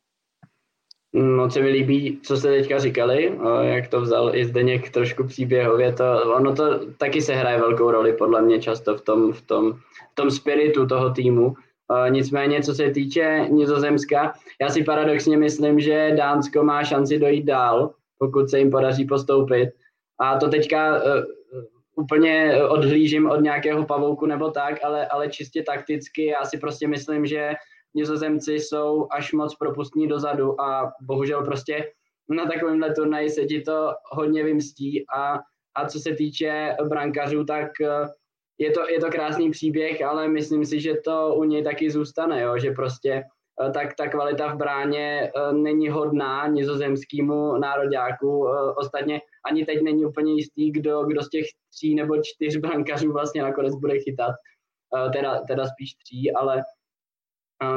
Moc se mi líbí, co jste teďka říkali, jak to vzal i Zdeněk trošku příběhově. To, ono to taky se hraje velkou roli podle mě často v tom, v tom, v tom spiritu toho týmu. Nicméně, co se týče Nizozemska, já si paradoxně myslím, že Dánsko má šanci dojít dál, pokud se jim podaří postoupit. A to teďka úplně odhlížím od nějakého pavouku nebo tak, ale, ale čistě takticky já si prostě myslím, že nizozemci jsou až moc propustní dozadu a bohužel prostě na takovémhle turnaji se ti to hodně vymstí a, a co se týče brankařů, tak eh, je to, je to krásný příběh, ale myslím si, že to u něj taky zůstane, jo? že prostě eh, tak ta kvalita v bráně eh, není hodná nizozemskému nároďáku. Ostatně ani teď není úplně jistý, kdo, kdo z těch tří nebo čtyř brankařů vlastně nakonec bude chytat. Teda, teda spíš tří, ale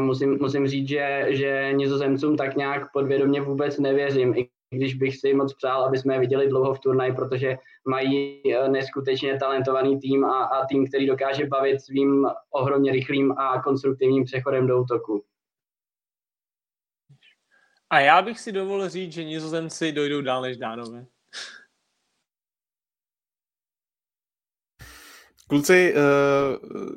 musím, musím říct, že, že nizozemcům tak nějak podvědomě vůbec nevěřím, i když bych si moc přál, aby jsme je viděli dlouho v turnaji, protože mají e, neskutečně talentovaný tým a, a tým, který dokáže bavit svým ohromně rychlým a konstruktivním přechodem do útoku. A já bych si dovolil říct, že nizozemci dojdou dál než Dánové. Kluci, eh,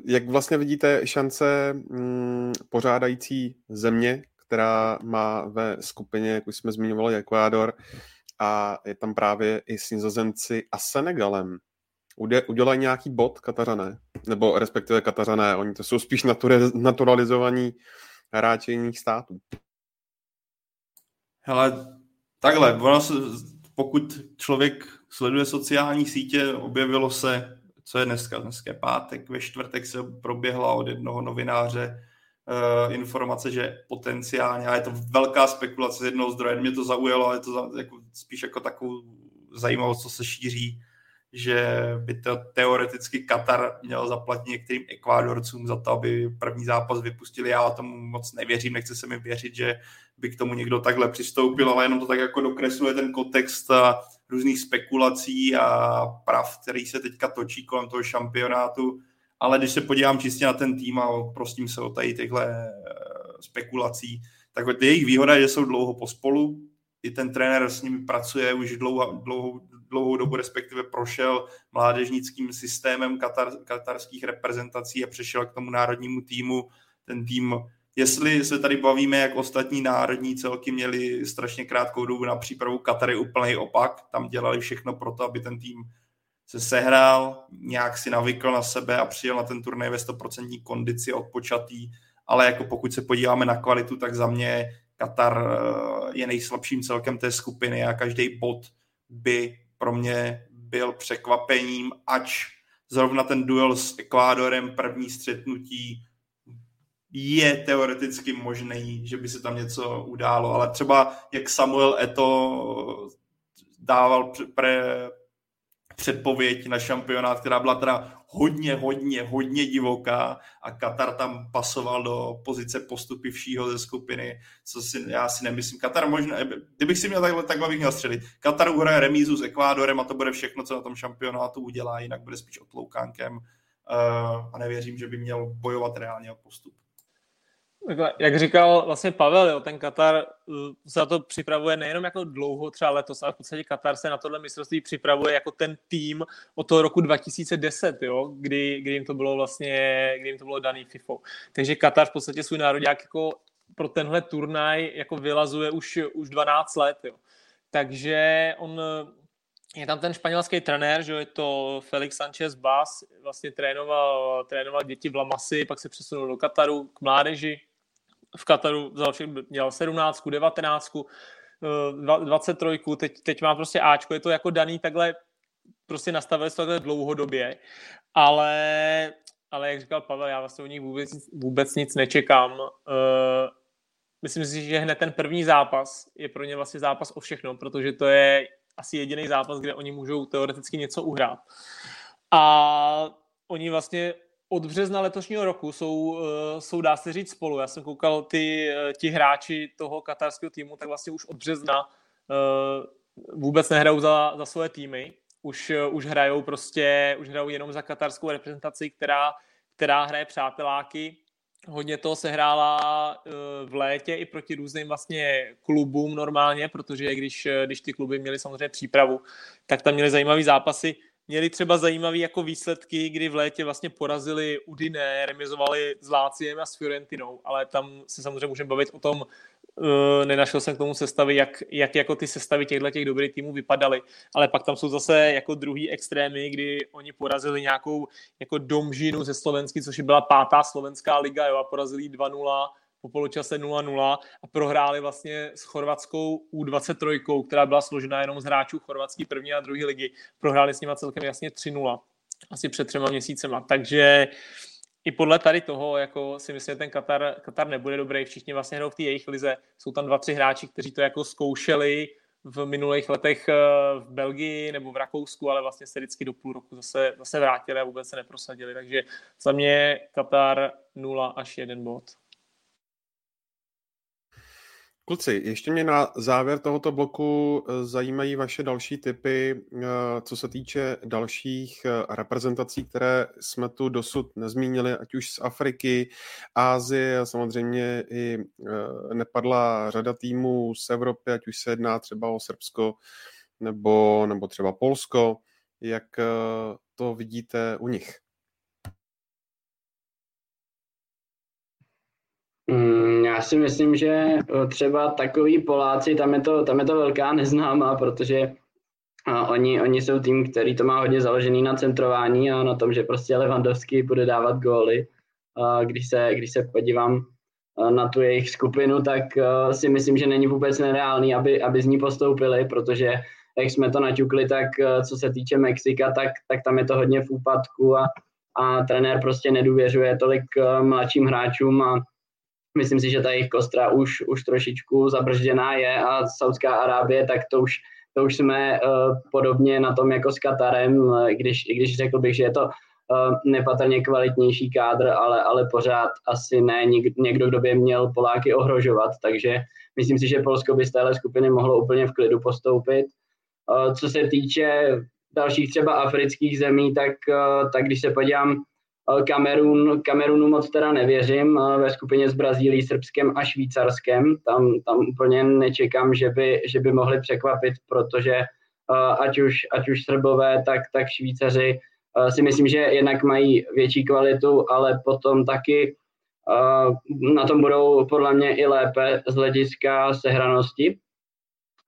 jak vlastně vidíte šance mm, pořádající země, která má ve skupině, jak už jsme zmiňovali, Ekvádor, a je tam právě i s Nizozemci a Senegalem. Udělají nějaký bod Katařané? Nebo respektive Katařané, oni to jsou spíš naturalizovaní hráči jiných států. Hele, takhle, ono se, pokud člověk sleduje sociální sítě, objevilo se co je dneska? Dneska je pátek, ve čtvrtek se proběhla od jednoho novináře uh, informace, že potenciálně, a je to velká spekulace z jednoho zdroje, mě to zaujalo, ale je to za, jako, spíš jako takovou zajímavost, co se šíří, že by to teoreticky Katar měl zaplatit některým Ekvádorcům za to, aby první zápas vypustili. Já tomu moc nevěřím, nechce se mi věřit, že by k tomu někdo takhle přistoupil, ale jenom to tak jako dokresluje ten kontext a různých spekulací a prav, který se teďka točí kolem toho šampionátu. Ale když se podívám čistě na ten tým a prostím se o tady těchto eh, spekulací, tak jejich výhoda je, že jsou dlouho pospolu, i ten trenér s nimi pracuje už dlouhou, dlouhou, dlouhou dobu, respektive prošel mládežnickým systémem katar, katarských reprezentací a přešel k tomu národnímu týmu. Ten tým Jestli se tady bavíme, jak ostatní národní celky měli strašně krátkou dobu na přípravu, Katar je úplný opak. Tam dělali všechno pro to, aby ten tým se sehrál, nějak si navykl na sebe a přijel na ten turnaj ve 100% kondici odpočatý, ale jako pokud se podíváme na kvalitu, tak za mě Katar eh, je nejslabším celkem té skupiny a každý bod by pro mě byl překvapením, ač zrovna ten duel s Ekvádorem, první střetnutí, je teoreticky možný, že by se tam něco událo, ale třeba jak Samuel Eto dával pre, předpověď na šampionát, která byla teda hodně, hodně, hodně divoká a Katar tam pasoval do pozice postupivšího ze skupiny, co si, já si nemyslím. Katar možná, kdybych si měl takhle, takhle bych měl střelit. Katar uhraje remízu s Ekvádorem a to bude všechno, co na tom šampionátu udělá, jinak bude spíš otloukánkem uh, a nevěřím, že by měl bojovat reálně o postup. Jak říkal vlastně Pavel, jo, ten Katar se na to připravuje nejenom jako dlouho, třeba letos, ale v podstatě Katar se na tohle mistrovství připravuje jako ten tým od toho roku 2010, jo, kdy, kdy jim to bylo vlastně, kdy jim to bylo daný FIFA. Takže Katar v podstatě svůj národák jako pro tenhle turnaj jako vylazuje už, už 12 let, jo. Takže on je tam ten španělský trenér, že je to Felix Sanchez Bas, vlastně trénoval, trénoval děti v Lamasi, pak se přesunul do Kataru k mládeži, v Kataru vzal všechno, dělal 17, 19, 23, teď, teď má prostě Ačko, je to jako daný takhle, prostě nastavili to takhle dlouhodobě, ale, ale jak říkal Pavel, já vlastně o nich vůbec, vůbec nic nečekám. Uh, myslím si, že hned ten první zápas je pro ně vlastně zápas o všechno, protože to je asi jediný zápas, kde oni můžou teoreticky něco uhrát. A oni vlastně od března letošního roku jsou, eh, jsou dá se říct spolu. Já jsem koukal, ty, eh, ti hráči toho katarského týmu, tak vlastně už od března eh, vůbec nehrajou za, za svoje týmy. Už, už hrajou prostě, už hrajou jenom za katarskou reprezentaci, která, která hraje přáteláky. Hodně toho se hrála v létě i proti různým vlastně klubům normálně, protože když, když ty kluby měly samozřejmě přípravu, tak tam měly zajímavé zápasy měli třeba zajímavé jako výsledky, kdy v létě vlastně porazili Udine, remizovali s Láciem a s Fiorentinou, ale tam se samozřejmě můžeme bavit o tom, uh, nenašel jsem k tomu sestavy, jak, jak jako ty sestavy těchto těch dobrých týmů vypadaly, ale pak tam jsou zase jako druhý extrémy, kdy oni porazili nějakou jako domžinu ze Slovensky, což byla pátá slovenská liga, jo, a porazili 2-0 po poločase 0-0 a prohráli vlastně s chorvatskou U23, která byla složena jenom z hráčů chorvatský první a druhé ligy. Prohráli s nimi celkem jasně 3-0 asi před třema měsícema. Takže i podle tady toho jako si myslím, že ten Katar, Katar nebude dobrý. Všichni vlastně hrajou v té jejich lize. Jsou tam dva, tři hráči, kteří to jako zkoušeli v minulých letech eh, v Belgii nebo v Rakousku, ale vlastně se vždycky do půl roku zase, zase vrátili a vůbec se neprosadili. Takže za mě Katar 0 až 1 bod. Kluci, ještě mě na závěr tohoto bloku eh, zajímají vaše další typy, eh, co se týče dalších eh, reprezentací, které jsme tu dosud nezmínili, ať už z Afriky, Ázie a samozřejmě i nepadla řada týmů z Evropy, ať už se jedná třeba o Srbsko nebo, nebo třeba Polsko. Jak to vidíte u nich? Mm, já si myslím, že eh, třeba takový Poláci, tam je to, tam je to velká neznámá, protože oni, oni jsou tým, který to má hodně založený na centrování a na tom, že prostě Levandovský bude dávat góly. Když se, když se podívám eh, na tu jejich skupinu, tak eh, si myslím, že není vůbec nereálný, aby, aby z ní postoupili, protože jak jsme to naťukli, tak co se týče Mexika, tak, tak tam je to hodně v úpadku a, a trenér prostě nedůvěřuje tolik mladším hráčům a Myslím si, že ta jejich kostra už, už trošičku zabržděná je a Saudská Arábie, tak to už, to už jsme uh, podobně na tom jako s Katarem, když, i když řekl bych, že je to uh, nepatrně kvalitnější kádr, ale, ale pořád asi ne někdo, kdo by měl Poláky ohrožovat, takže myslím si, že Polsko by z téhle skupiny mohlo úplně v klidu postoupit. Co se týče dalších třeba afrických zemí, tak, tak když se podívám Kamerun, Kamerunu moc teda nevěřím, ve skupině s Brazílií, Srbskem a Švýcarskem, tam, tam úplně nečekám, že by, že by mohli překvapit, protože ať už, ať už Srbové, tak, tak Švýcaři si myslím, že jednak mají větší kvalitu, ale potom taky na tom budou podle mě i lépe z hlediska sehranosti.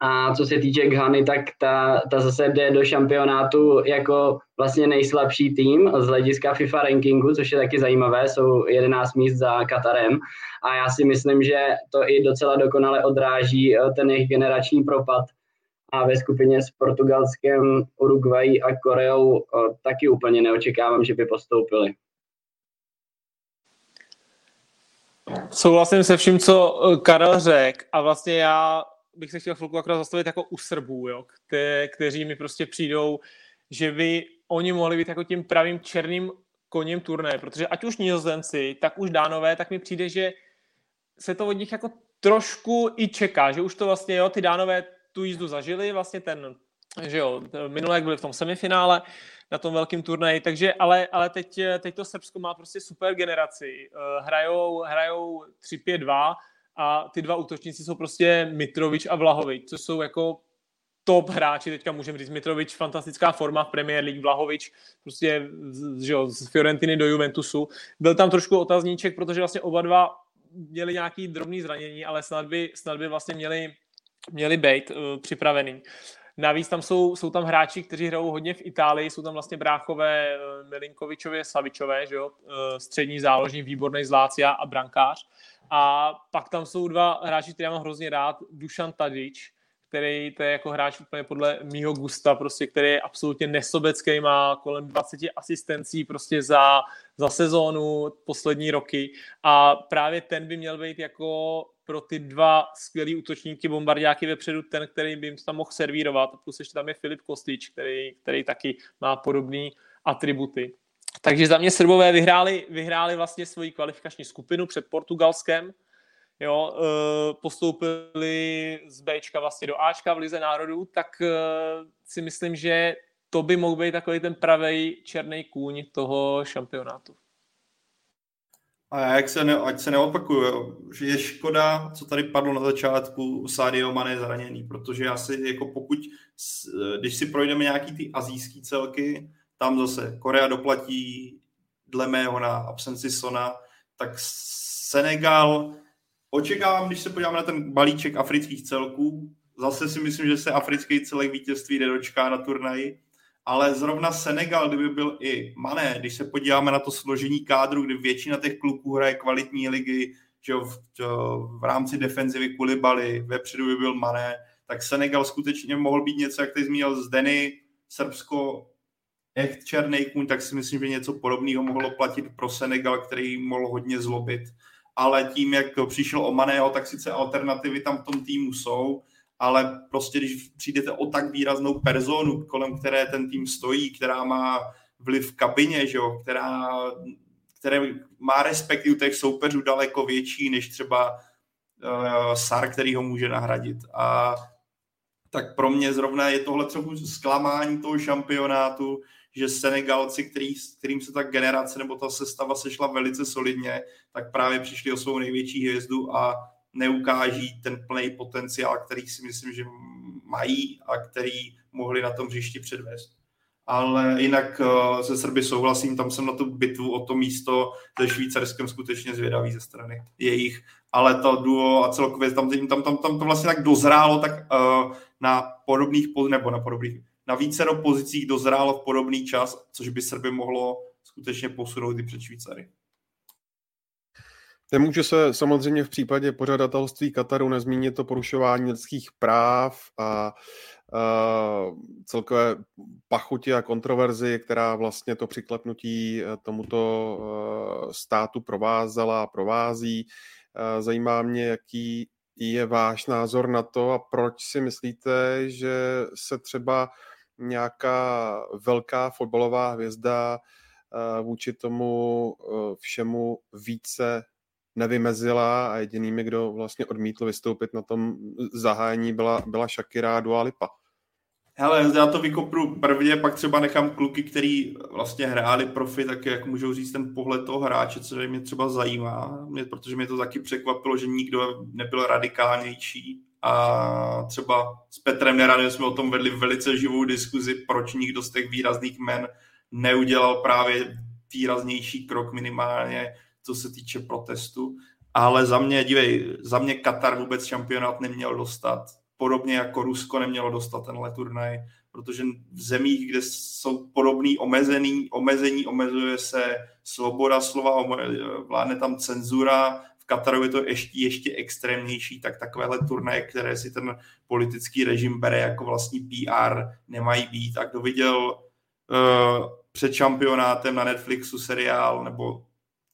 A co se týče Ghany, tak ta, ta zase jde do šampionátu jako vlastně nejslabší tým z hlediska FIFA rankingu, což je taky zajímavé, jsou 11 míst za Katarem. A já si myslím, že to i docela dokonale odráží eh, ten jejich generační propad. A ve skupině s Portugalskem, Uruguay a Koreou eh, taky úplně neočekávám, že by postoupili. Souhlasím se vším, co eh, Karel řekl a vlastně já bych se chtěl chvilku akorát zastavit jako u Srbů, jo, kte, kteří mi prostě přijdou že by oni mohli být jako tím pravým černým koněm turné, protože ať už nizozemci, tak už dánové, tak mi přijde, že se to od nich jako trošku i čeká, že už to vlastně, jo, ty dánové tu jízdu zažili, vlastně ten, že jo, minulé, jak byli v tom semifinále, na tom velkém turnaji, takže ale, ale teď, teď to Srbsko má prostě super generaci. Eh, hrajou, hrajou 3-5-2 a ty dva útočníci jsou prostě Mitrovič a Vlahovič, co jsou jako top hráči, teďka můžeme říct Mitrovič, fantastická forma v Premier League, Vlahovič, prostě že jo, z Fiorentiny do Juventusu. Byl tam trošku otazníček, protože vlastně oba dva měli nějaký drobný zranění, ale snad by, snad by vlastně měli, měli být uh, připravený. Navíc tam jsou, jsou tam hráči, kteří hrajou hodně v Itálii, jsou tam vlastně bráchové uh, Milinkovičově, Savičové, že jo? Uh, střední záložní, výborný Zlácia a brankář. A pak tam jsou dva hráči, které mám hrozně rád, Dušan Tadič, který to je jako hráč úplně podle mýho gusta, prostě, který je absolutně nesobecký, má kolem 20 asistencí prostě za, za sezónu poslední roky a právě ten by měl být jako pro ty dva skvělý útočníky bombardiáky vepředu ten, který by jim tam mohl servírovat. Plus ještě tam je Filip Kostič, který, který taky má podobné atributy. Takže za mě Srbové vyhráli, vyhráli vlastně svoji kvalifikační skupinu před Portugalskem, jo, eh, postoupili z Bčka vlastně do Ačka v Lize národů, tak eh, si myslím, že to by mohl být takový ten pravý černý kůň toho šampionátu. A jak se ne, ať se neopakuju, že je škoda, co tady padlo na začátku, Sadio Mane zraněný, protože asi jako pokud, když si projdeme nějaký ty azijský celky, tam zase Korea doplatí dle mého na absenci Sona, tak Senegal, očekávám, když se podíváme na ten balíček afrických celků, zase si myslím, že se africký celek vítězství nedočká na turnaji, ale zrovna Senegal, kdyby byl i Mané, když se podíváme na to složení kádru, kdy většina těch kluků hraje kvalitní ligy, že v, v rámci defenzivy Kulibali, vepředu by byl Mané, tak Senegal skutečně mohl být něco, jak ty zmínil z Deny, Srbsko, echt černý kůň, tak si myslím, že něco podobného mohlo platit pro Senegal, který mohl hodně zlobit. Ale tím, jak přišel o Maného, tak sice alternativy tam v tom týmu jsou, ale prostě když přijdete o tak výraznou personu, kolem které ten tým stojí, která má vliv v kabině, že jo, která, které má respekt u těch soupeřů daleko větší, než třeba uh, Sar, který ho může nahradit. A tak pro mě zrovna je tohle trochu zklamání toho šampionátu, že Senegalci, který, kterým se ta generace nebo ta sestava sešla velice solidně, tak právě přišli o svou největší hvězdu a neukáží ten plný potenciál, který si myslím, že mají a který mohli na tom hřišti předvést. Ale jinak uh, se Srby souhlasím, tam jsem na tu bitvu o to místo se Švýcarskem skutečně zvědavý ze strany jejich. Ale to duo a celkově tam, tam, tam, tam to vlastně tak dozrálo tak uh, na podobných, nebo na podobných, na více do pozicích dozrálo v podobný čas, což by Srby mohlo skutečně posunout i před Švýcary. Nemůže se samozřejmě v případě pořadatelství Kataru nezmínit to porušování lidských práv a uh, celkové pachuti a kontroverzi, která vlastně to přiklepnutí e, tomuto uh, státu provázela a provází. Uh, zajímá mě, jaký je váš názor na to a proč si myslíte, že se třeba nějaká velká fotbalová hvězda vůči tomu všemu více nevymezila a jedinými, kdo vlastně odmítl vystoupit na tom zahájení, byla, byla Shakira a Dua Lipa. Hele, já to vykopnu prvně, pak třeba nechám kluky, který vlastně hráli profi, tak jak můžou říct ten pohled toho hráče, co mě třeba zajímá, mě, protože mě to taky překvapilo, že nikdo nebyl radikálnější a třeba s Petrem Neradem jsme o tom vedli velice živou diskuzi, proč nikdo z těch výrazných men neudělal právě výraznější krok minimálně co se týče protestu. Ale za mě, dívej, za mě Katar vůbec šampionát neměl dostat. Podobně jako Rusko nemělo dostat tenhle turnaj, protože v zemích, kde jsou podobný omezený, omezení, omezuje se svoboda slova, vládne tam cenzura, Kataru je to ještě, ještě extrémnější, tak takovéhle turnaje, které si ten politický režim bere jako vlastní PR, nemají být. A kdo viděl uh, před šampionátem na Netflixu seriál nebo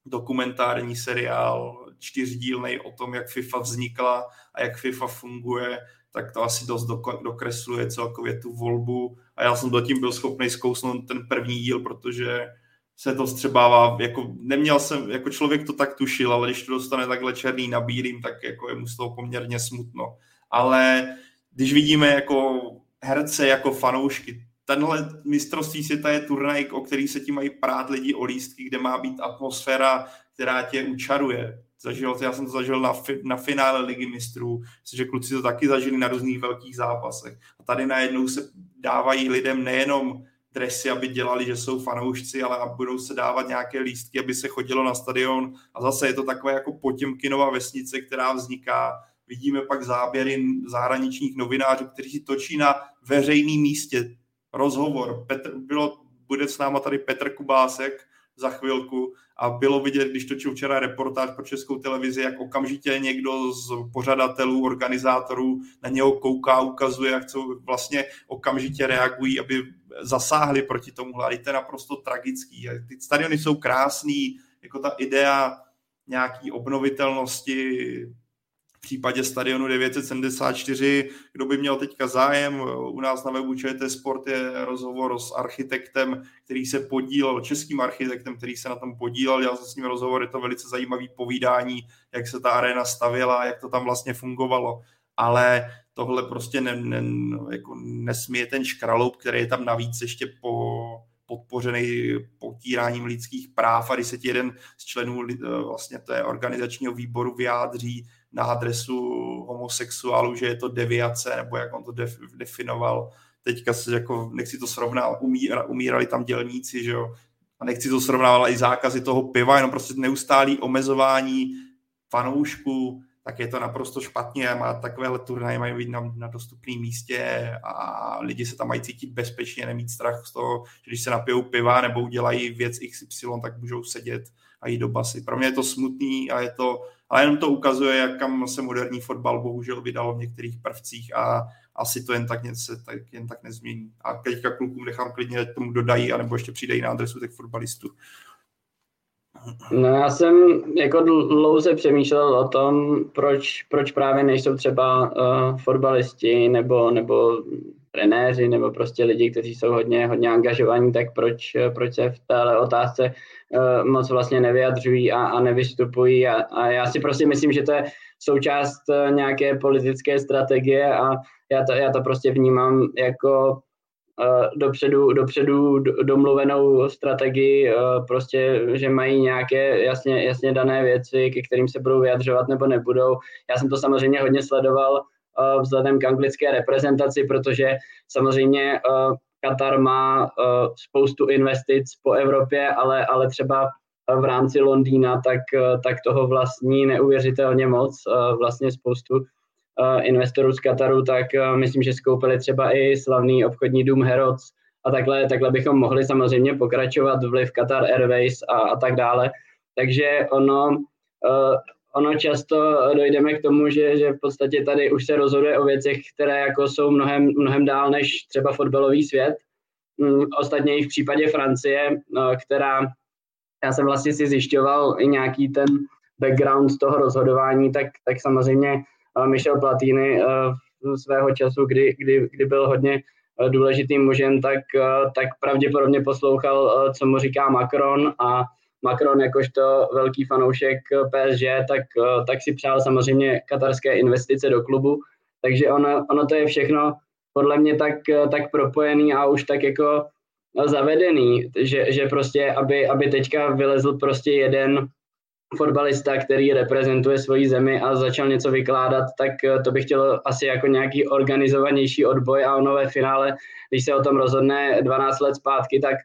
dokumentární seriál čtyřdílný o tom, jak FIFA vznikla a jak FIFA funguje, tak to asi dost dokresluje celkově tu volbu a já jsem zatím byl schopný zkousnout ten první díl, protože se to střebává, jako neměl jsem, jako člověk to tak tušil, ale když to dostane takhle černý na bílým, tak jako je mu z toho poměrně smutno. Ale když vidíme jako herce, jako fanoušky, tenhle mistrovství světa je turnaj, o který se ti mají prát lidi o lístky, kde má být atmosféra, která tě učaruje. Zažil, já jsem to zažil na, fi, na finále ligy mistrů, že kluci to taky zažili na různých velkých zápasech. A tady najednou se dávají lidem nejenom dresy, aby dělali, že jsou fanoušci, ale budou se dávat nějaké lístky, aby se chodilo na stadion. A zase je to takové jako Potěmkinova vesnice, která vzniká. Vidíme pak záběry zahraničních novinářů, kteří točí na veřejném místě rozhovor. Petr, bylo, bude s náma tady Petr Kubásek za chvilku a bylo vidět, když točil včera reportáž pro českou televizi, jak okamžitě někdo z pořadatelů, organizátorů na něho kouká, ukazuje, jak co vlastně okamžitě reagují, aby zasáhli proti tomu. A to je naprosto tragický. Ty stadiony jsou krásný, jako ta idea nějaký obnovitelnosti, případě stadionu 974, kdo by měl teďka zájem, u nás na webu ČT Sport je rozhovor s architektem, který se podílel, českým architektem, který se na tom podílel, dělal se s ním rozhovor, je to velice zajímavý povídání, jak se ta arena stavěla, jak to tam vlastně fungovalo. Ale tohle prostě ne, ne, jako nesmí ten škraloup, který je tam navíc ještě po, podpořený potíráním lidských práv a když se ti jeden z členů vlastně té organizačního výboru vyjádří na adresu homosexuálů, že je to deviace, nebo jak on to def, definoval. Teďka se jako, nechci to srovnat, umíra, umírali tam dělníci, že jo, a nechci to srovnávat, ale i zákazy toho piva, jenom prostě neustálý omezování fanoušků, tak je to naprosto špatně. Má takovéhle turnaje mají být na, na dostupném místě a lidi se tam mají cítit bezpečně, nemít strach z toho, že když se napijou piva nebo udělají věc XY, tak můžou sedět a jít do basy. Pro mě je to smutný a je to, ale jenom to ukazuje, jak kam se moderní fotbal bohužel vydal v některých prvcích a asi to jen tak, něco, tak, jen tak nezmění. A teďka klukům nechám klidně, tomu dodají, anebo ještě přidají na adresu těch fotbalistů. No já jsem jako dlouze přemýšlel o tom, proč, proč právě nejsou třeba uh, fotbalisti nebo, nebo trenéři nebo prostě lidi, kteří jsou hodně, hodně angažovaní, tak proč, proč se v téhle otázce uh, moc vlastně nevyjadřují a, a nevystupují. A, a já si prostě myslím, že to je součást uh, nějaké politické strategie a já to, já to prostě vnímám jako dopředu, dopředu domluvenou strategii, prostě, že mají nějaké jasně, jasně dané věci, ke kterým se budou vyjadřovat nebo nebudou. Já jsem to samozřejmě hodně sledoval vzhledem k anglické reprezentaci, protože samozřejmě Katar má spoustu investic po Evropě, ale, ale třeba v rámci Londýna, tak, tak toho vlastní neuvěřitelně moc, vlastně spoustu investorů z Kataru, tak myslím, že skoupili třeba i slavný obchodní dům Herods a takhle, takhle bychom mohli samozřejmě pokračovat vliv Qatar Airways a, a tak dále. Takže ono, ono často dojdeme k tomu, že, že v podstatě tady už se rozhoduje o věcech, které jako jsou mnohem, mnohem dál než třeba fotbalový svět. Mm, ostatně i v případě Francie, která, já jsem vlastně si zjišťoval i nějaký ten background toho rozhodování, tak, tak samozřejmě Michel Platini svého času, kdy, kdy, kdy byl hodně důležitým mužem, tak, tak pravděpodobně poslouchal, co mu říká Macron. A Macron jakožto velký fanoušek PSG, tak, tak si přál samozřejmě katarské investice do klubu, takže ono, ono to je všechno podle mě tak, tak propojený a už tak jako zavedený, že, že prostě, aby, aby teďka vylezl prostě jeden fotbalista, který reprezentuje svoji zemi a začal něco vykládat, tak eh, to bych chtěl asi jako nějaký organizovanější odboj a ono ve finále, když se o tom rozhodne 12 let zpátky, tak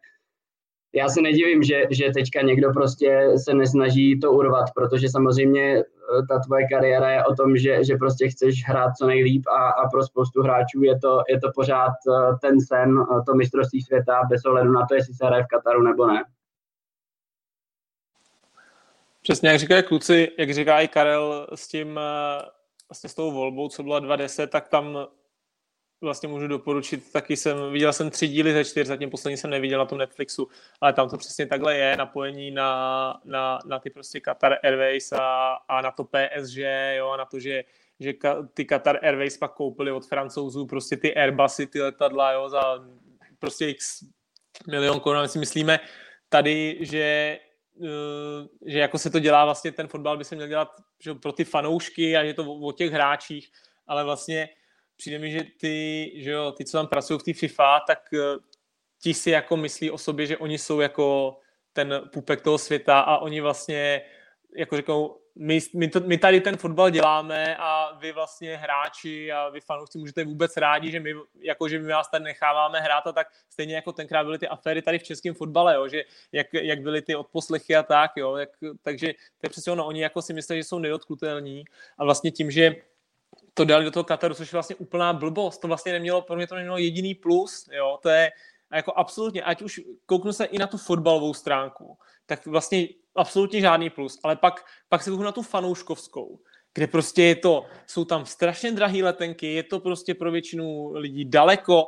já se nedivím, že, že teďka někdo prostě se nesnaží to urvat, protože samozřejmě eh, ta tvoje kariéra je o tom, že, že prostě chceš hrát co nejlíp a, a pro spoustu hráčů je to, je to pořád eh, ten sen, to mistrovství světa, bez ohledu na to, jestli se hraje v Kataru nebo ne. Přesně jak říkají kluci, jak říká i Karel s tím, eh, vlastně s tou volbou, co byla 2.10, tak tam vlastně můžu doporučit, taky jsem, viděl jsem tři díly ze čtyř, zatím poslední jsem neviděl na tom Netflixu, ale tam to přesně takhle je, napojení na, na, na ty prostě Qatar Airways a, a na to PSG, jo, a na to, že že ka, ty Qatar Airways pak koupili od francouzů prostě ty Airbusy, ty letadla, jo, za prostě x milion korun, my si myslíme tady, že že jako se to dělá vlastně, ten fotbal by se měl dělat že pro ty fanoušky a že to o, o těch hráčích, ale vlastně přijde mi, že ty, že jo, ty, co tam pracují v té FIFA, tak eh, ti si jako myslí o sobě, že oni jsou jako ten pupek toho světa a oni vlastně jako řeknou, my, my, to, my tady ten fotbal děláme a vy vlastně hráči a vy fanoušci můžete vůbec rádi, že my, jako, že my vás tady necháváme hrát a tak. Stejně jako tenkrát byly ty aféry tady v českém fotbale, jo, že jak, jak byly ty odposlechy a tak, jo, jak, takže to je přesně ono, oni jako si myslí, že jsou nedotknutelní a vlastně tím, že to dali do toho Kataru, což je vlastně úplná blbost, to vlastně nemělo, pro mě to nemělo jediný plus, jo, to je, a jako absolutně, ať už kouknu se i na tu fotbalovou stránku, tak vlastně absolutně žádný plus, ale pak, pak se kouknu na tu fanouškovskou, kde prostě je to, jsou tam strašně drahé letenky, je to prostě pro většinu lidí daleko,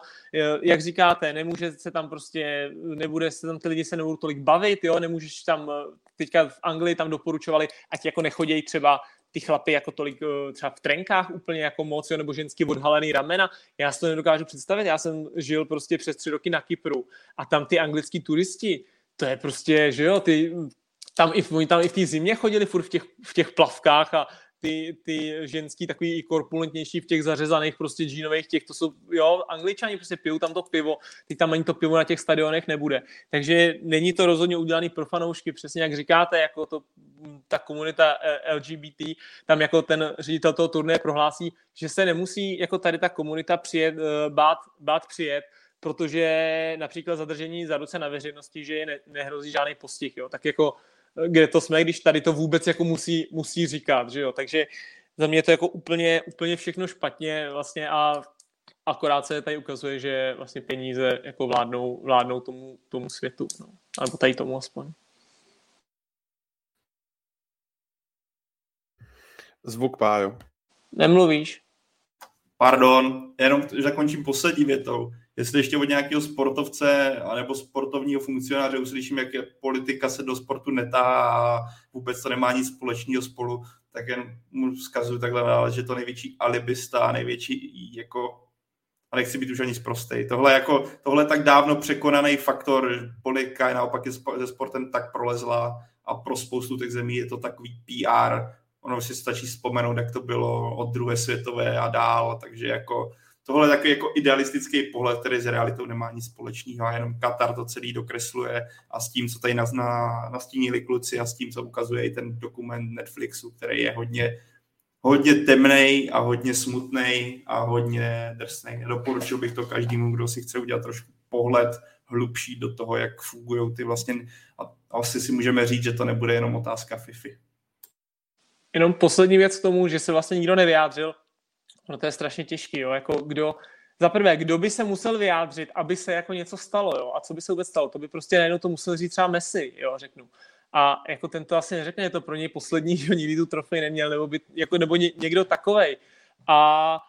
jak říkáte, nemůže se tam prostě, nebude se tam ty lidi se nebudou tolik bavit, jo, nemůžeš tam, teďka v Anglii tam doporučovali, ať jako nechodějí třeba ty chlapy jako tolik eh, třeba v trenkách úplně jako moc, jo, nebo ženský odhalený ramena. Já si to nedokážu představit. Já jsem žil prostě přes tři roky na Kypru a tam ty anglický turisti, to je prostě, že jo, ty, tam i, oni tam i v té zimě chodili furt v těch, v těch plavkách a ty, ty ženský takový i korpulentnější v těch zařezaných prostě džínových těch, to jsou, jo, angličani prostě pijou tam to pivo, teď tam ani to pivo na těch stadionech nebude. Takže není to rozhodně udělaný pro fanoušky, přesně jak říkáte, jako to, ta komunita eh, LGBT, tam jako ten ředitel toho turné prohlásí, že se nemusí jako tady ta komunita přijet, eh, bát, bát přijet, protože například zadržení za ruce na veřejnosti, že je ne, nehrozí žádný postih, jo. Tak jako kde to jsme, když tady to vůbec jako musí, musí říkat, že jo, takže za mě je to jako úplně, úplně všechno špatně vlastně a akorát se tady ukazuje, že vlastně peníze jako vládnou, vládnou tomu, tomu světu, no. alebo tady tomu aspoň. Zvuk, Pájo. Nemluvíš? Pardon, jenom zakončím poslední větou jestli ještě od nějakého sportovce anebo sportovního funkcionáře uslyším, jak je politika se do sportu netá a vůbec to nemá nic společného spolu, tak jen mu vzkazuju takhle ale že to největší alibista, největší jako a nechci být už ani zprostej. Tohle, jako, tohle tak dávno překonaný faktor, politika je naopak je se sportem tak prolezla a pro spoustu těch zemí je to takový PR. Ono si stačí vzpomenout, jak to bylo od druhé světové a dál, takže jako tohle je takový jako idealistický pohled, který s realitou nemá nic společného a jenom Katar to celý dokresluje a s tím, co tady na, na, nastínili kluci a s tím, co ukazuje i ten dokument Netflixu, který je hodně, hodně temný a hodně smutný a hodně drsný. Doporučil bych to každému, kdo si chce udělat trošku pohled hlubší do toho, jak fungují ty vlastně a asi si můžeme říct, že to nebude jenom otázka FIFI. Jenom poslední věc k tomu, že se vlastně nikdo nevyjádřil, No to je strašně těžký, jo, jako kdo, za prvé, kdo by se musel vyjádřit, aby se jako něco stalo, jo, a co by se vůbec stalo, to by prostě najednou to musel říct třeba Messi, jo, řeknu. A jako ten to asi neřekne, je to pro něj poslední, [laughs] že nikdy tu trofej neměl, nebo, by, jako, nebo ně, někdo takovej. A,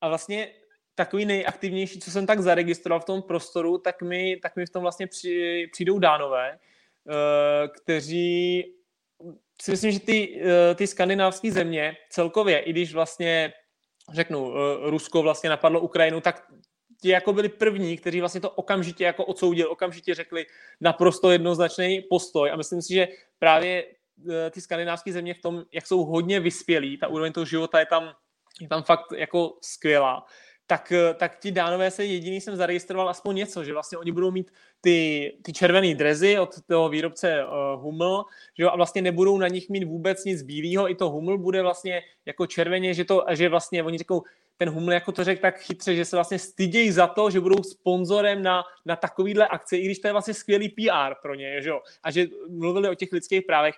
a vlastně takový nejaktivnější, co jsem tak zaregistroval v tom prostoru, tak mi, tak mi v tom vlastně při, přijdou dánové, uh, kteří si myslím, že ty, uh, ty skandinávské země celkově, i když vlastně řeknu, eh, Rusko vlastně napadlo Ukrajinu, tak ti jako byli první, kteří vlastně to okamžitě jako odsoudili, okamžitě řekli naprosto jednoznačný postoj. A myslím si, že právě eh, ty skandinávské země v tom, jak jsou hodně vyspělí, ta úroveň toho života je tam, je tam fakt jako skvělá, tak, eh, tak ti dánové se jediný jsem zaregistroval aspoň něco, že vlastně oni budou mít ty, ty červené drezy od toho výrobce uh, Hummel, že jo, a vlastně nebudou na nich mít vůbec nic bílého, i to Hummel bude vlastně jako červeně, že to, že vlastně oni řekou, ten Hummel jako to řekl tak chytře, že se vlastně stydějí za to, že budou sponzorem na, na takovýhle akci, i když to je vlastně skvělý PR pro ně, že jo, a že mluvili o těch lidských právech,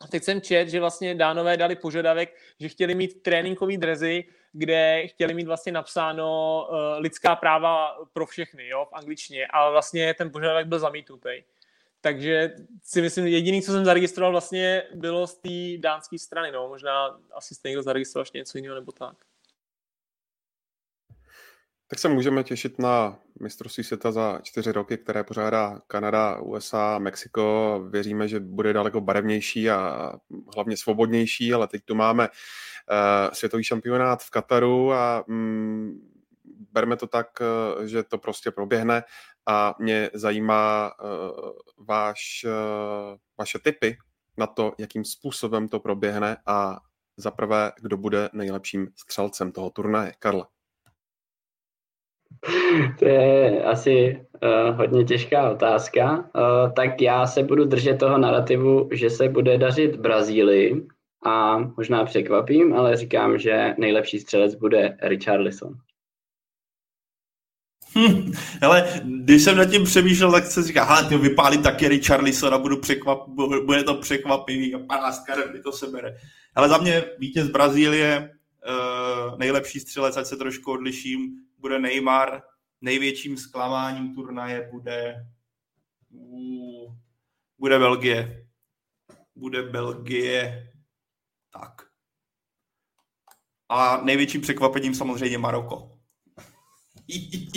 a teď jsem čet, že vlastně dánové dali požadavek, že chtěli mít tréninkový drezy, kde chtěli mít vlastně napsáno uh, lidská práva pro všechny, jo, v angličtině, ale vlastně ten požadavek byl zamítnutý. Takže si myslím, jediný, co jsem zaregistroval, vlastně bylo z té dánské strany, no, možná asi jste někdo zaregistroval ještě něco jiného nebo tak. Tak se můžeme těšit na mistrovství světa za čtyři roky, které pořádá Kanada, USA, Mexiko. Věříme, že bude daleko barevnější a hlavně svobodnější, ale teď tu máme světový šampionát v Kataru a mm, berme to tak, uh, že to prostě proběhne a mě zajímá uh, váš, uh, vaše typy na to, jakým způsobem to proběhne a za prvé, kdo bude nejlepším střelcem toho turnaje. Karla. To je asi uh, hodně těžká otázka. Uh, tak já se budu držet toho narrativu, že se bude dařit Brazílii a možná překvapím, ale říkám, že nejlepší střelec bude Richarlison. Hm, hele, když jsem nad tím přemýšlel, tak se říká, hele, ty vypálí taky Richarlison a budu překvap, bude to překvapivý a panáctka mi to sebere. Ale za mě vítěz Brazílie, uh, nejlepší střelec, ať se trošku odliším, bude Neymar. Největším zklamáním turnaje bude bude Belgie. Bude Belgie. Tak. A největším překvapením samozřejmě Maroko. [laughs]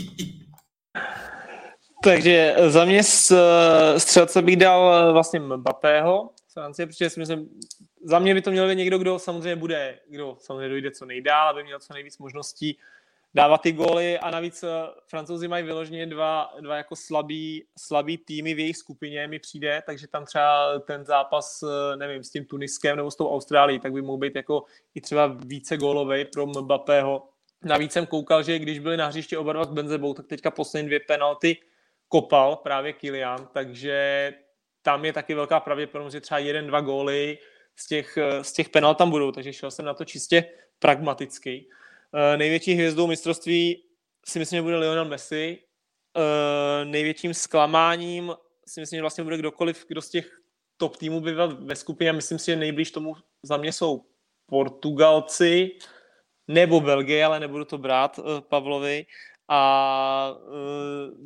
Takže za mě z střelce bych dal vlastně Mbappého Francie, protože si myslím, za mě by to měl být někdo, kdo samozřejmě bude, kdo samozřejmě dojde co nejdál, aby měl co nejvíc možností dávat ty góly. A navíc eh, francouzi mají vyloženě dva, dva jako slabý, slabý týmy v jejich skupině mi přijde, takže tam třeba ten zápas, eh, nevím, s tím Tuniskem nebo s tou Austrálií, tak by mohl být jako i třeba více gólovej pro Mbappého. Navíc jsem koukal, že když byli na hřiště oba dva s Benzebou, tak teďka poslední dvě penalty kopal právě Kilian, takže tam je taky velká pravděpodobnost, že třeba jeden, dva góly z těch, eh, z těch penalt tam budou, takže šel jsem na to čistě pragmaticky. Uh, největší hvězdou mistrovství si myslím, že bude Lionel Messi. Uh, největším zklamáním si myslím, že vlastně bude kdokoliv, kdo z těch top týmů by ve skupině. Myslím si, že nejblíž tomu za mě jsou Portugalci nebo Belgie, ale nebudu to brát Pavlovi. A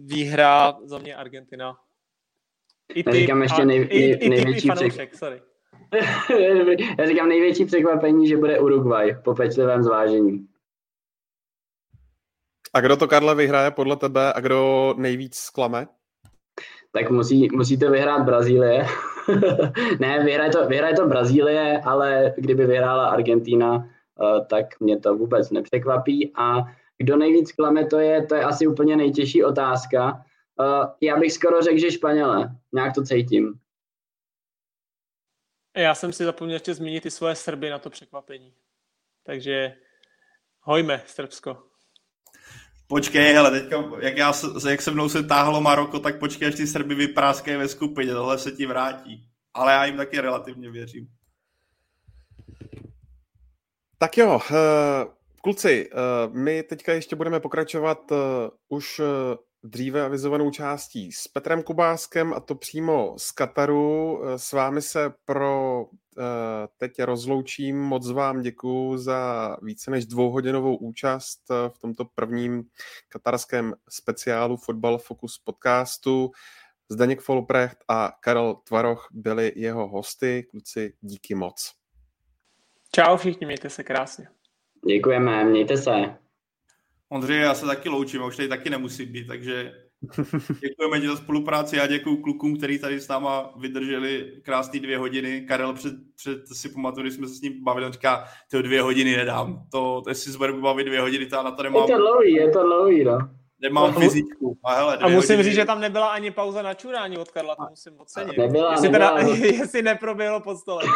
výhra za mě Argentina. I ty, říkám ještě nej, nej, největší sorry. [laughs] Já říkám největší překvapení, že bude Uruguay po pečlivém zvážení. A kdo to, Karle, vyhraje podle tebe a kdo nejvíc zklame? Tak musí, musíte vyhrát Brazílie. [laughs] ne, vyhraje to, vyhraje to Brazílie, ale kdyby vyhrála Argentina, uh, tak mě to vůbec nepřekvapí. A kdo nejvíc klame, to je, to je asi úplně nejtěžší otázka. Uh, já bych skoro řekl, že Španělé. Nějak to cítím. Já jsem si zapomněl ještě zmínit i svoje Srby na to překvapení. Takže hojme, Srbsko. Počkej, ale teďka, jak, já, jak se mnou se táhlo Maroko, tak počkej, až ty Srby vypráskají ve skupině, tohle se ti vrátí. Ale já jim taky relativně věřím. Tak jo, eh, kluci, eh, my teďka ještě budeme pokračovat eh, už dříve avizovanou částí s Petrem Kubáskem a to přímo z Kataru. S vámi se pro Eh, teď rozloučím. Moc vám děkuji za více než dvouhodinovou účast eh, v tomto prvním katarském speciálu Football Focus podcastu. Zdeněk Folprecht a Karel Tvaroch byli jeho hosty. Kluci, díky moc. Čau všichni, mějte se krásně. Děkujeme, mějte se. Ondřej, já se taky loučím, už tady taky nemusím být, takže [laughs] Děkujeme ti za spolupráci a děkuji klukům, kteří tady s náma vydrželi krásné dvě hodiny. Karel před, před si pamatuju, když jsme se s ním bavili, on říká, ty dvě hodiny nedám. To, to jestli se bavit dvě hodiny, to na to nemám. Je to dlouhý, je to dlouhý, no. Nemám a fyzičku. A, hele, a musím hodiny. říct, že tam nebyla ani pauza na čurání od Karla, to musím ocenit. Nebyla, jestli, nebyla. Teda, [laughs] jestli neproběhlo pod stolem.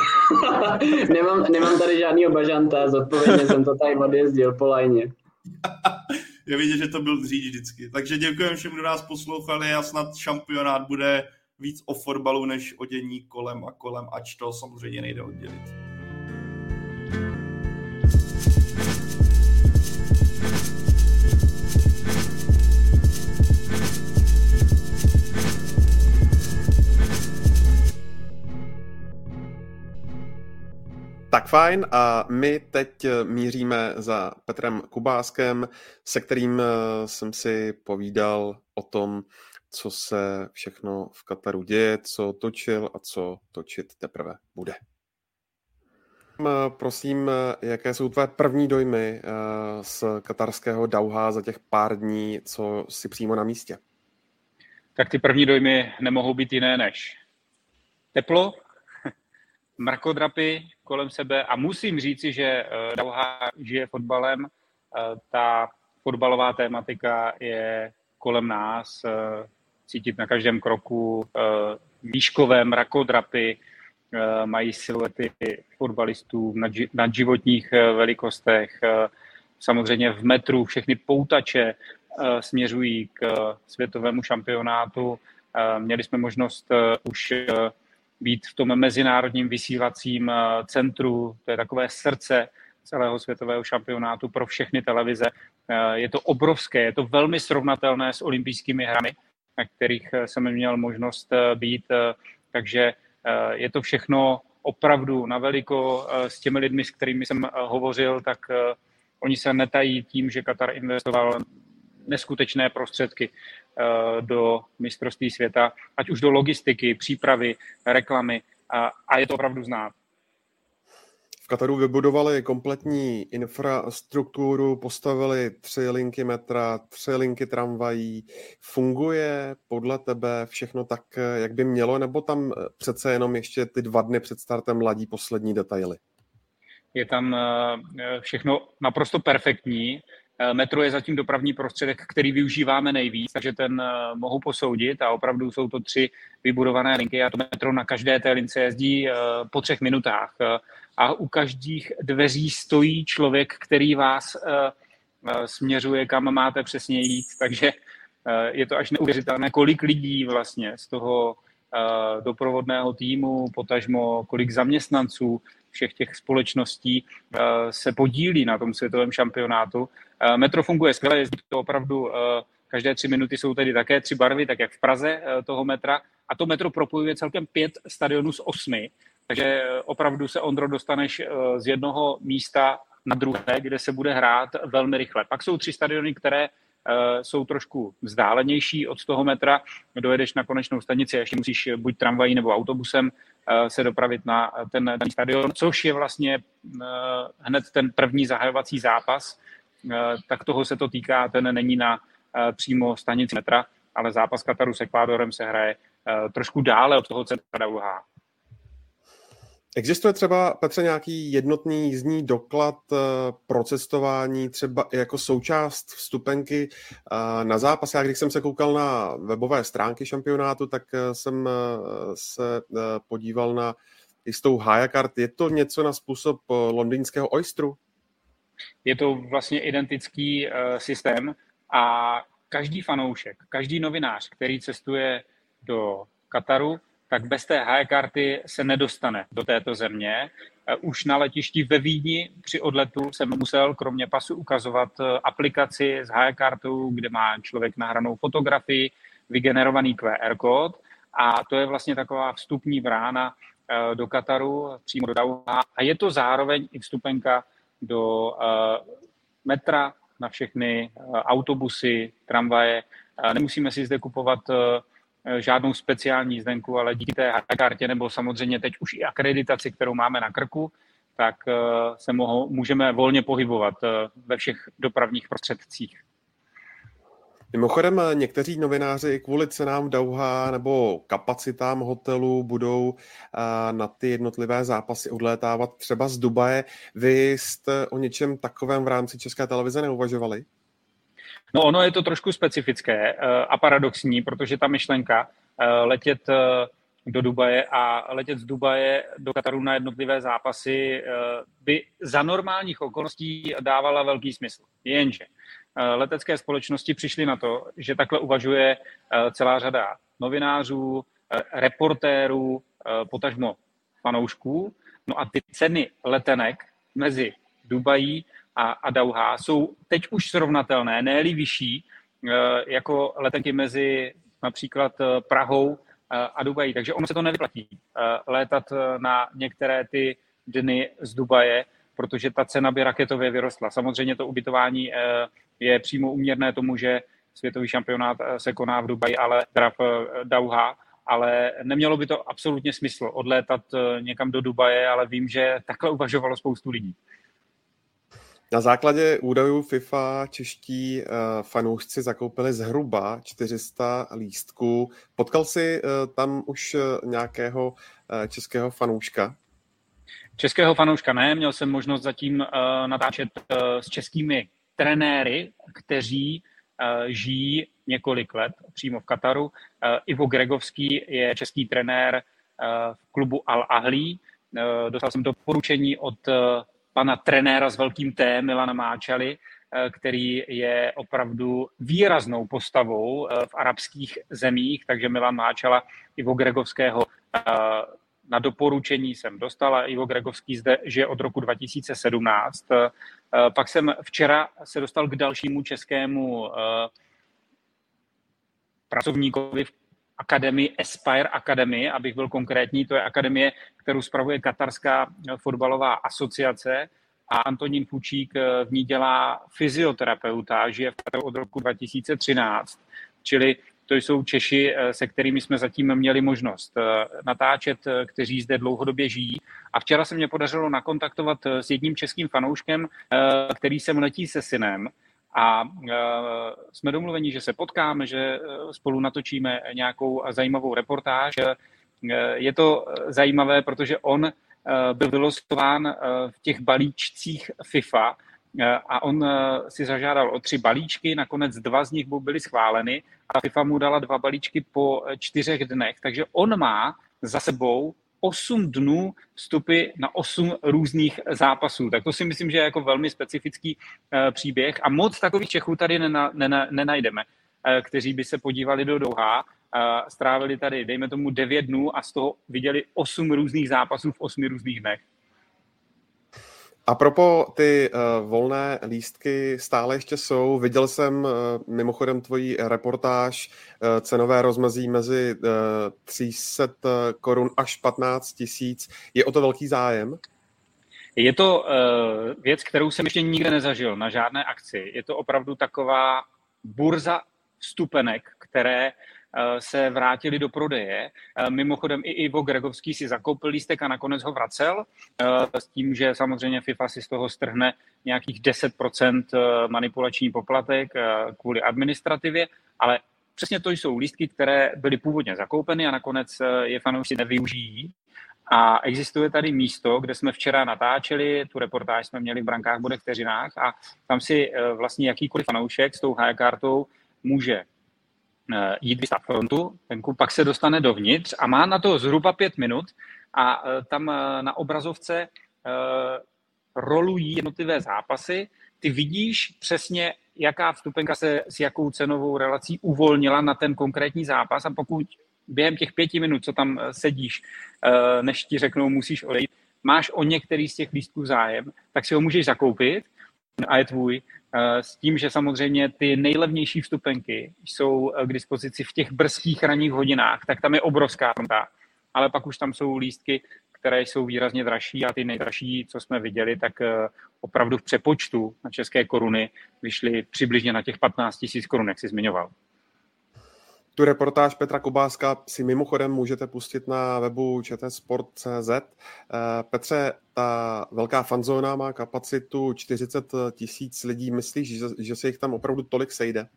[laughs] nemám, nemám tady žádnýho bažanta, zodpovědně jsem to tady odjezdil po lajně. [laughs] je vidět, že to byl dřív vždycky. Takže děkujeme všem, kdo nás poslouchali a snad šampionát bude víc o fotbalu než o dění kolem a kolem, ač to samozřejmě nejde oddělit. Tak fajn a my teď eh, míříme za Petrem Kubáskem, se kterým eh, jsem si povídal o tom, co se všechno v Kataru děje, co točil a co točit teprve bude. Eh, prosím, jaké jsou tvé první dojmy z katarského Dauha za těch pár dní, co si přímo na místě? Tak ty první dojmy nemohou být jiné než teplo, mrakodrapy kolem sebe a musím říci, že Dauha žije fotbalem. Ta fotbalová tématika je kolem nás, cítit na každém kroku výškové mrakodrapy, mají siluety fotbalistů v nadživotních velikostech, samozřejmě v metru všechny poutače směřují k světovému šampionátu. Měli jsme možnost už být v tom mezinárodním vysílacím centru, to je takové srdce celého světového šampionátu pro všechny televize. Je to obrovské, je to velmi srovnatelné s olympijskými hrami, na kterých jsem měl možnost být, takže je to všechno opravdu na veliko. S těmi lidmi, s kterými jsem hovořil, tak oni se netají tím, že Katar investoval neskutečné prostředky do mistrovství světa, ať už do logistiky, přípravy, reklamy a, a je to opravdu znát. Kataru vybudovali kompletní infrastrukturu, postavili tři linky metra, tři linky tramvají. Funguje podle tebe všechno tak, jak by mělo, nebo tam přece jenom ještě ty dva dny před startem ladí poslední detaily? Je tam eh, všechno naprosto perfektní. Eh, metro je zatím dopravní prostředek, který využíváme nejvíc, takže ten eh, mohu posoudit a opravdu jsou to tři vybudované linky a to metro na každé té lince jezdí po třech minutách. A u každých dveří stojí člověk, který vás směřuje, kam máte přesně jít, takže je to až neuvěřitelné, kolik lidí vlastně z toho doprovodného týmu, potažmo kolik zaměstnanců všech těch společností eh, se podílí na tom světovém šampionátu. Eh, metro funguje skvěle, jezdí to opravdu eh, každé tři minuty jsou tedy také tři barvy, tak jak v Praze toho metra. A to metro propojuje celkem pět stadionů z osmi, takže opravdu se, Ondro, dostaneš z jednoho místa na druhé, kde se bude hrát velmi rychle. Pak jsou tři stadiony, které jsou trošku vzdálenější od toho metra. Dojedeš na konečnou stanici a ještě musíš buď tramvají nebo autobusem Eh, se dopravit na ten daný stadion, což je vlastně eh, hned ten první zahajovací zápas, eh, tak toho se to týká, ten není na přímo stanici metra, ale zápas Kataru s Ekvádorem se hraje trošku dále od toho centra Dauha. Existuje třeba, Petře, nějaký jednotný jízdní doklad eh, pro cestování, třeba jako součást vstupenky eh, na zápas? Já když jsem se koukal na webové stránky šampionátu, tak eh, jsem se podíval na jistou Hayakart. Je to něco na způsob londýnského Oysteru? Je to vlastně identický systém a každý fanoušek, každý novinář, který cestuje do Kataru, tak bez té high karty se nedostane do této země. Eh, už na letišti ve Vídni při odletu jsem musel kromě pasu ukazovat eh, aplikaci s high kartou, kde má člověk nahranou fotografii, vygenerovaný QR kód a to je vlastně taková vstupní brána eh, do Kataru, přímo do Dauha a je to zároveň i vstupenka do metra na všechny autobusy, tramvaje. Nemusíme si zde kupovat žádnou speciální jízdenku, ale díky té kartě nebo samozřejmě teď už i akreditaci, kterou máme na krku, tak eh, se mohou, můžeme volně pohybovat eh, ve všech dopravních prostředcích. Mimochodem, někteří novináři kvůli cenám Dauha nebo kapacitám hotelu budou na ty jednotlivé zápasy odlétávat třeba z Dubaje. Vy jste o něčem takovém v rámci České televize neuvažovali? No ono je to trošku specifické eh, a paradoxní, protože ta myšlenka eh, letět eh, do Dubaje a letět z Dubaje do Kataru na jednotlivé zápasy by za normálních okolností dávala velký smysl. Jenže letecké společnosti přišly na to, že takhle uvažuje celá řada novinářů, reportérů, potažmo fanoušků. No a ty ceny letenek mezi Dubají a, a Dauha jsou teď už srovnatelné, ne vyšší, eh, jako letenky mezi například eh, Prahou eh, a Dubají. Takže ono se to nevyplatí létat na některé ty dny z Dubaje, protože ta cena by raketově vyrostla. Samozřejmě to ubytování je přímo uměrné tomu, že světový šampionát se koná v Dubaji, ale teda v Dauha, ale nemělo by to absolutně smysl odlétat někam do Dubaje, ale vím, že takhle uvažovalo spoustu lidí. Na základě údajů FIFA čeští uh, fanoušci zakoupili zhruba 400 lístků. Potkal jsi uh, tam už uh, nějakého českého fanouška? Českého fanouška ne, měl jsem možnost zatím natáčet s českými trenéry, kteří žijí několik let přímo v Kataru. Ivo Gregovský je český trenér v klubu Al Ahli. Dostal jsem doporučení od pana trenéra s velkým T, Milana Máčali, Eh, který je opravdu výraznou postavou eh, v arabských zemích, takže Milan Máčala Ivo Gregovského eh, na doporučení jsem dostala. Ivo Gregovský zde žije od roku 2017. Pak jsem včera se dostal k dalšímu českému pracovníkovi v akademii Aspire Academy, abych byl konkrétní, to je akademie, kterou spravuje Katarská fotbalová asociace a Antonín Fučík eh, v ní dělá fyzioterapeuta, žije v Kataru od roku 2013, čili to jsou Češi, eh, se kterými jsme zatím měli možnost eh, natáčet, kteří zde dlouhodobě žijí. A včera se mě podařilo nakontaktovat s jedním českým fanouškem, který sem letí se synem. A jsme domluveni, že se potkáme, že spolu natočíme nějakou zajímavou reportáž. Je to zajímavé, protože on byl vylosován v těch balíčcích FIFA a on si zažádal o tři balíčky, nakonec dva z nich byly schváleny a FIFA mu dala dva balíčky po čtyřech dnech, takže on má za sebou 8 dnů vstupy na 8 různých zápasů. Tak to si myslím, že je jako velmi specifický příběh a moc takových Čechů tady nena, nena, nenajdeme, kteří by se podívali do Doha strávili tady, dejme tomu, 9 dnů a z toho viděli 8 různých zápasů v 8 různých dnech. A propo ty uh, volné lístky stále ještě jsou. Viděl jsem uh, mimochodem tvoji reportáž uh, cenové rozmezí mezi uh, 300 korun až 15 tisíc. Je o to velký zájem? Je to uh, věc, kterou jsem ještě nikde nezažil na žádné akci. Je to opravdu taková burza vstupenek, které se vrátili do prodeje. Eh, mimochodem i Ivo Gregovský si zakoupil lístek a nakonec ho vracel eh, s tím, že samozřejmě FIFA si z toho strhne nějakých 10% manipulační poplatek kvůli administrativě, ale přesně to jsou lístky, které byly původně zakoupeny a nakonec je fanoušci nevyužijí. A existuje tady místo, kde jsme včera natáčeli, tu reportáž jsme měli v Brankách bude vteřinách a tam si vlastně jakýkoliv fanoušek s tou high kartou může Eh, jít vystát frontu, venku, pak se dostane dovnitř a má na to zhruba pět minut a eh, tam eh, na obrazovce rolují jednotlivé zápasy. Ty vidíš přesně, jaká vstupenka se s jakou cenovou relací uvolnila na ten konkrétní zápas a pokud během těch pěti minut, co tam sedíš, než ti řeknou, musíš odejít, máš o některý z těch lístků zájem, tak si ho můžeš zakoupit a je tvůj. Eh, s tím, že samozřejmě ty nejlevnější vstupenky jsou eh, k dispozici v těch brzkých ranních hodinách, tak tam je obrovská fronta. Ale pak už tam jsou lístky, které jsou výrazně dražší a ty nejdražší, co jsme viděli, tak eh, opravdu v přepočtu na české koruny vyšly přibližně na těch 15 000 korun, jak jsi zmiňoval. Tu reportáž Petra Kobáska si mimochodem můžete pustit na webu čtsport.cz. Eh, Petře, ta velká fanzóna má kapacitu 40 tisíc lidí. Myslíš, že, že se jich tam opravdu tolik sejde?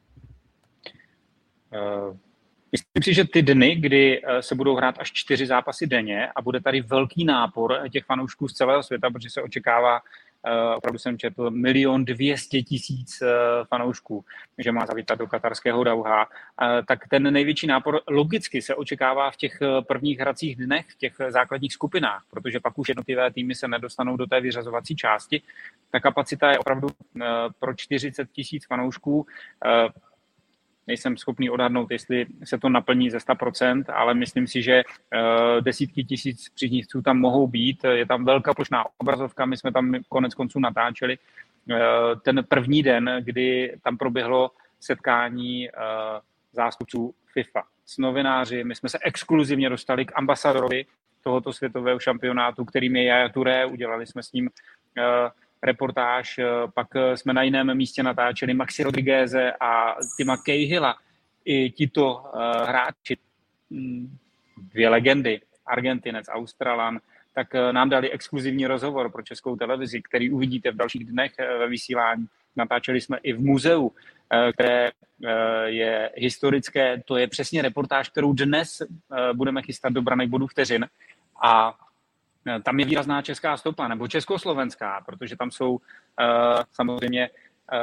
Uh, myslím si, že ty dny, kdy eh, se budou hrát až čtyři zápasy denně a bude tady velký nápor těch fanoušků z celého světa, protože se očekává opravdu jsem četl milion dvěstě tisíc eh, fanoušků, že má zavítat do katarského Dauha, eh, tak ten největší nápor logicky se očekává v těch prvních hracích dnech, v těch základních skupinách, protože pak už jednotlivé týmy se nedostanou do té vyřazovací části. Ta kapacita je opravdu pro 40 tisíc fanoušků nejsem schopný odhadnout, jestli se to naplní ze 100%, ale myslím si, že eh, desítky tisíc příznivců tam mohou být. Je tam velká plošná obrazovka, my jsme tam konec konců natáčeli eh, ten první den, kdy tam proběhlo setkání eh, zástupců FIFA s novináři. My jsme se exkluzivně dostali k ambasadorovi tohoto světového šampionátu, kterým je Jaja Touré. Udělali jsme s ním reportáž, eh, pak eh, jsme na jiném místě natáčeli Maxi Rodrigueze a Tima Cahilla. I tito eh, hráči, hm, dvě legendy, Argentinec, Australan, tak nám dali exkluzivní rozhovor pro českou televizi, který uvidíte v dalších dnech ve vysílání. Natáčeli jsme i v muzeu, které je historické. To je přesně reportáž, kterou dnes budeme chystat do braných bodů vteřin. A tam je výrazná česká stopa, nebo československá, protože tam jsou uh, samozřejmě uh,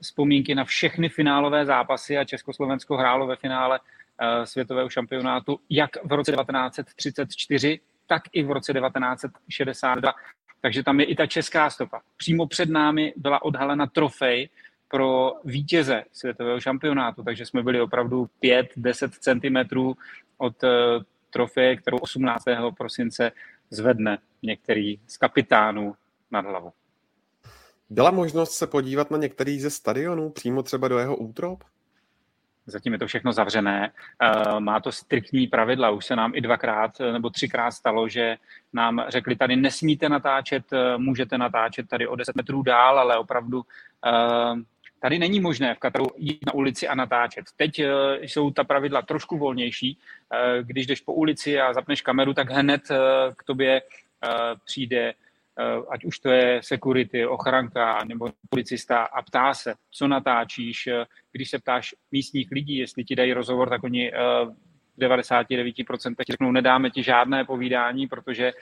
vzpomínky na všechny finálové zápasy a Československo hrálo ve finále uh, světového šampionátu jak v roce 1934, tak i v roce 1962. Takže tam je i ta česká stopa. Přímo před námi byla odhalena trofej pro vítěze světového šampionátu, takže jsme byli opravdu 5-10 cm od trofeje, kterou 18. prosince zvedne některý z kapitánů nad hlavu. Byla možnost se podívat na některý ze stadionů, přímo třeba do jeho útrop? Zatím je to všechno zavřené. Eh, má to striktní pravidla. Už se nám i dvakrát eh, nebo třikrát stalo, že nám řekli, tady nesmíte natáčet, eh, můžete natáčet tady o 10 metrů dál, ale opravdu Tady není možné v Kataru jít na ulici a natáčet. Teď jsou ta pravidla trošku volnější. Když jdeš po ulici a zapneš kameru, tak hned k tobě přijde Eh, ať už to je security, ochranka nebo policista a ptá se, co natáčíš. Eh, když se ptáš místních lidí, jestli ti dají rozhovor, tak oni eh, v 99% řeknou, nedáme ti žádné povídání, protože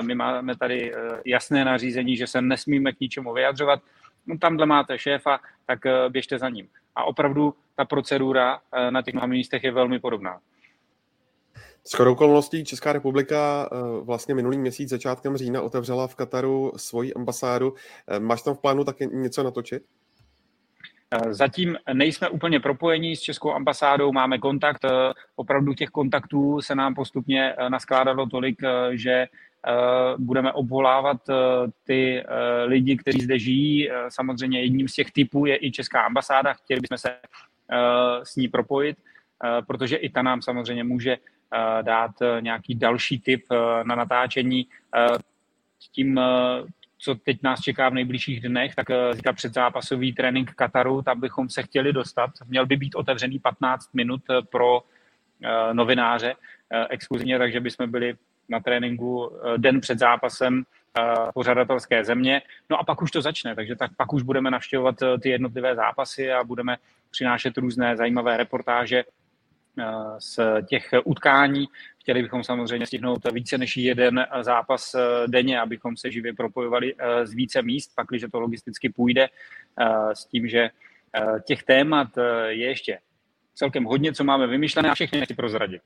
my máme tady jasné nařízení, že se nesmíme k ničemu vyjadřovat. No, tamhle máte šéfa, tak běžte za ním. A opravdu ta procedura na těch mnoha místech je velmi podobná. S chodou okolností Česká republika eh, vlastně minulý měsíc začátkem října otevřela v Kataru svoji ambasádu. Eh, máš tam v plánu taky něco natočit? Eh, zatím nejsme úplně propojení s Českou ambasádou, máme kontakt, opravdu těch kontaktů se nám postupně naskládalo tolik, že budeme obvolávat ty lidi, kteří zde žijí. Samozřejmě jedním z těch typů je i Česká ambasáda, chtěli bychom se s ní propojit, protože i ta nám samozřejmě může Eh, dát eh, nějaký další tip eh, na natáčení. Tím, co teď nás čeká v nejbližších dnech, tak zítra předzápasový trénink Kataru, tam bychom se chtěli dostat. Měl by být otevřený 15 minut pro novináře exkluzivně, takže bychom byli na tréninku den před zápasem pořadatelské země. No a pak už to začne, takže tak pak už budeme navštěvovat ty jednotlivé zápasy a budeme přinášet různé zajímavé reportáže z těch utkání. Chtěli bychom samozřejmě stihnout více než jeden zápas denně, abychom se živě propojovali eh, z více míst, pak, když to logisticky půjde, eh, s tím, že eh, těch témat je ještě celkem hodně, co máme vymyšlené a všechny nechci prozradit.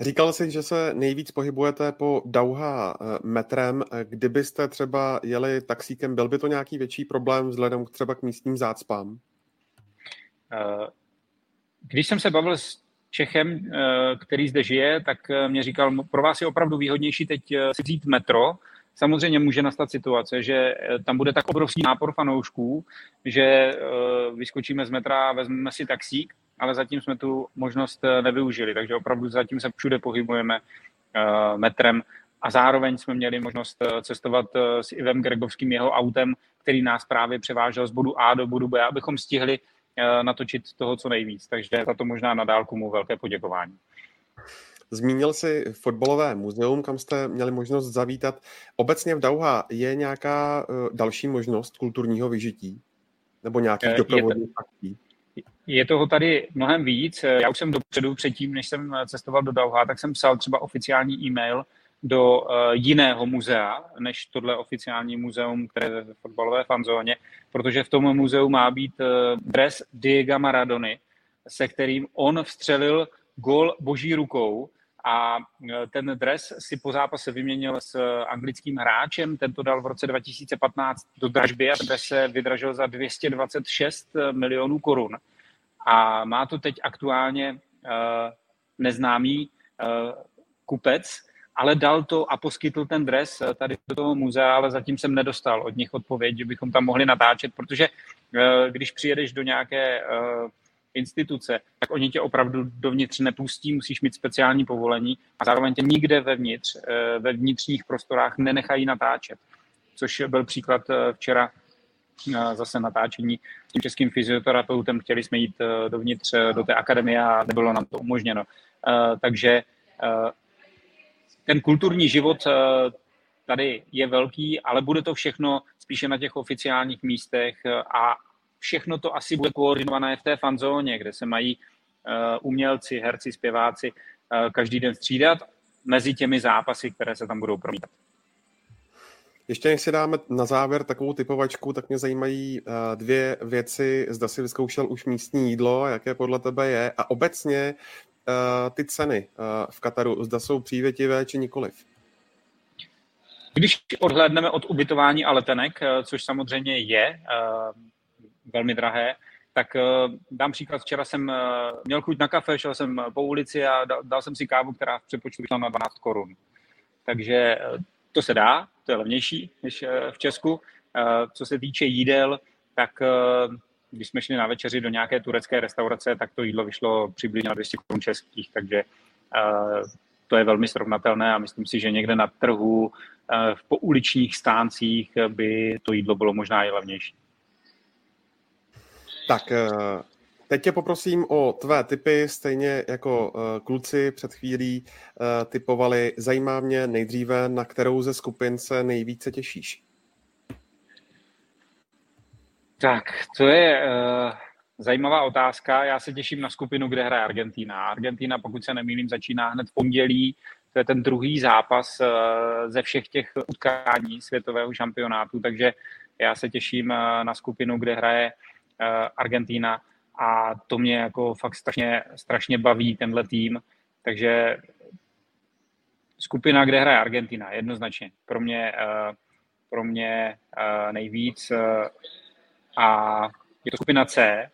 Říkal jsi, že se nejvíc pohybujete po Dauha metrem. Kdybyste třeba jeli taxíkem, byl by to nějaký větší problém vzhledem třeba k místním zácpám? Když jsem se bavil s Čechem, eh, který zde žije, tak eh, mě říkal, pro vás je opravdu výhodnější teď eh, si vzít metro. Samozřejmě může nastat situace, že tam bude tak obrovský nápor fanoušků, že vyskočíme z metra a vezmeme si taxík, ale zatím jsme tu možnost nevyužili, takže opravdu zatím se všude pohybujeme metrem a zároveň jsme měli možnost cestovat s Ivem Gregovským jeho autem, který nás právě převážel z bodu A do bodu B, abychom stihli Eh, natočit toho co nejvíc. Takže za to možná na dálku mu velké poděkování. Zmínil si fotbalové muzeum, kam jste měli možnost zavítat. Obecně v Dauha je nějaká uh, další možnost kulturního vyžití? Nebo nějakých eh, doprovodných akcí? Je toho tady mnohem víc. Já už jsem dopředu, předtím, než jsem cestoval do Dauha, tak jsem psal třeba oficiální e-mail do jiného muzea, než tohle oficiální muzeum, které je v fotbalové fanzóně, protože v tom muzeu má být dres Diego Maradony, se kterým on vstřelil gol boží rukou a ten dres si po zápase vyměnil s anglickým hráčem, ten to dal v roce 2015 do dražby a dres se vydražil za 226 milionů korun. A má to teď aktuálně uh, neznámý kupec, ale dal to a poskytl ten dres tady do toho muzea, ale zatím jsem nedostal od nich odpověď, že bychom tam mohli natáčet, protože když přijedeš do nějaké instituce, tak oni tě opravdu dovnitř nepustí, musíš mít speciální povolení a zároveň tě nikde vevnitř, ve vnitřních prostorách nenechají natáčet. Což byl příklad včera zase natáčení s tím českým fyzioterapeutem. Chtěli jsme jít dovnitř do té akademie a nebylo nám to umožněno. Takže ten kulturní život eh, tady je velký, ale bude to všechno spíše na těch oficiálních místech eh, a všechno to asi bude koordinované v té fanzóně, kde se mají eh, umělci, herci, zpěváci každý den střídat. mezi těmi zápasy, které se tam budou promítat. Ještě než si dáme na závěr takovou typovačku, tak mě zajímají uh, dvě věci. Zda si vyzkoušel už místní jídlo, jaké podle tebe je a obecně ty ceny v Kataru, zda jsou přívětivé či nikoliv. Když odhlédneme od ubytování a letenek, což samozřejmě je velmi drahé, tak uh, dám příklad, včera jsem uh, měl chuť na kafe, šel jsem po ulici a dal, dal jsem si kávu, která v přepočtu vyšla na 12 korun. Takže to se dá, to je levnější než v Česku. Co se týče jídel, tak když jsme šli na večeři do nějaké turecké restaurace, tak to jídlo vyšlo přibližně na 200 korun českých, takže to je velmi srovnatelné a myslím si, že někde na trhu v pouličních stáncích by to jídlo bylo možná i levnější. Tak, eh, teď tě poprosím o tvé typy, stejně jako eh, kluci před chvílí eh, typovali. Zajímá mě nejdříve, na kterou ze skupin se nejvíce těšíš. Tak, to je uh, zajímavá otázka. Já se těším na skupinu, kde hraje Argentina. Argentina, pokud se nemýlím, začíná hned v pondělí. To je ten druhý zápas uh, ze všech těch utkání světového šampionátu, takže já se těším uh, na skupinu, kde hraje Eh, Argentína a to mě jako fakt strašně, strašně baví tenhle tým, takže skupina, kde hraje Argentina, jednoznačně. Pro mě, eh, pro mě eh, nejvíc a je to skupina C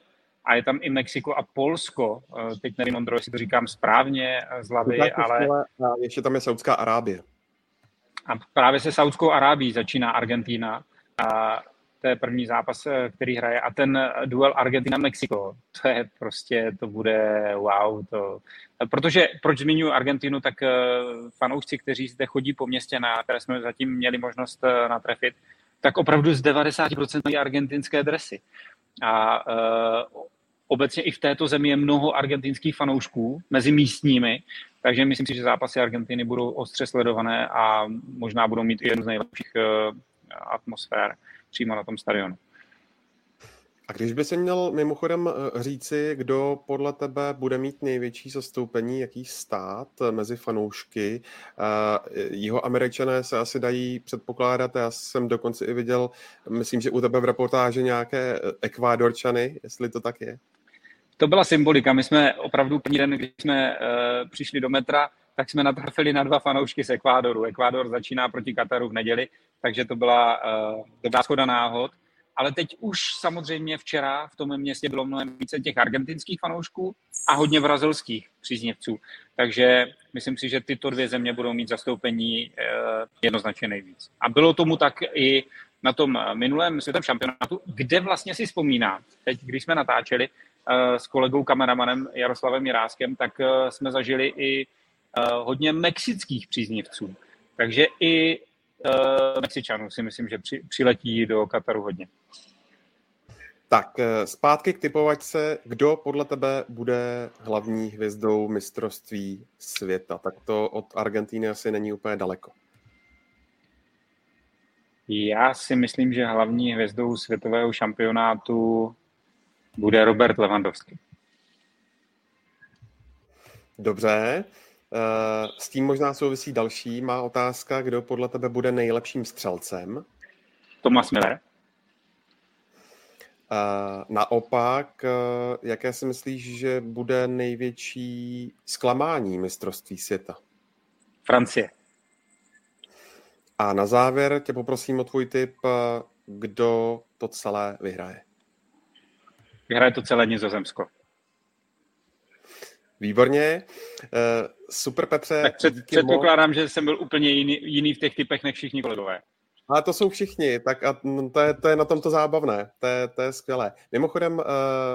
a je tam i Mexiko a Polsko. Teď nevím, Ondro, jestli to říkám správně z hlavy, ale... Ještě tam je Saudská Arábie. A právě se Saudskou Arábií začíná Argentina. A to je první zápas, eh, který hraje a ten eh, duel Argentina-Mexiko, to je prostě, to bude wow. To... Protože, proč zmiňuji Argentinu, tak eh, fanoušci, kteří zde chodí po městě, na které jsme zatím měli možnost natrefit, tak opravdu z 90% mají argentinské dresy. A uh, obecně i v této zemi je mnoho argentinských fanoušků mezi místními, takže myslím si, že zápasy Argentiny budou ostře sledované a možná budou mít i jednu z nejlepších uh, atmosfér přímo na tom stadionu. A když by si měl mimochodem eh, říci, kdo podle tebe bude mít největší zastoupení, jaký stát eh, mezi fanoušky, jeho američané se asi dají předpokládat, já jsem dokonce i viděl, myslím, že u tebe v reportáži nějaké eh, ekvádorčany, jestli to tak je. To byla symbolika. My jsme opravdu první den, když jsme přišli do metra, tak jsme natrefili na dva fanoušky z Ekvádoru. Ekvádor začíná proti Kataru v neděli, takže to byla uh, dobrá schoda náhod. Ale teď už samozřejmě včera v tom městě bylo mnohem více těch argentinských fanoušků a hodně brazilských příznivců. Takže myslím si, že tyto dvě země budou mít zastoupení uh, jednoznačně nejvíc. A bylo tomu tak i na tom minulém světovém šampionátu, kde vlastně si vzpomínám, teď když jsme natáčeli uh, s kolegou kameramanem Jaroslavem Jiráskem, tak uh, jsme zažili i hodně mexických příznivců. Takže i uh, Mexičanů si myslím, že při, přiletí do Kataru hodně. Tak, eh, zpátky k typovačce. Kdo podle tebe bude hlavní hvězdou mistrovství světa? Tak to od Argentíny asi není úplně daleko. Já si myslím, že hlavní hvězdou světového šampionátu bude Robert Lewandowski. Dobře. Eh, s tím možná souvisí další má otázka, kdo podle tebe bude nejlepším střelcem? Tomas Miller. Uh, naopak, uh, jaké si myslíš, že bude největší zklamání mistrovství světa? Francie. A na závěr tě poprosím o tvůj tip, kdo to celé vyhraje. Vyhraje to celé Nizozemsko. Výborně. Uh, super, Petře. Tak před, předpokládám, moc. že jsem byl úplně jiný, jiný v těch typech než všichni kolegové. Ale to jsou všichni, tak a to je, to je na tomto zábavné, to je, to je skvělé. Mimochodem, uh,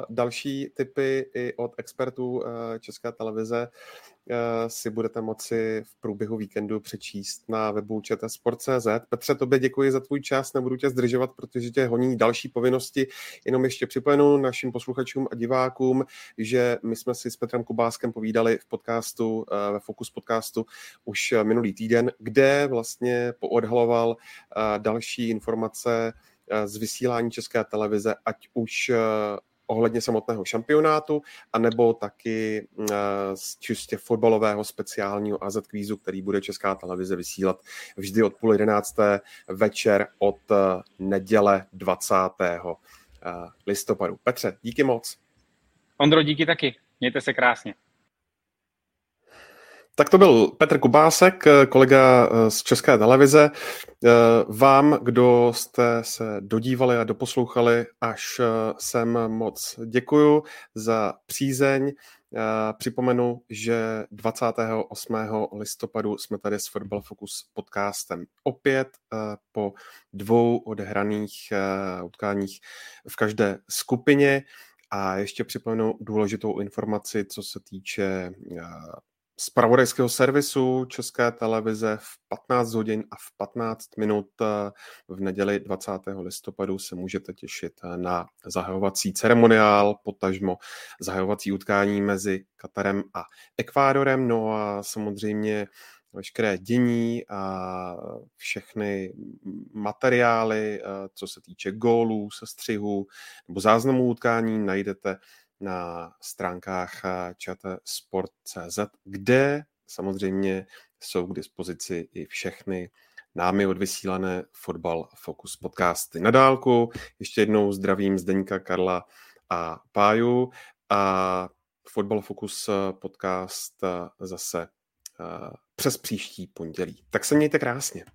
další typy i od expertů uh, České televize Eh, si budete moci v průběhu víkendu přečíst na webu čtsport.cz. Petře, tobě děkuji za tvůj čas, nebudu tě zdržovat, protože tě honí další povinnosti. Jenom ještě připomenu našim posluchačům a divákům, že my jsme si s Petrem Kubáskem povídali v podcastu, eh, ve Focus podcastu už minulý týden, kde vlastně poodhaloval eh, další informace z vysílání České televize, ať už ohledně samotného šampionátu, anebo taky z čistě fotbalového speciálního AZ kvízu, který bude Česká televize vysílat vždy od půl jedenácté večer od neděle 20. listopadu. Petře, díky moc. Ondro, díky taky. Mějte se krásně. Tak to byl Petr Kubásek, kolega eh, z České televize. Eh, vám, kdo jste se dodívali a doposlouchali až eh, sem moc děkuju za přízeň. Připomenu, že 28. listopadu jsme tady s Football Focus podcastem opět po dvou odehraných utkáních v každé skupině. A ještě připomenu důležitou informaci, co se týče z pravodajského servisu České televize v 15 hodin a v 15 minut eh, v neděli 20. listopadu se můžete těšit eh, na zahajovací ceremoniál, potažmo zahajovací utkání mezi Katarem a Ekvádorem, no a samozřejmě veškeré dění a všechny materiály, eh, co se týče gólů, sestřihů nebo záznamů utkání, najdete na stránkách eh, chatsport.cz, kde samozřejmě jsou k dispozici i všechny námi odvysílané Fotbal Focus podcasty na dálku. Ještě jednou zdravím Zdeňka, Karla a Páju a Fotbal Focus podcast zase eh, přes příští pondělí. Tak se mějte krásně.